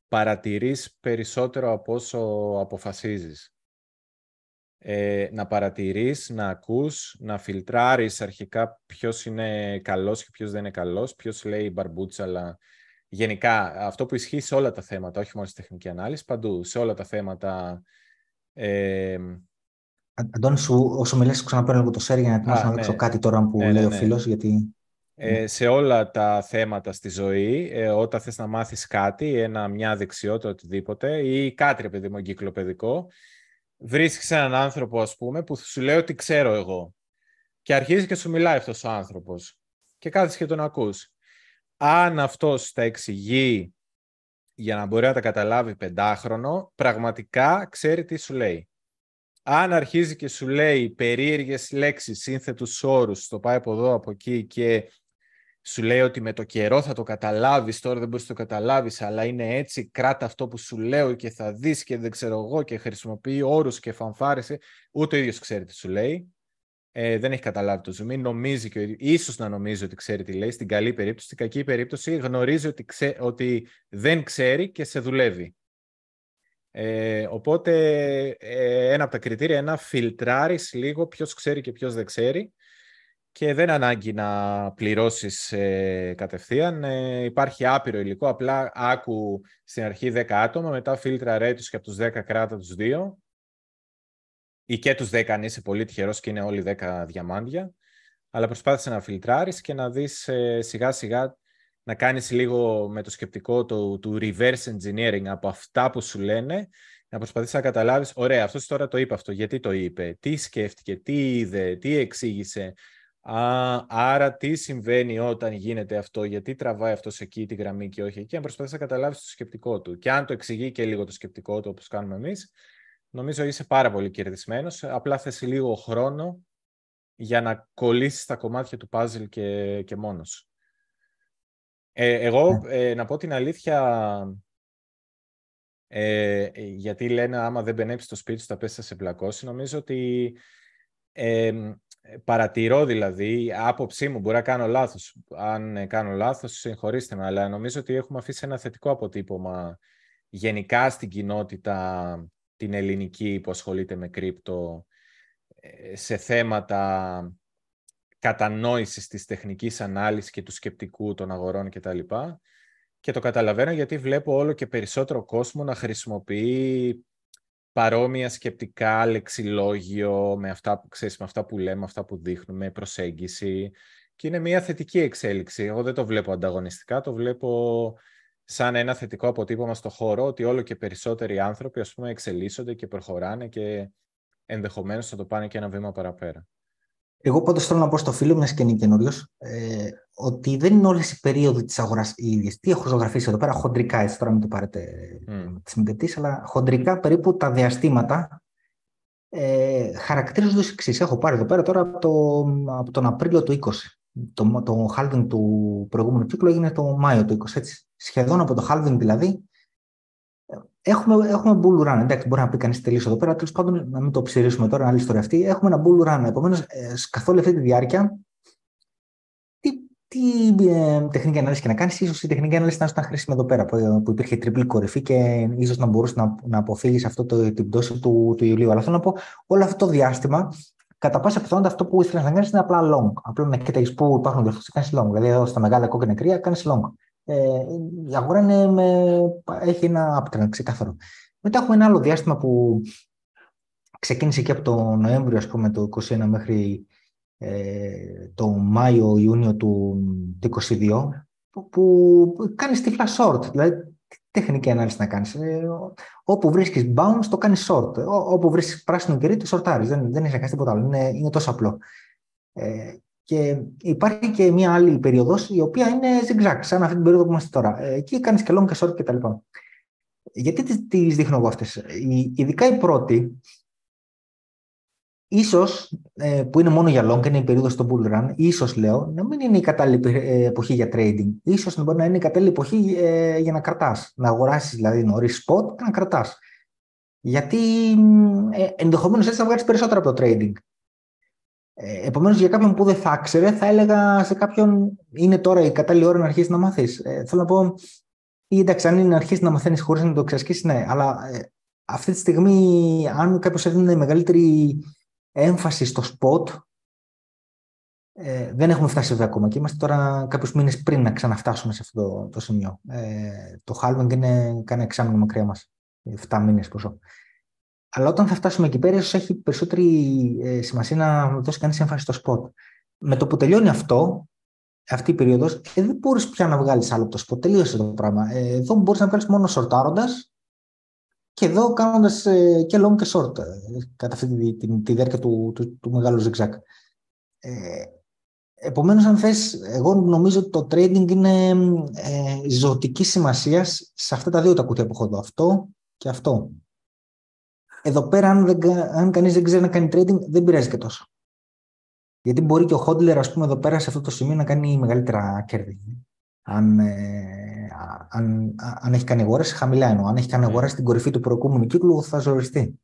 παρατηρείς περισσότερο από όσο αποφασίζεις. Ε, να παρατηρείς, να ακούς, να φιλτράρεις αρχικά ποιος είναι καλός και ποιος δεν είναι καλός, ποιος λέει μπαρμπούτσα, αλλά γενικά αυτό που ισχύει σε όλα τα θέματα, όχι μόνο στη τεχνική ανάλυση, παντού, σε όλα τα θέματα ε, Αντώνη, σου, όσο μιλάς, ξαναπαίρνω λίγο το σέρ για να ετοιμάσω να δείξω ναι. κάτι τώρα που ναι, λέει ναι, ο φίλος, γιατί... Ε, σε όλα τα θέματα στη ζωή, ε, όταν θες να μάθεις κάτι, ένα, μια δεξιότητα, οτιδήποτε, ή κάτι, ρε παιδί μου, εγκυκλοπαιδικό, βρίσκεις έναν άνθρωπο, ας πούμε, που σου λέει ότι ξέρω εγώ. Και αρχίζει και σου μιλάει αυτός ο άνθρωπος. Και κάθεσαι και τον ακούς. Αν αυτός τα εξηγεί για να μπορεί να τα καταλάβει πεντάχρονο, πραγματικά ξέρει τι σου λέει αν αρχίζει και σου λέει περίεργες λέξεις, σύνθετους όρους, το πάει από εδώ, από εκεί και σου λέει ότι με το καιρό θα το καταλάβεις, τώρα δεν μπορείς να το καταλάβεις, αλλά είναι έτσι, κράτα αυτό που σου λέω και θα δεις και δεν ξέρω εγώ και χρησιμοποιεί όρους και φανφάρες, ούτε ο ίδιος ξέρει τι σου λέει. Ε, δεν έχει καταλάβει το zoom νομίζει και ίσως να νομίζει ότι ξέρει τι λέει, στην καλή περίπτωση, στην κακή περίπτωση γνωρίζει ότι, ότι δεν ξέρει και σε δουλεύει. Ε, οπότε ε, ένα από τα κριτήρια είναι να φιλτράρεις λίγο ποιος ξέρει και ποιος δεν ξέρει και δεν ανάγκη να πληρώσεις ε, κατευθείαν. Ε, υπάρχει άπειρο υλικό, απλά άκου στην αρχή 10 άτομα, μετά φίλτρα ρέτους και από τους 10 κράτα τους 2 ή και τους 10 αν είσαι πολύ τυχερός και είναι όλοι 10 διαμάντια. Αλλά προσπάθησε να φιλτράρεις και να δεις ε, σιγά σιγά να κάνεις λίγο με το σκεπτικό του, του reverse engineering από αυτά που σου λένε, να προσπαθείς να καταλάβεις, ωραία, αυτός τώρα το είπε αυτό, γιατί το είπε, τι σκέφτηκε, τι είδε, τι εξήγησε, Α, άρα τι συμβαίνει όταν γίνεται αυτό, γιατί τραβάει αυτός εκεί τη γραμμή και όχι εκεί, αν προσπαθείς να καταλάβεις το σκεπτικό του. Και αν το εξηγεί και λίγο το σκεπτικό του, όπως κάνουμε εμείς, νομίζω είσαι πάρα πολύ κερδισμένος. Απλά θες λίγο χρόνο για να κολλήσεις τα κομμάτια του puzzle και, και μόνος. Ε, εγώ, ναι. ε, να πω την αλήθεια, ε, γιατί λένε άμα δεν μπενέψει το σπίτι σου θα πέσει σε πλακώσει, νομίζω ότι ε, παρατηρώ δηλαδή, άποψή μου, μπορεί να κάνω λάθος. Αν κάνω λάθος, συγχωρήστε με, αλλά νομίζω ότι έχουμε αφήσει ένα θετικό αποτύπωμα γενικά στην κοινότητα την ελληνική που ασχολείται με κρύπτο σε θέματα κατανόησης της τεχνικής ανάλυσης και του σκεπτικού των αγορών κτλ. Και το καταλαβαίνω γιατί βλέπω όλο και περισσότερο κόσμο να χρησιμοποιεί παρόμοια σκεπτικά, λεξιλόγιο, με αυτά, που, ξέρεις, με αυτά που λέμε, αυτά που δείχνουμε, προσέγγιση. Και είναι μια θετική εξέλιξη. Εγώ δεν το βλέπω ανταγωνιστικά, το βλέπω σαν ένα θετικό αποτύπωμα στο χώρο, ότι όλο και περισσότεροι άνθρωποι ας πούμε, εξελίσσονται και προχωράνε και ενδεχομένως θα το πάνε και ένα βήμα παραπέρα. Εγώ πάντως θέλω να πω στο φίλο, μιας και είναι καινούριος, ε, ότι δεν είναι όλες οι περίοδοι της αγοράς οι ίδιες. Τι έχω ζωγραφίσει εδώ πέρα, χοντρικά, έτσι τώρα μην το πάρετε mm. τη αλλά χοντρικά περίπου τα διαστήματα ε, χαρακτηρίζονται ως εξής. Έχω πάρει εδώ πέρα τώρα από, το, από τον Απρίλιο του 20. Το, το halving του προηγούμενου κύκλου έγινε το Μάιο του 20. Έτσι. Σχεδόν από το halving δηλαδή Έχουμε, έχουμε bull run. Εντάξει, μπορεί να πει κανείς τελείως εδώ πέρα. Τέλος πάντων, να μην το ψηρίσουμε τώρα, άλλη ιστορία αυτή. Έχουμε ένα bull run. Επομένως, ε, καθ' όλη αυτή τη διάρκεια, τι, τι ε, τεχνική ανάλυση και να κάνεις, ίσως η τεχνική ανάλυση να ήταν χρήσιμη εδώ πέρα, που, που υπήρχε τριπλή κορυφή και ίσως να μπορούσες να, να αποφύγεις αυτό το, την πτώση του, του Ιουλίου. Αλλά θέλω να πω, όλο αυτό το διάστημα, κατά πάσα πιθανότητα αυτό που ήθελες να κάνεις είναι απλά long. Απλά να κοιτάξεις που υπάρχουν διαφορετικέ, κάνεις long. Δηλαδή, εδώ στα μεγάλα κόκκινα κρύα κάνεις long. Ε, η αγορά είναι με, έχει ένα uptrend ξεκάθαρο. Μετά έχουμε ένα άλλο διάστημα που ξεκίνησε και από το Νοέμβριο, ας πούμε, το 2021 μέχρι ε, το Μάιο-Ιούνιο του 2022, που, που κάνεις τυφλά short. Δηλαδή, τεχνική ανάλυση να κάνεις. Ε, όπου βρίσκεις bounce, το κάνεις short. Ό, όπου βρίσκεις πράσινο κερί, το shortάρεις. Δεν, δεν έχεις να κάνεις τίποτα άλλο. Είναι, είναι τόσο απλό. Ε, και υπάρχει και μια άλλη περίοδος η οποία είναι zigzag, σαν αυτή την περίοδο που είμαστε τώρα. Ε, εκεί κάνεις και long και short κτλ. Γιατί τις τις δείχνω εγώ αυτές, Ειδικά η πρώτη, ίσως ε, που είναι μόνο για long, είναι η περίοδος στο bull run, ίσως λέω να μην είναι η κατάλληλη ε, εποχή για trading. Ίσως να μπορεί να είναι η κατάλληλη εποχή για να κρατάς. Να αγοράσεις δηλαδή νωρίς spot και να κρατάς. Γιατί ε, ενδεχομένως έτσι θα βγάλεις περισσότερο από το trading. Ε, Επομένως, για κάποιον που δεν θα ήξερε, θα έλεγα σε κάποιον είναι τώρα η κατάλληλη ώρα να αρχίσεις να μάθεις. Ε, θέλω να πω, ή εντάξει, αν είναι να αρχίσεις να μαθαίνεις χωρίς να το εξασκήσεις, ναι. Αλλά ε, αυτή τη στιγμή, αν κάποιος έδινε μεγαλύτερη έμφαση στο spot, ε, δεν έχουμε φτάσει εδώ ακόμα και είμαστε τώρα κάποιους μήνες πριν να ξαναφτάσουμε σε αυτό το, το σημείο. Ε, το halving είναι κανένα εξάμεινο μακριά μας. 7 μήνες πόσο. Αλλά όταν θα φτάσουμε εκεί πέρα, ίσως έχει περισσότερη ε, σημασία να δώσει κανείς έμφαση στο spot. Με το που τελειώνει αυτό, αυτή η περίοδος, ε, δεν μπορείς πια να βγάλεις άλλο από το spot. Τελείωσε το πράγμα. Ε, εδώ μπορείς να βγάλεις μόνο σορτάροντας και εδώ κάνοντας ε, και long και short ε, κατά αυτή τη, τη, τη διάρκεια του, του, του, μεγάλου zigzag. Ε, Επομένως, αν θες, εγώ νομίζω ότι το trading είναι ε, ζωτικής σημασίας σε αυτά τα δύο τα κουτιά που έχω εδώ. Αυτό και αυτό. Εδώ πέρα, αν, δεν, αν κανείς δεν ξέρει να κάνει trading, δεν πειράζει και τόσο. Γιατί μπορεί και ο Χόντλερ, ας πούμε, εδώ πέρα σε αυτό το σημείο να κάνει μεγαλύτερα κέρδη. Αν, ε, αν, αν έχει κάνει αγορά χαμηλά εννοώ. Αν έχει κάνει αγορά στην κορυφή του προηγούμενου κύκλου, θα ζοριστεί.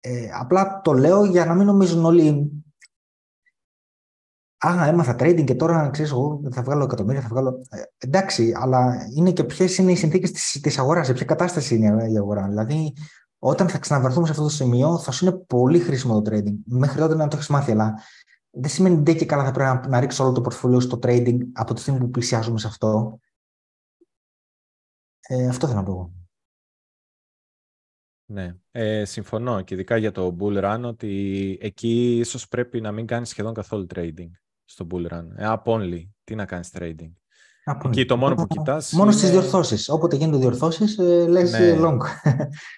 Ε, απλά το λέω για να μην νομίζουν όλοι Α, έμαθα trading και τώρα ξέρεις, εγώ θα βγάλω εκατομμύρια, θα βγάλω. Ε, εντάξει, αλλά είναι και ποιες είναι οι συνθήκες της αγοράς, σε ποια κατάσταση είναι η αγορά. Δηλαδή, όταν θα ξαναβρεθούμε σε αυτό το σημείο, θα σου είναι πολύ χρήσιμο το trading. Μέχρι τότε να το έχεις μάθει, αλλά δεν σημαίνει ότι και καλά θα πρέπει να, να ρίξεις όλο το πορτφολιό στο trading από τη στιγμή που πλησιάζουμε σε αυτό. Ε, αυτό θέλω να πω. Ναι, ε, συμφωνώ και ειδικά για το bull run ότι εκεί ίσως πρέπει να μην κάνεις σχεδόν καθόλου trading στο bull run. Ε, up only. Τι να κάνεις trading. Εκεί το μόνο που κοιτάς... Μόνο είναι... στις διορθώσεις. Όποτε γίνονται διορθώσεις, ε, λες ναι. Ε, long.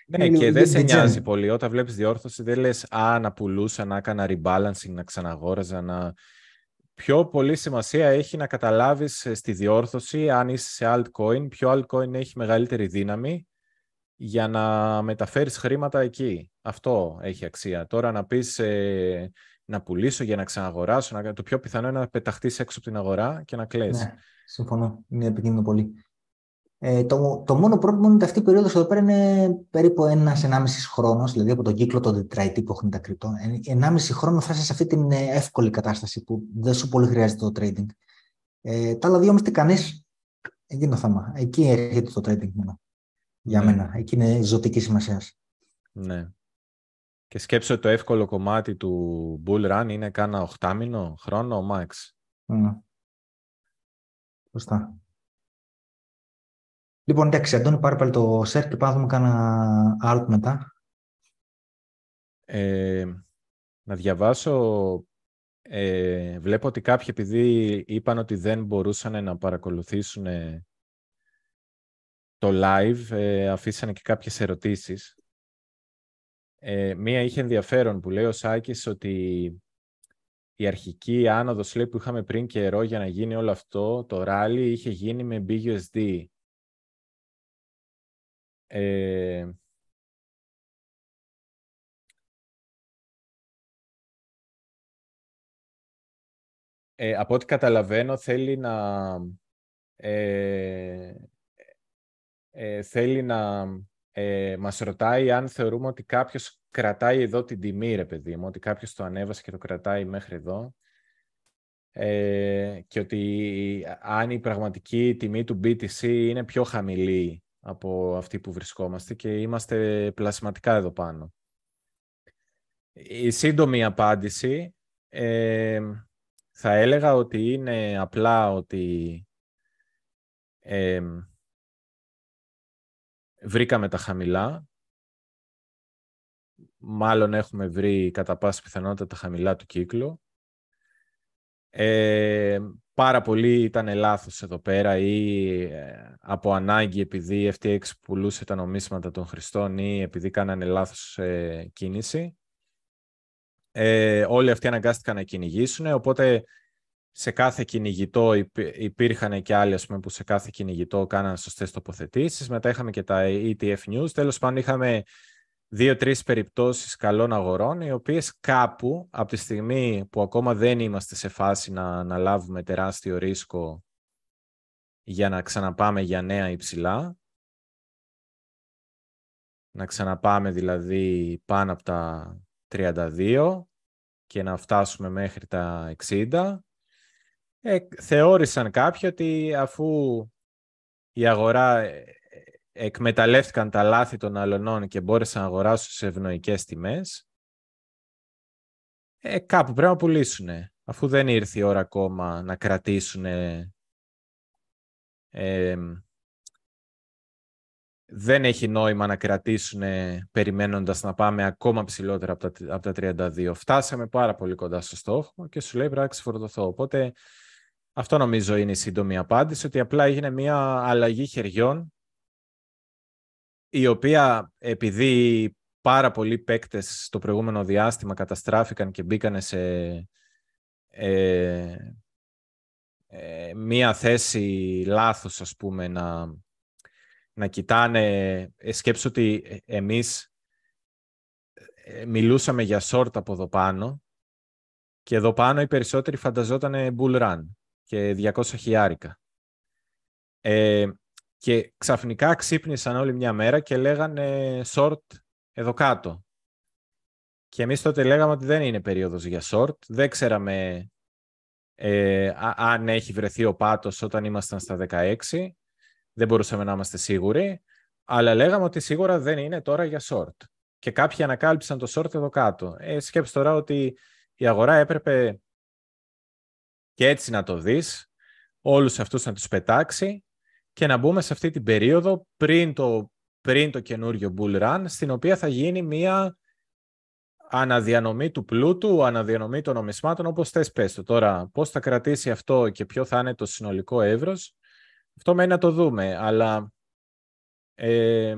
ναι, και δεν σε νοιάζει πολύ. Όταν βλέπεις διόρθωση, δεν λες «Α, να πουλούσα, να έκανα rebalancing, να ξαναγόραζα, να...» Πιο πολύ σημασία έχει να καταλάβεις ε, στη διόρθωση, αν είσαι σε altcoin, ποιο altcoin έχει μεγαλύτερη δύναμη για να μεταφέρεις χρήματα εκεί. Αυτό έχει αξία. Τώρα να πεις ε, να πουλήσω για να ξαναγοράσω, να... το πιο πιθανό είναι να πεταχτείς έξω από την αγορά και να κλαις. Ναι, συμφωνώ. Είναι επικίνδυνο πολύ. Ε, το, το μόνο πρόβλημα είναι ότι αυτή η περίοδος εδώ πέρα είναι περίπου ένα-ενάμιση χρόνος, δηλαδή από τον κύκλο των τετραετή που έχουν τα κρυπτό. Ενάμιση χρόνο θα είσαι σε αυτή την ε, εύκολη κατάσταση που δεν σου πολύ χρειάζεται το trading. Ε, τα άλλα δύο όμως τι κάνεις, εκεί είναι το θέμα. Εκεί έρχεται το trading μόνο για ναι. μένα. Εκεί είναι ζωτική σημασία. Ναι. Και σκέψω ότι το εύκολο κομμάτι του bull run είναι κάνα οχτάμινο χρόνο max. Mm. Σωστά. Λοιπόν, εντάξει, Αντώνη, πάρε πάλι το set και πάμε να δούμε κάνα alt μετά. Ε, να διαβάσω. Ε, βλέπω ότι κάποιοι επειδή είπαν ότι δεν μπορούσαν να παρακολουθήσουν το live ε, αφήσανε και κάποιες ερωτήσεις. Ε, μία είχε ενδιαφέρον που λέει ο Σάκης ότι η αρχική άνοδος λέει, που είχαμε πριν καιρό για να γίνει όλο αυτό, το ράλι είχε γίνει με BUSD. Ε, ε, από ό,τι καταλαβαίνω θέλει να ε, ε, θέλει να ε, μας ρωτάει αν θεωρούμε ότι κάποιος κρατάει εδώ την τιμή, ρε παιδί μου, ότι κάποιος το ανέβασε και το κρατάει μέχρι εδώ ε, και ότι αν η πραγματική τιμή του BTC είναι πιο χαμηλή από αυτή που βρισκόμαστε και είμαστε πλασματικά εδώ πάνω. Η σύντομη απάντηση ε, θα έλεγα ότι είναι απλά ότι ε, βρήκαμε τα χαμηλά. Μάλλον έχουμε βρει κατά πάση πιθανότητα τα χαμηλά του κύκλου. Ε, πάρα πολύ ήταν λάθος εδώ πέρα ή ε, από ανάγκη επειδή η FTX πουλούσε τα νομίσματα των χρηστών ή επειδή κάνανε λάθος ε, κίνηση. Ε, όλοι αυτοί αναγκάστηκαν να κυνηγήσουν, οπότε σε κάθε κυνηγητό υπήρχαν και άλλοι πούμε, που σε κάθε κυνηγητό κάναν σωστές τοποθετήσεις. Μετά είχαμε και τα ETF News. Τέλος πάντων είχαμε δύο-τρεις περιπτώσεις καλών αγορών, οι οποίες κάπου από τη στιγμή που ακόμα δεν είμαστε σε φάση να, να λάβουμε τεράστιο ρίσκο για να ξαναπάμε για νέα υψηλά, να ξαναπάμε δηλαδή πάνω από τα 32 και να φτάσουμε μέχρι τα 60, ε, θεώρησαν κάποιοι ότι αφού η αγορά ε, εκμεταλλεύτηκαν τα λάθη των αλωνών και μπόρεσαν να αγοράσουν σε ευνοϊκές τιμές, ε, κάπου πρέπει να πουλήσουν. Αφού δεν ήρθε η ώρα ακόμα να κρατήσουν ε, δεν έχει νόημα να κρατήσουν περιμένοντας να πάμε ακόμα ψηλότερα από τα, από τα 32. Φτάσαμε πάρα πολύ κοντά στο στόχο και σου λέει πρέπει να ξεφορτωθώ. Οπότε αυτό νομίζω είναι η σύντομη απάντηση, ότι απλά έγινε μια αλλαγή χεριών, η οποία επειδή πάρα πολλοί παίκτες στο προηγούμενο διάστημα καταστράφηκαν και μπήκαν σε ε, ε, μία θέση λάθος, ας πούμε, να, να κοιτάνε. Ε, σκέψου ότι εμείς μιλούσαμε για short από εδώ πάνω Και εδώ πάνω οι περισσότεροι φανταζόταν bull run και 200 χιλιάρικα. Ε, και ξαφνικά ξύπνησαν όλη μια μέρα και λέγανε short εδώ κάτω. Και εμείς τότε λέγαμε ότι δεν είναι περίοδος για short. Δεν ξέραμε ε, αν έχει βρεθεί ο πάτος όταν ήμασταν στα 16. Δεν μπορούσαμε να είμαστε σίγουροι. Αλλά λέγαμε ότι σίγουρα δεν είναι τώρα για short. Και κάποιοι ανακάλυψαν το short εδώ κάτω. Ε, σκέψου τώρα ότι η αγορά έπρεπε και έτσι να το δεις, όλους αυτούς να τους πετάξει και να μπούμε σε αυτή την περίοδο πριν το, πριν το καινούριο bull run, στην οποία θα γίνει μια αναδιανομή του πλούτου, αναδιανομή των νομισμάτων, όπως θες πες το. Τώρα, πώς θα κρατήσει αυτό και ποιο θα είναι το συνολικό εύρος, αυτό μένει να το δούμε, αλλά ε,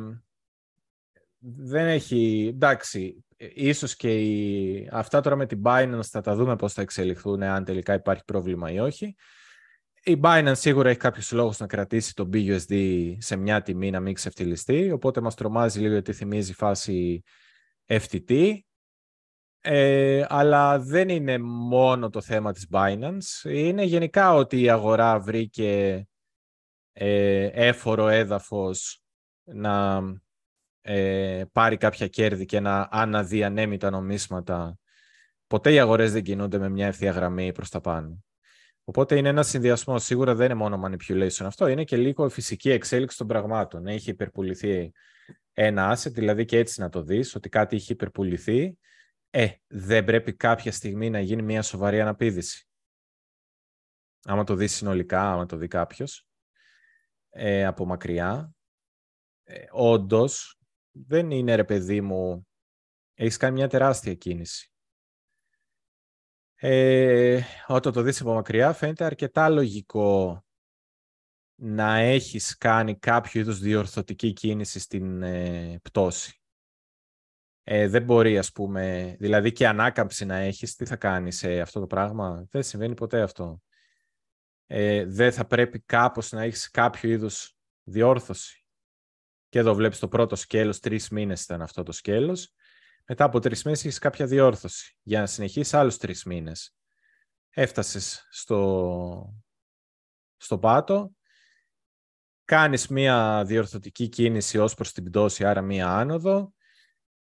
δεν έχει... Εντάξει, ίσως και η... αυτά τώρα με την Binance θα τα δούμε πώς θα εξελιχθούν, αν τελικά υπάρχει πρόβλημα ή όχι. Η Binance σίγουρα έχει κάποιους λόγους να κρατήσει το BUSD σε μια τιμή να μην ξεφτυλιστεί, οπότε μας τρομάζει λίγο γιατί θυμίζει φάση FTT. Ε, αλλά δεν είναι μόνο το θέμα της Binance. Είναι γενικά ότι η αγορά βρήκε ε, έφορο έδαφος να ε, πάρει κάποια κέρδη και να αναδιανέμει τα νομίσματα. Ποτέ οι αγορές δεν κινούνται με μια ευθεία γραμμή προς τα πάνω. Οπότε είναι ένας συνδυασμός. Σίγουρα δεν είναι μόνο manipulation αυτό, είναι και λίγο φυσική εξέλιξη των πραγμάτων. Έχει υπερπουληθεί ένα asset, δηλαδή και έτσι να το δεις, ότι κάτι έχει υπερπουληθεί. Ε, δεν πρέπει κάποια στιγμή να γίνει μια σοβαρή αναπήδηση. Άμα το δεις συνολικά, άμα το δει κάποιος ε, από μακριά, ε, όντως δεν είναι ρε παιδί μου, έχεις κάνει μια τεράστια κίνηση. Ε, όταν το δεις από μακριά φαίνεται αρκετά λογικό να έχεις κάνει κάποιο είδους διορθωτική κίνηση στην ε, πτώση. Ε, δεν μπορεί, ας πούμε, δηλαδή και ανάκαμψη να έχεις, τι θα κάνεις σε αυτό το πράγμα; Δεν συμβαίνει ποτέ αυτό. Ε, δεν θα πρέπει κάπως να έχεις κάποιο είδους διόρθωση. Και εδώ βλέπεις το πρώτο σκέλος, τρεις μήνες ήταν αυτό το σκέλος. Μετά από τρεις μήνες έχεις κάποια διόρθωση για να συνεχίσεις άλλους τρεις μήνες. Έφτασες στο, στο πάτο, κάνεις μία διορθωτική κίνηση ως προς την πτώση, άρα μία άνοδο.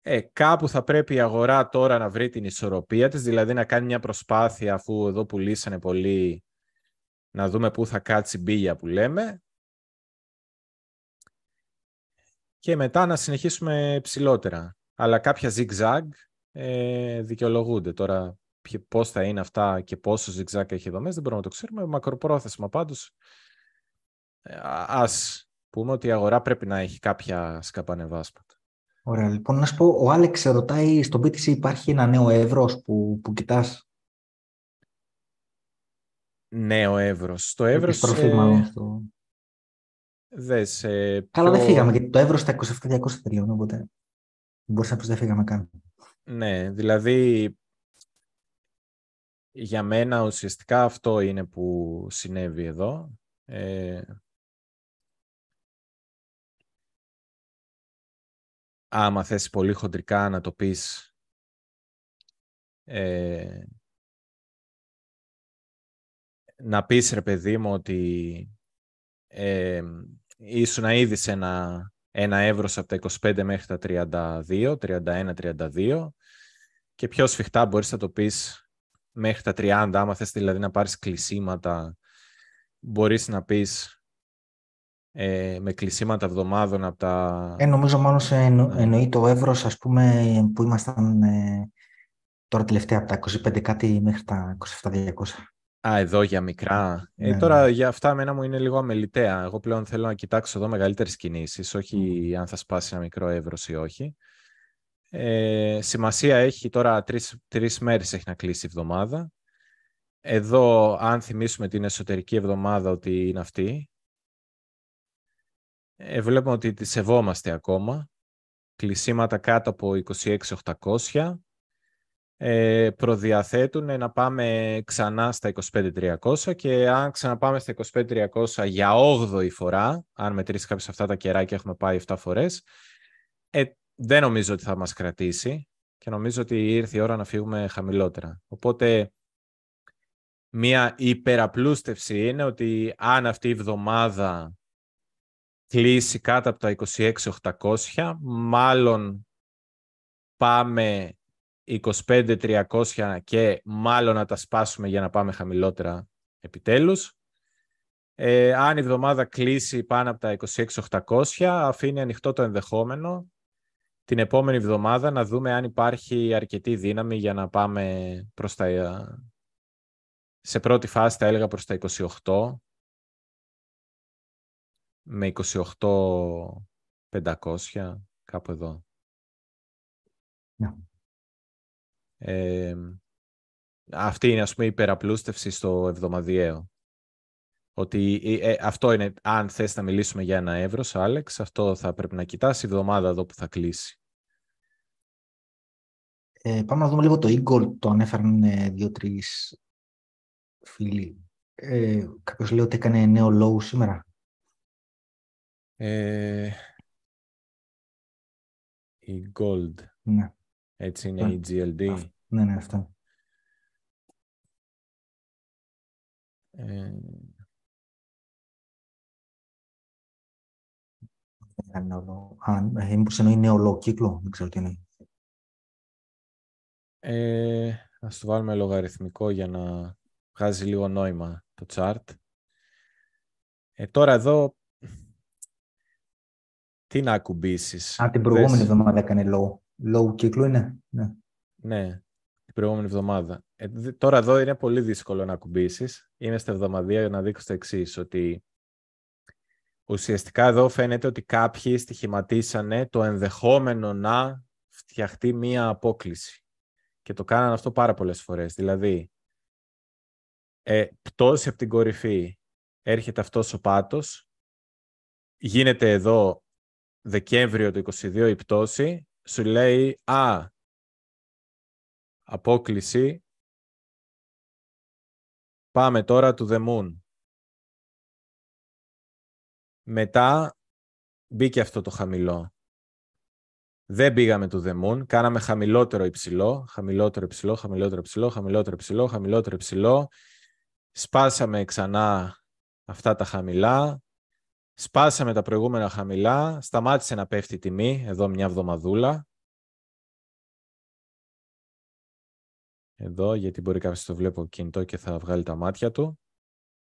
Ε, κάπου θα πρέπει η αγορά τώρα να βρει την ισορροπία της, δηλαδή να κάνει μια προσπάθεια αφού εδώ πουλήσανε πολύ να δούμε πού θα κάτσει μπίλια που λέμε και μετά να συνεχίσουμε ψηλότερα. Αλλά κάποια zigzag ε, δικαιολογούνται. Τώρα πώς θα είναι αυτά και πόσο zigzag έχει δομές δεν μπορούμε να το ξέρουμε. Μακροπρόθεσμα πάντως ε, ας πούμε ότι η αγορά πρέπει να έχει κάποια σκαπανεβάσματα. Ωραία, λοιπόν, να σου πω, ο Άλεξ ρωτάει, στο BTC υπάρχει ένα νέο εύρος που, που κοιτάς; Νέο εύρος. Το εύρος... Ε... Στο... Δες, ε, Καλά, δεν φύγαμε, γιατί το εύρος στα 27-200 τελειώνει, οπότε μπορείς να πεις δεν φύγαμε καν. Ναι, δηλαδή για μένα ουσιαστικά αυτό είναι που συνέβη εδώ. Ε, άμα θες πολύ χοντρικά να το πεις ε, να πεις ρε παιδί μου ότι ε, ήσουν ήδη σε ένα, ένα εύρος από τα 25 μέχρι τα 32, 31-32 και πιο σφιχτά μπορείς να το πεις μέχρι τα 30, άμα θες δηλαδή να πάρεις κλεισίματα, μπορείς να πεις ε, με κλεισίματα εβδομάδων από τα... Ε, νομίζω μάλλον σε εννο, ναι. εννοεί το εύρος, ας πούμε, που ήμασταν ε, τώρα τελευταία από τα 25 κάτι μέχρι τα 27-200. Α, εδώ για μικρά. Ε, ναι, τώρα ναι. για αυτά μένα μου είναι λίγο αμεληταία. Εγώ πλέον θέλω να κοιτάξω εδώ μεγαλύτερες κινήσεις, όχι αν θα σπάσει ένα μικρό εύρος ή όχι. Ε, σημασία έχει τώρα τρεις, τρεις μέρες έχει να κλείσει η εβδομάδα. Εδώ, αν θυμίσουμε την εσωτερική εβδομάδα ότι είναι αυτή, ε, βλέπουμε ότι τη σεβόμαστε ακόμα. Κλεισίματα κάτω από 26.800. Ε, προδιαθέτουν να πάμε ξανά στα 25.300 και αν ξαναπάμε στα 25.300 για 8η φορά, αν μετρήσει κάποιος αυτά τα κεράκια έχουμε πάει 7 φορές, ε, δεν νομίζω ότι θα μας κρατήσει και νομίζω ότι ήρθε η ώρα να φύγουμε χαμηλότερα. Οπότε Μία υπεραπλούστευση είναι ότι αν αυτή η εβδομάδα είναι ότι αν αυτή η εβδομάδα κλείσει κάτω από τα 26.800, μάλλον πάμε 25.300 και μάλλον να τα σπάσουμε για να πάμε χαμηλότερα επιτέλους. Ε, αν η εβδομάδα κλείσει πάνω από τα 26.800, αφήνει ανοιχτό το ενδεχόμενο την επόμενη εβδομάδα να δούμε αν υπάρχει αρκετή δύναμη για να πάμε προς τα... Σε πρώτη φάση θα έλεγα προς τα 28 με 28.500 κάπου εδώ. Ναι. Ε, αυτή είναι ας πούμε η υπεραπλούστευση στο εβδομαδιαίο. Ότι ε, αυτό είναι, αν θες να μιλήσουμε για ένα εύρος, Άλεξ, αυτό θα πρέπει να κοιτάς η εβδομάδα εδώ που θα κλείσει. Ε, πάμε να δούμε λίγο το Eagle, το ανέφεραν ε, δύο-τρεις φίλοι. Ε, κάποιος λέει ότι έκανε νέο low σήμερα. Ε, η Gold. Ναι. Έτσι είναι η GLD. ναι, ναι, αυτό. Ε, Αν, ε, μήπως εννοεί νέο λόγο κύκλο, δεν ξέρω τι είναι. Ε, ας το βάλουμε λογαριθμικό για να βγάζει λίγο νόημα το chart. Ε, τώρα εδώ, τι να ακουμπήσεις. Α, την προηγούμενη εβδομάδα έκανε low. Low κύκλο είναι. Ναι, ναι την προηγούμενη εβδομάδα. Ε, τώρα εδώ είναι πολύ δύσκολο να ακουμπήσεις. Είναι στα εβδομαδία για να δείξω το εξής ότι ουσιαστικά εδώ φαίνεται ότι κάποιοι στοιχηματίσανε το ενδεχόμενο να φτιαχτεί μία απόκληση. Και το κάνανε αυτό πάρα πολλές φορές. Δηλαδή, ε, πτώση από την κορυφή έρχεται αυτός ο πάτος, γίνεται εδώ Δεκέμβριο του 22 η πτώση, σου λέει «Α, απόκληση, πάμε τώρα του The Moon». Μετά μπήκε αυτό το χαμηλό. Δεν πήγαμε του The Moon, κάναμε χαμηλότερο υψηλό, χαμηλότερο υψηλό, χαμηλότερο υψηλό, χαμηλότερο υψηλό, χαμηλότερο υψηλό. Σπάσαμε ξανά αυτά τα χαμηλά, σπάσαμε τα προηγούμενα χαμηλά, σταμάτησε να πέφτει η τιμή, εδώ μια εβδομαδούλα. Εδώ, γιατί μπορεί κάποιος το βλέπω κινητό και θα βγάλει τα μάτια του.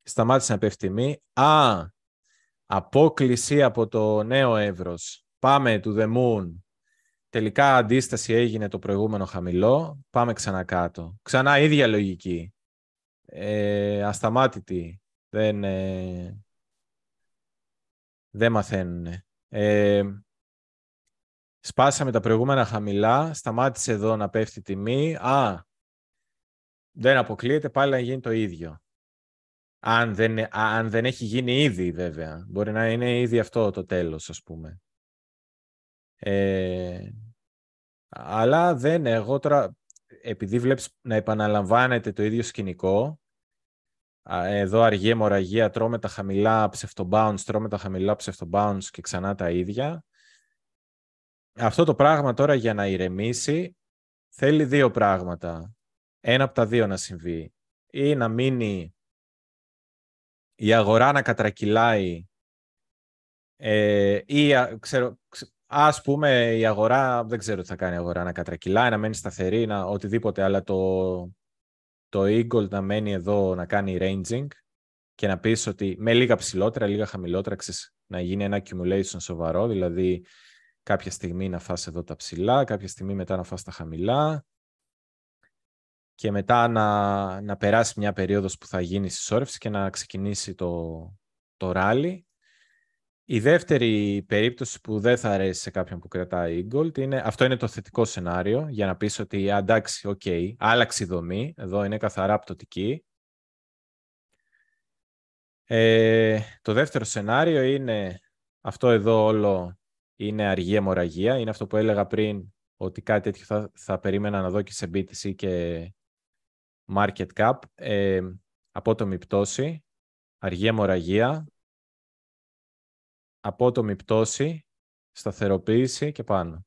Σταμάτησε να πέφτει η τιμή. Α, Απόκληση από το νέο εύρος. Πάμε to the moon. Τελικά αντίσταση έγινε το προηγούμενο χαμηλό. Πάμε ξανά κάτω. Ξανά ίδια λογική. Ε, ασταμάτητη. Δεν, ε, δεν μαθαίνουν. Ε, σπάσαμε τα προηγούμενα χαμηλά. Σταμάτησε εδώ να πέφτει η τιμή. Α, δεν αποκλείεται πάλι να γίνει το ίδιο. Αν δεν, αν δεν έχει γίνει ήδη βέβαια. Μπορεί να είναι ήδη αυτό το τέλος ας πούμε. Ε, αλλά δεν, εγώ τώρα, επειδή βλέπεις να επαναλαμβάνεται το ίδιο σκηνικό, εδώ αργή αιμορραγία, τρώμε τα χαμηλά ψευτομπάουνς, τρώμε τα χαμηλά ψευτομπάουνς και ξανά τα ίδια. Αυτό το πράγμα τώρα για να ηρεμήσει θέλει δύο πράγματα. Ένα από τα δύο να συμβεί. Ή να μείνει η αγορά να κατρακυλάει ε, ή ξέρω, ας πούμε η αγορά, δεν ξέρω τι θα κάνει η αγορά, να κατρακυλάει, να μένει σταθερή, να, οτιδήποτε, αλλά το, το Eagle να μένει εδώ να κάνει ranging και να πεις ότι με λίγα ψηλότερα, λίγα χαμηλότερα, ξέρεις, να γίνει ένα accumulation σοβαρό, δηλαδή κάποια στιγμή να φας εδώ τα ψηλά, κάποια στιγμή μετά να φας τα χαμηλά και μετά να, να περάσει μια περίοδος που θα γίνει συσσώρευση και να ξεκινήσει το, το ράλι. Η δεύτερη περίπτωση που δεν θα αρέσει σε κάποιον που κρατάει Gold είναι, αυτό είναι το θετικό σενάριο για να πεις ότι εντάξει, ok, okay, άλλαξε η δομή, εδώ είναι καθαρά πτωτική. Ε, το δεύτερο σενάριο είναι, αυτό εδώ όλο είναι αργή αιμορραγία, είναι αυτό που έλεγα πριν ότι κάτι τέτοιο θα, θα περίμενα να δω και σε BTC και market cap, ε, απότομη πτώση, αργή αιμορραγία, απότομη πτώση, σταθεροποίηση και πάνω.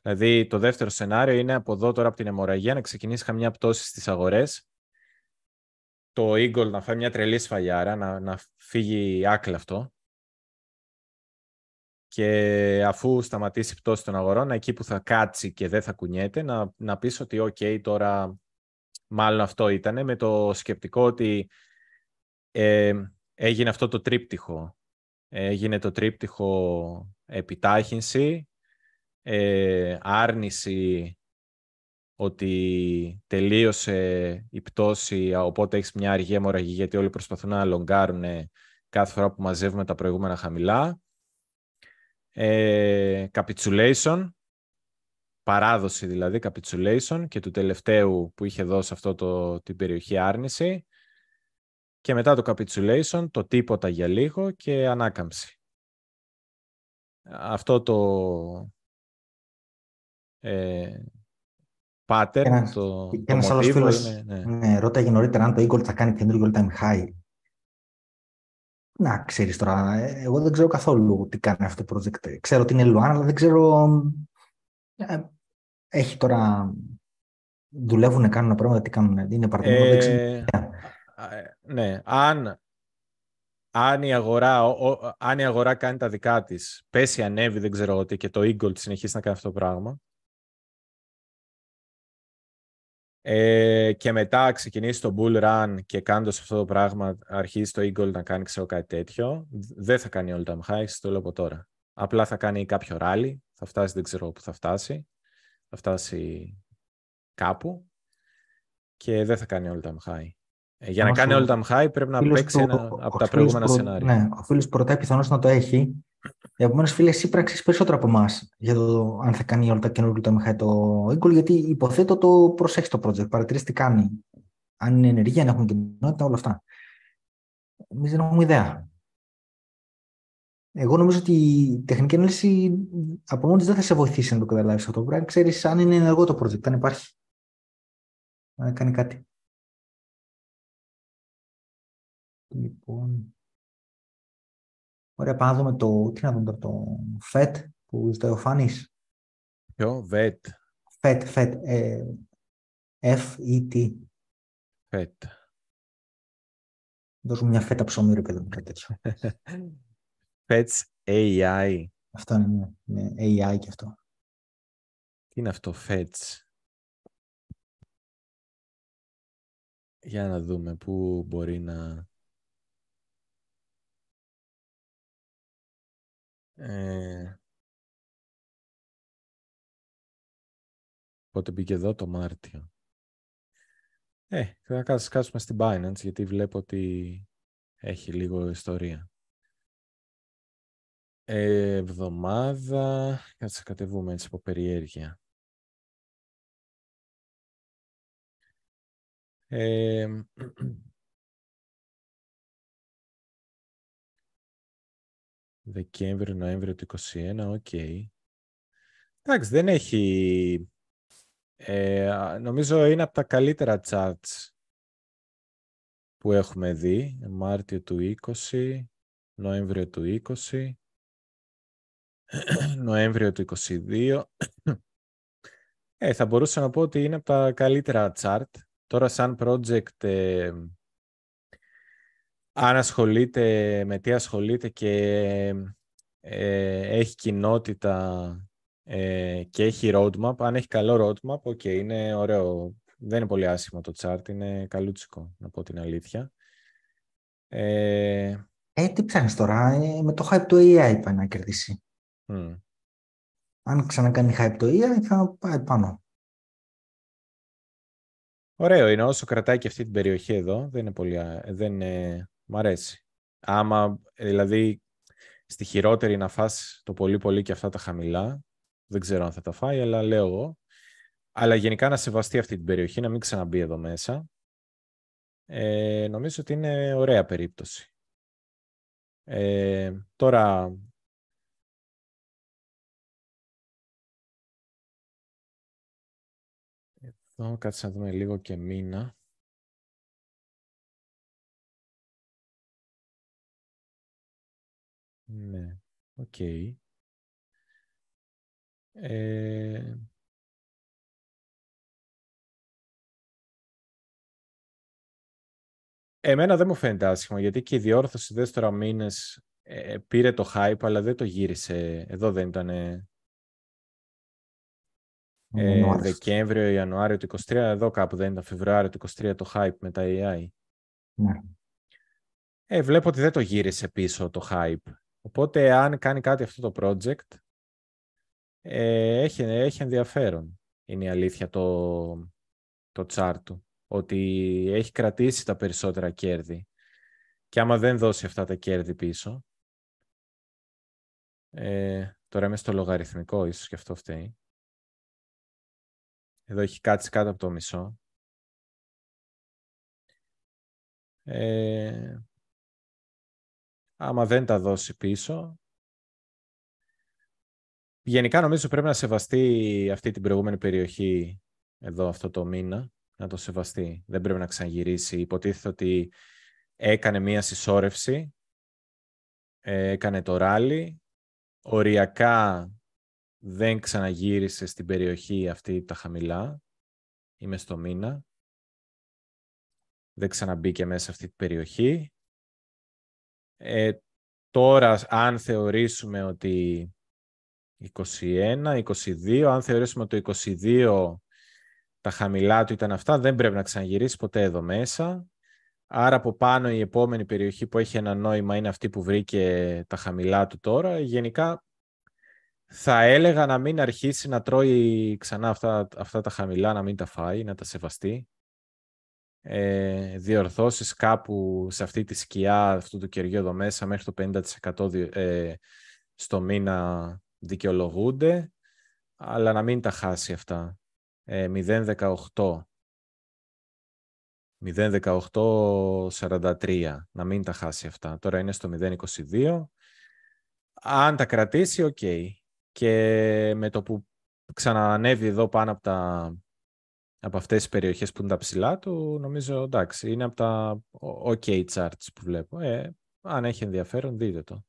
Δηλαδή το δεύτερο σενάριο είναι από εδώ τώρα από την αιμορραγία να ξεκινήσει καμιά πτώση στις αγορές το Eagle να φάει μια τρελή σφαλιάρα, να, να φύγει άκλαυτο και αφού σταματήσει η πτώση των αγορών, εκεί που θα κάτσει και δεν θα κουνιέται, να, να πεις ότι ok, τώρα μάλλον αυτό ήταν, με το σκεπτικό ότι ε, έγινε αυτό το τρίπτυχο. Έγινε το τρίπτυχο επιτάχυνση, ε, άρνηση ότι τελείωσε η πτώση, οπότε έχεις μια αργή αιμορραγή γιατί όλοι προσπαθούν να λογκάρουν κάθε φορά που μαζεύουμε τα προηγούμενα χαμηλά. Ε, capitulation, παράδοση δηλαδή, capitulation και του τελευταίου που είχε δώσει αυτό το, την περιοχή άρνηση. Και μετά το capitulation, το τίποτα για λίγο και ανάκαμψη. Αυτό το ε, pattern, το, και το μοτίβο φίλος, είναι... Ναι. ναι, ρώταγε νωρίτερα αν το Eagle θα κάνει καινούργιο all time high. Να, ξέρεις τώρα, εγώ δεν ξέρω καθόλου τι κάνει αυτό το project. Ξέρω ότι είναι Luan, αλλά δεν ξέρω... Ε, έχει τώρα... Δουλεύουν, κάνουν πράγματα, τι κάνουν, είναι παραδείγμα, δεν ξέρω. Ε, ε, ναι, αν, αν, η αγορά, ο, αν η αγορά κάνει τα δικά της, πέσει, ανέβει, δεν ξέρω ότι και το Eagle συνεχίσει να κάνει αυτό το πράγμα, Ε, και μετά ξεκινήσει το bull run και κάνοντας αυτό το πράγμα αρχίζει το eagle να κάνει ξέρω κάτι τέτοιο. Δεν θα κάνει all time high, το λέω από τώρα. Απλά θα κάνει κάποιο rally, θα φτάσει δεν ξέρω που θα φτάσει. Θα φτάσει κάπου και δεν θα κάνει all time high. Ε, για να κάνει all time high πρέπει να παίξει ένα από τα προηγούμενα προ... σενάρια. Ναι, ο φίλος που ρωτάει πιθανώς να το έχει Επομένως, φίλε, εσύ πράξεις περισσότερο από εμάς για το αν θα κάνει όλα τα καινούργια το Μιχάη το Eagle, γιατί υποθέτω το προσέχεις το project. Παρατηρήσει τι κάνει. Αν είναι ενεργεία, αν έχουν κοινότητα, όλα αυτά. Εμείς δεν έχουμε ιδέα. Εγώ νομίζω ότι η τεχνική ανάλυση από μόνη δεν θα σε βοηθήσει να το καταλάβεις αυτό. Πρέπει να ξέρεις αν είναι ενεργό το project, αν υπάρχει. Αν κάνει κάτι. Λοιπόν. Ωραία, πάμε να δούμε το, τι να δούμε το FET που ζητάει ο Φάνης. Ποιο, VET. FET, FET, ε, F-E-T. FET. Δώσουμε μια φέτα ψωμί, ρε παιδί μου, κάτι τέτοιο. FET's AI. Αυτό είναι, είναι AI και αυτό. Τι είναι αυτό, FET's. Για να δούμε πού μπορεί να... Ε, πότε μπήκε εδώ το Μάρτιο. Ε, θα κάτσουμε στην Binance γιατί βλέπω ότι έχει λίγο ιστορία. Ε, εβδομάδα, κάτσε να δούμε έτσι από περιέργεια. Ε, Δεκέμβριο, Νοέμβριο του 2021, ok. Okay. Εντάξει, δεν έχει... Ε, νομίζω είναι από τα καλύτερα charts που έχουμε δει. Μάρτιο του 20, Νοέμβριο του 20, Νοέμβριο του 22. Ε, θα μπορούσα να πω ότι είναι από τα καλύτερα chart. Τώρα σαν project ε, αν ασχολείται, με τι ασχολείται και ε, έχει κοινότητα ε, και έχει roadmap, αν έχει καλό roadmap, ok, είναι ωραίο. Δεν είναι πολύ άσχημο το chart, είναι καλούτσικο, να πω την αλήθεια. Ε, ε τι ψάχνεις τώρα, ε, με το hype του AI πάει να κερδίσει. Αν ξανακάνει hype το AI θα πάει πάνω. Ωραίο είναι, όσο κρατάει και αυτή την περιοχή εδώ, δεν είναι, πολύ, δεν είναι Μ' αρέσει. Άμα, δηλαδή, στη χειρότερη να φας το πολύ πολύ και αυτά τα χαμηλά, δεν ξέρω αν θα τα φάει, αλλά λέω εγώ. Αλλά γενικά να σεβαστεί αυτή την περιοχή, να μην ξαναμπεί εδώ μέσα. Ε, νομίζω ότι είναι ωραία περίπτωση. Ε, τώρα, εδώ κάτσε να δούμε λίγο και μήνα. Ναι, οκ. Ε... Εμένα δεν μου φαίνεται άσχημο, γιατί και η διόρθωση δες τώρα μήνες ε, πήρε το hype, αλλά δεν το γύρισε. Εδώ δεν ήταν ε, Δεκέμβριο, Ιανουάριο του 23, εδώ κάπου δεν ήταν Φεβρουάριο του 23 το hype με τα AI. Ναι. Ε, βλέπω ότι δεν το γύρισε πίσω το hype. Οπότε αν κάνει κάτι αυτό το project, ε, έχει, έχει ενδιαφέρον. Είναι η αλήθεια το, το chart του. Ότι έχει κρατήσει τα περισσότερα κέρδη. Και άμα δεν δώσει αυτά τα κέρδη πίσω, ε, τώρα είμαι στο λογαριθμικό, ίσως και αυτό φταίει. Εδώ έχει κάτσει κάτω από το μισό. Ε, άμα δεν τα δώσει πίσω. Γενικά νομίζω πρέπει να σεβαστεί αυτή την προηγούμενη περιοχή εδώ αυτό το μήνα. Να το σεβαστεί. Δεν πρέπει να ξαναγυρίσει. Υποτίθεται ότι έκανε μία συσσόρευση. Ε, έκανε το ράλι. Οριακά δεν ξαναγύρισε στην περιοχή αυτή τα χαμηλά. Είμαι στο μήνα. Δεν ξαναμπήκε μέσα αυτή την περιοχή. Ε, τώρα, αν θεωρήσουμε ότι 21, 22, αν θεωρήσουμε ότι το 22 τα χαμηλά του ήταν αυτά, δεν πρέπει να ξαναγυρίσει ποτέ εδώ μέσα. Άρα από πάνω η επόμενη περιοχή που έχει ένα νόημα είναι αυτή που βρήκε τα χαμηλά του τώρα. Γενικά θα έλεγα να μην αρχίσει να τρώει ξανά αυτά, αυτά τα χαμηλά, να μην τα φάει, να τα σεβαστεί. Ε, διορθώσεις κάπου σε αυτή τη σκιά αυτού του κεριού εδώ μέσα μέχρι το 50% ε, στο μήνα δικαιολογούνται, αλλά να μην τα χάσει αυτά. Ε, 0,18. 0,18-43. Να μην τα χάσει αυτά. Τώρα είναι στο 0,22. Αν τα κρατήσει, OK. Okay και με το που ξανανέβει εδώ πάνω από, τα, από αυτές τις περιοχές που είναι τα ψηλά του, νομίζω εντάξει, είναι από τα OK charts που βλέπω. Ε, αν έχει ενδιαφέρον, δείτε το.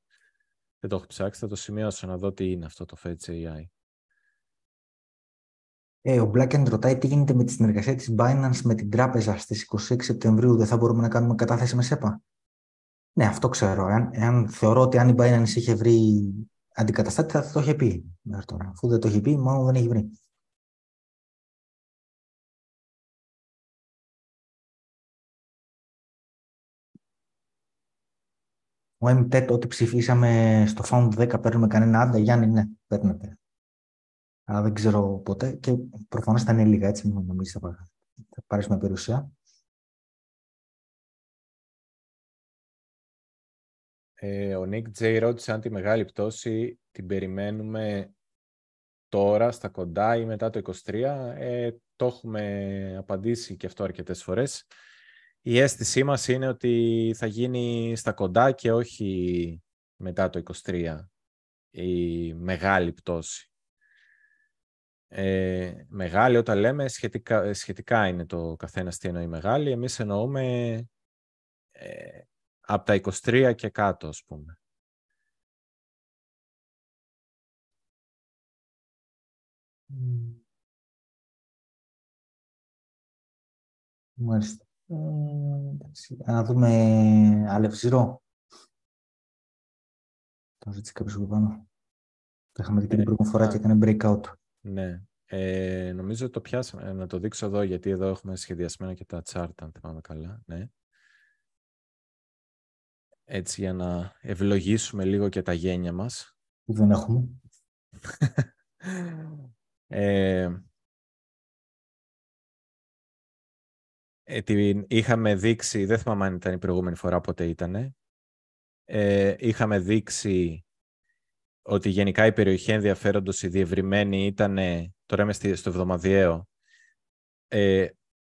Δεν το έχω ψάξει, θα το σημειώσω να δω τι είναι αυτό το Fetch AI. Ε, ο Blackend ρωτάει τι γίνεται με τη συνεργασία της Binance με την τράπεζα στις 26 Σεπτεμβρίου. Δεν θα μπορούμε να κάνουμε κατάθεση με SEPA; Ναι, αυτό ξέρω. Εάν, εάν θεωρώ ότι αν η Binance είχε βρει αντικαταστάτη θα το είχε πει μέχρι τώρα. Αφού δεν το έχει πει, μάλλον δεν έχει βρει. Ο MTET, ό,τι ψηφίσαμε στο Found 10, παίρνουμε κανένα άντα. Γιάννη, ναι, παίρνετε. Αλλά δεν ξέρω ποτέ και προφανώς θα είναι λίγα, έτσι, μην νομίζεις θα πάρεις με περιουσία. Ε, ο Nick J ρώτησε αν τη μεγάλη πτώση την περιμένουμε τώρα, στα κοντά ή μετά το 23. Ε, το έχουμε απαντήσει και αυτό αρκετές φορές. Η αίσθησή μας είναι ότι θα γίνει στα κοντά και όχι μετά το 23 η μεγάλη πτώση. Ε, μεγάλη όταν λέμε σχετικά, σχετικά είναι το καθένα τι εννοεί μεγάλη. Εμείς εννοούμε ε, από τα 23 και κάτω, ας πούμε. Μάλιστα. Ε, να δούμε αλευζηρό. Το ζήτησε κάποιος εδώ πάνω. Το είχαμε δει και την ε, προηγούμενη φορά και έκανε breakout. Ναι. Ε, νομίζω το πιάσαμε. Να το δείξω εδώ, γιατί εδώ έχουμε σχεδιασμένα και τα chart, αν θυμάμαι καλά. Ναι έτσι για να ευλογήσουμε λίγο και τα γένια μας. Που δεν έχουμε. ε, ε, την είχαμε δείξει, δεν θυμάμαι αν ήταν η προηγούμενη φορά πότε ήταν, ε, είχαμε δείξει ότι γενικά η περιοχή ενδιαφέροντος η διευρυμένη ήταν, τώρα είμαι στο εβδομαδιαίο, ε,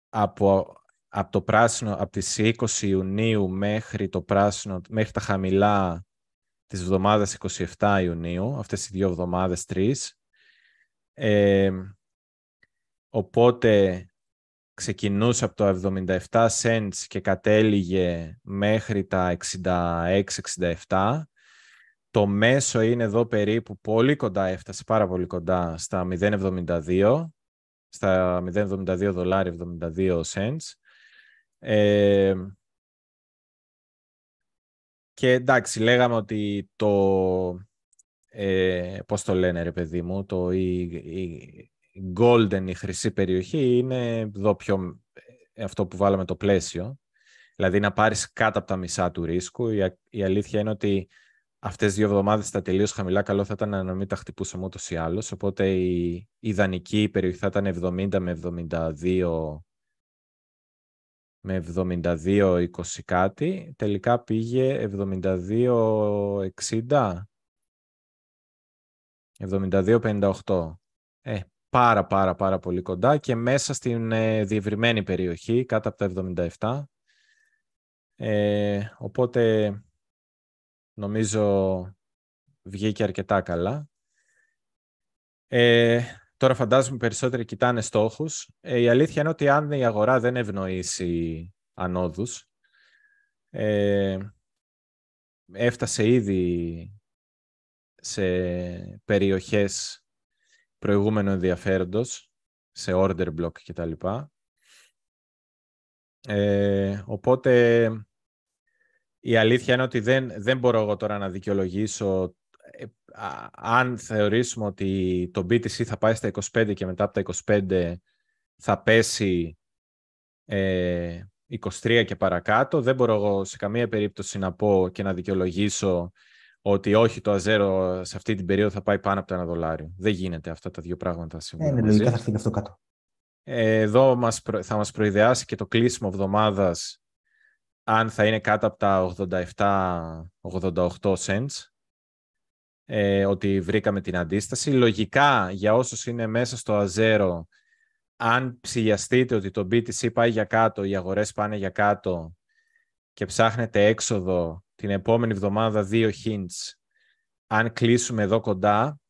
από από το πράσινο, από τις 20 Ιουνίου μέχρι το πράσινο, μέχρι τα χαμηλά της εβδομάδας 27 Ιουνίου, αυτές οι δύο εβδομάδες, τρεις. Ε, οπότε ξεκινούσε από το 77 cents και κατέληγε μέχρι τα 66-67. Το μέσο είναι εδώ περίπου πολύ κοντά, έφτασε πάρα πολύ κοντά στα 0,72, στα 0,72 δολάρια 72 cents Και εντάξει, λέγαμε ότι το, ε, πώς το λένε ρε παιδί μου, το, η, η golden, η χρυσή περιοχή είναι εδώ πιο, ε, αυτό που βάλαμε το πλαίσιο. Δηλαδή να πάρεις κάτω από τα μισά του ρίσκου. Η, η αλήθεια είναι ότι αυτές τις δύο εβδομάδες τα τελείως χαμηλά καλό θα ήταν να μην τα χτυπούσαμε ούτως ή άλλως. Οπότε η, ιδανική περιοχή θα ήταν 70 με 72 με 72-20 κάτι. Τελικά πήγε 72-60. 72-58. Ε, πάρα πάρα πάρα πολύ κοντά και μέσα στην ε, διευρυμένη περιοχή, κάτω από τα 77. Ε, οπότε νομίζω βγήκε αρκετά καλά. Ε, τώρα φαντάζομαι περισσότεροι κοιτάνε στόχους. Ε, η αλήθεια είναι ότι αν η αγορά δεν ευνοήσει ανόδους, ε, έφτασε ήδη σε περιοχές προηγούμενου ενδιαφέροντος, σε order block κτλ. Ε, οπότε η αλήθεια είναι ότι δεν, δεν μπορώ εγώ τώρα να δικαιολογήσω ε, αν θεωρήσουμε ότι το BTC θα πάει στα 25 και μετά από τα 25 θα πέσει ε, 23 και παρακάτω, δεν μπορώ εγώ σε καμία περίπτωση να πω και να δικαιολογήσω ότι όχι το αζέρο σε αυτή την περίοδο θα πάει πάνω από το ένα δολάριο. Δεν γίνεται αυτά τα δύο πράγματα σήμερα. Ε, ναι, λογικά θα έρθει και αυτό κάτω. Εδώ μας, θα μας προειδεάσει και το κλείσιμο εβδομάδας αν θα είναι κάτω από τα 87-88 cents ε, ότι βρήκαμε την αντίσταση. Λογικά για όσους είναι μέσα στο αζέρο αν ψηλιαστείτε ότι το BTC πάει για κάτω, οι αγορές πάνε για κάτω και ψάχνετε έξοδο την επόμενη εβδομάδα δύο hints, αν κλείσουμε εδώ κοντά,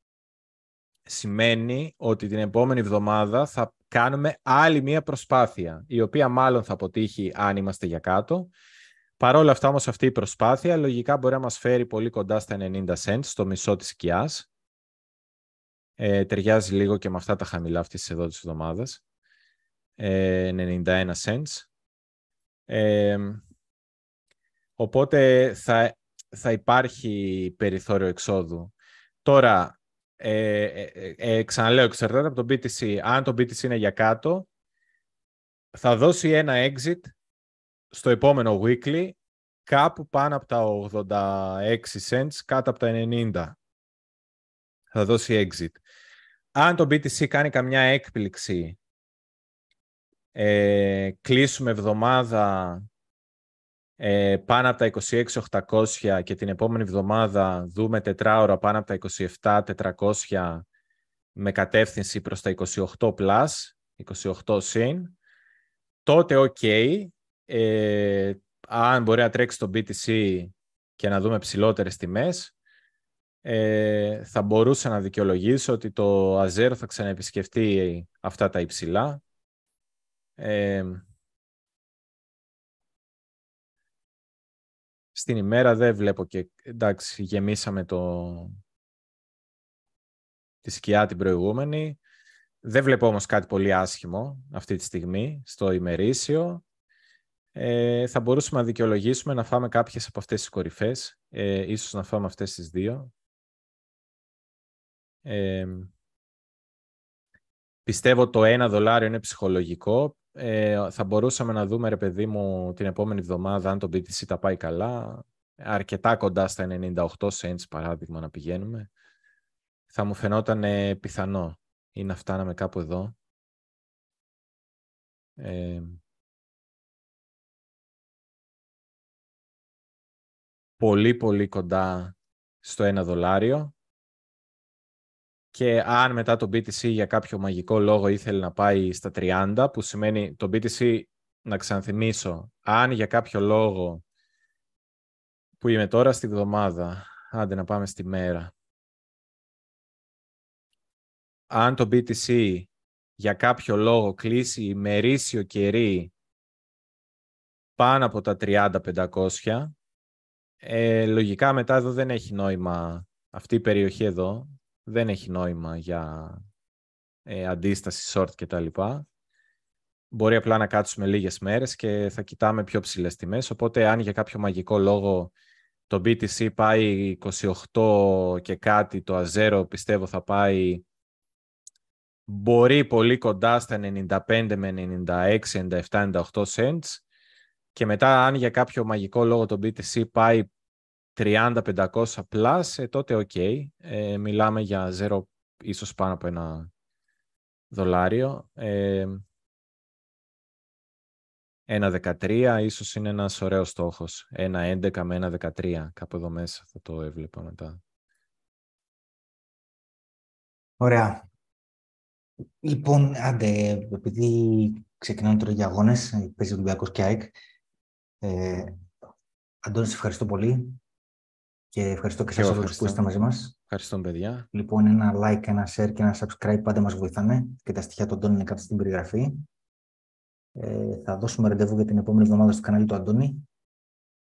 σημαίνει ότι την επόμενη εβδομάδα θα κάνουμε άλλη μία προσπάθεια, η οποία μάλλον θα αποτύχει αν είμαστε για κάτω. Παρ' όλα αυτά όμως αυτή η προσπάθεια λογικά μπορεί να μας φέρει πολύ κοντά στα 90 cents, στο μισό της σκιάς. Ε, ταιριάζει λίγο και με αυτά τα χαμηλά αυτής εδώ της εβδομάδας. Ε, 91 cents. Ε, οπότε θα, θα υπάρχει περιθώριο εξόδου. Τώρα, ε, ε, ε, ε ξαναλέω, εξαρτάται από το BTC. Αν το BTC είναι για κάτω, θα δώσει ένα exit στο επόμενο weekly κάπου πάνω από τα 86 cents, κάτω από τα 90. Θα δώσει exit. Αν το BTC κάνει καμιά έκπληξη, ε, κλείσουμε εβδομάδα ε, πάνω από τα 26.800 και την επόμενη εβδομάδα δούμε τετράωρα πάνω από τα 27.400 με κατεύθυνση προς τα 28 plus, 28 συν, τότε ok, ε, αν μπορεί να τρέξει το BTC και να δούμε ψηλότερες τιμές, ε, θα μπορούσα να δικαιολογήσω ότι το Azero θα ξαναεπισκεφτεί αυτά τα υψηλά. Ε, στην ημέρα δεν βλέπω και εντάξει γεμίσαμε το τη σκιά την προηγούμενη. Δεν βλέπω όμως κάτι πολύ άσχημο αυτή τη στιγμή στο ημερήσιο. Ε, θα μπορούσαμε να δικαιολογήσουμε να φάμε κάποιες από αυτές τις κορυφές. Ε, ίσως να φάμε αυτές τις δύο. Ε, πιστεύω το ένα δολάριο είναι ψυχολογικό ε, θα μπορούσαμε να δούμε, ρε παιδί μου, την επόμενη εβδομάδα, αν το BTC τα πάει καλά, αρκετά κοντά στα 98 cents, παράδειγμα, να πηγαίνουμε. Θα μου φαινόταν πιθανό ή να φτάναμε κάπου εδώ. Ε, πολύ, πολύ κοντά στο ένα δολάριο και αν μετά το BTC για κάποιο μαγικό λόγο ήθελε να πάει στα 30, που σημαίνει το BTC, να ξαναθυμίσω, αν για κάποιο λόγο που είμαι τώρα στη βδομάδα, άντε να πάμε στη μέρα, αν το BTC για κάποιο λόγο κλείσει ημερήσιο κερί πάνω από τα 30-500, ε, λογικά μετά εδώ δεν έχει νόημα αυτή η περιοχή εδώ, δεν έχει νόημα για ε, αντίσταση short και τα λοιπά. Μπορεί απλά να κάτσουμε λίγες μέρες και θα κοιτάμε πιο ψηλές τιμές. Οπότε αν για κάποιο μαγικό λόγο το BTC πάει 28 και κάτι, το Azero πιστεύω θα πάει μπορεί πολύ κοντά στα 95 με 96, 97, 98 cents και μετά αν για κάποιο μαγικό λόγο το BTC πάει 30-500 plus, ε, τότε ok. Ε, μιλάμε για 0 ίσως πάνω από ένα δολάριο. Ε, ένα 13 ίσως είναι ένας ωραίος στόχος. Ένα 11 με ένα 13. Κάπου εδώ μέσα θα το έβλεπα μετά. Ωραία. Λοιπόν, άντε, επειδή ξεκινάνε τώρα για αγώνες, παίζει ο Ολυμπιακός και ΑΕΚ, ε, Αντώνη, σε ευχαριστώ πολύ και ευχαριστώ και εσάς όλους που είστε μαζί μας. Ευχαριστώ, παιδιά. Λοιπόν, ένα like, ένα share και ένα subscribe πάντα μας βοηθάνε και τα στοιχεία του Αντώνη είναι κάτω στην περιγραφή. Ε, θα δώσουμε ραντεβού για την επόμενη εβδομάδα στο κανάλι του Αντώνη.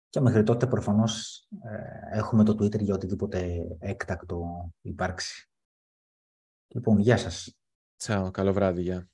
Και μέχρι τότε προφανώς ε, έχουμε το Twitter για οτιδήποτε έκτακτο υπάρξει. Λοιπόν, γεια σας. Τσάω, καλό βράδυ, γεια.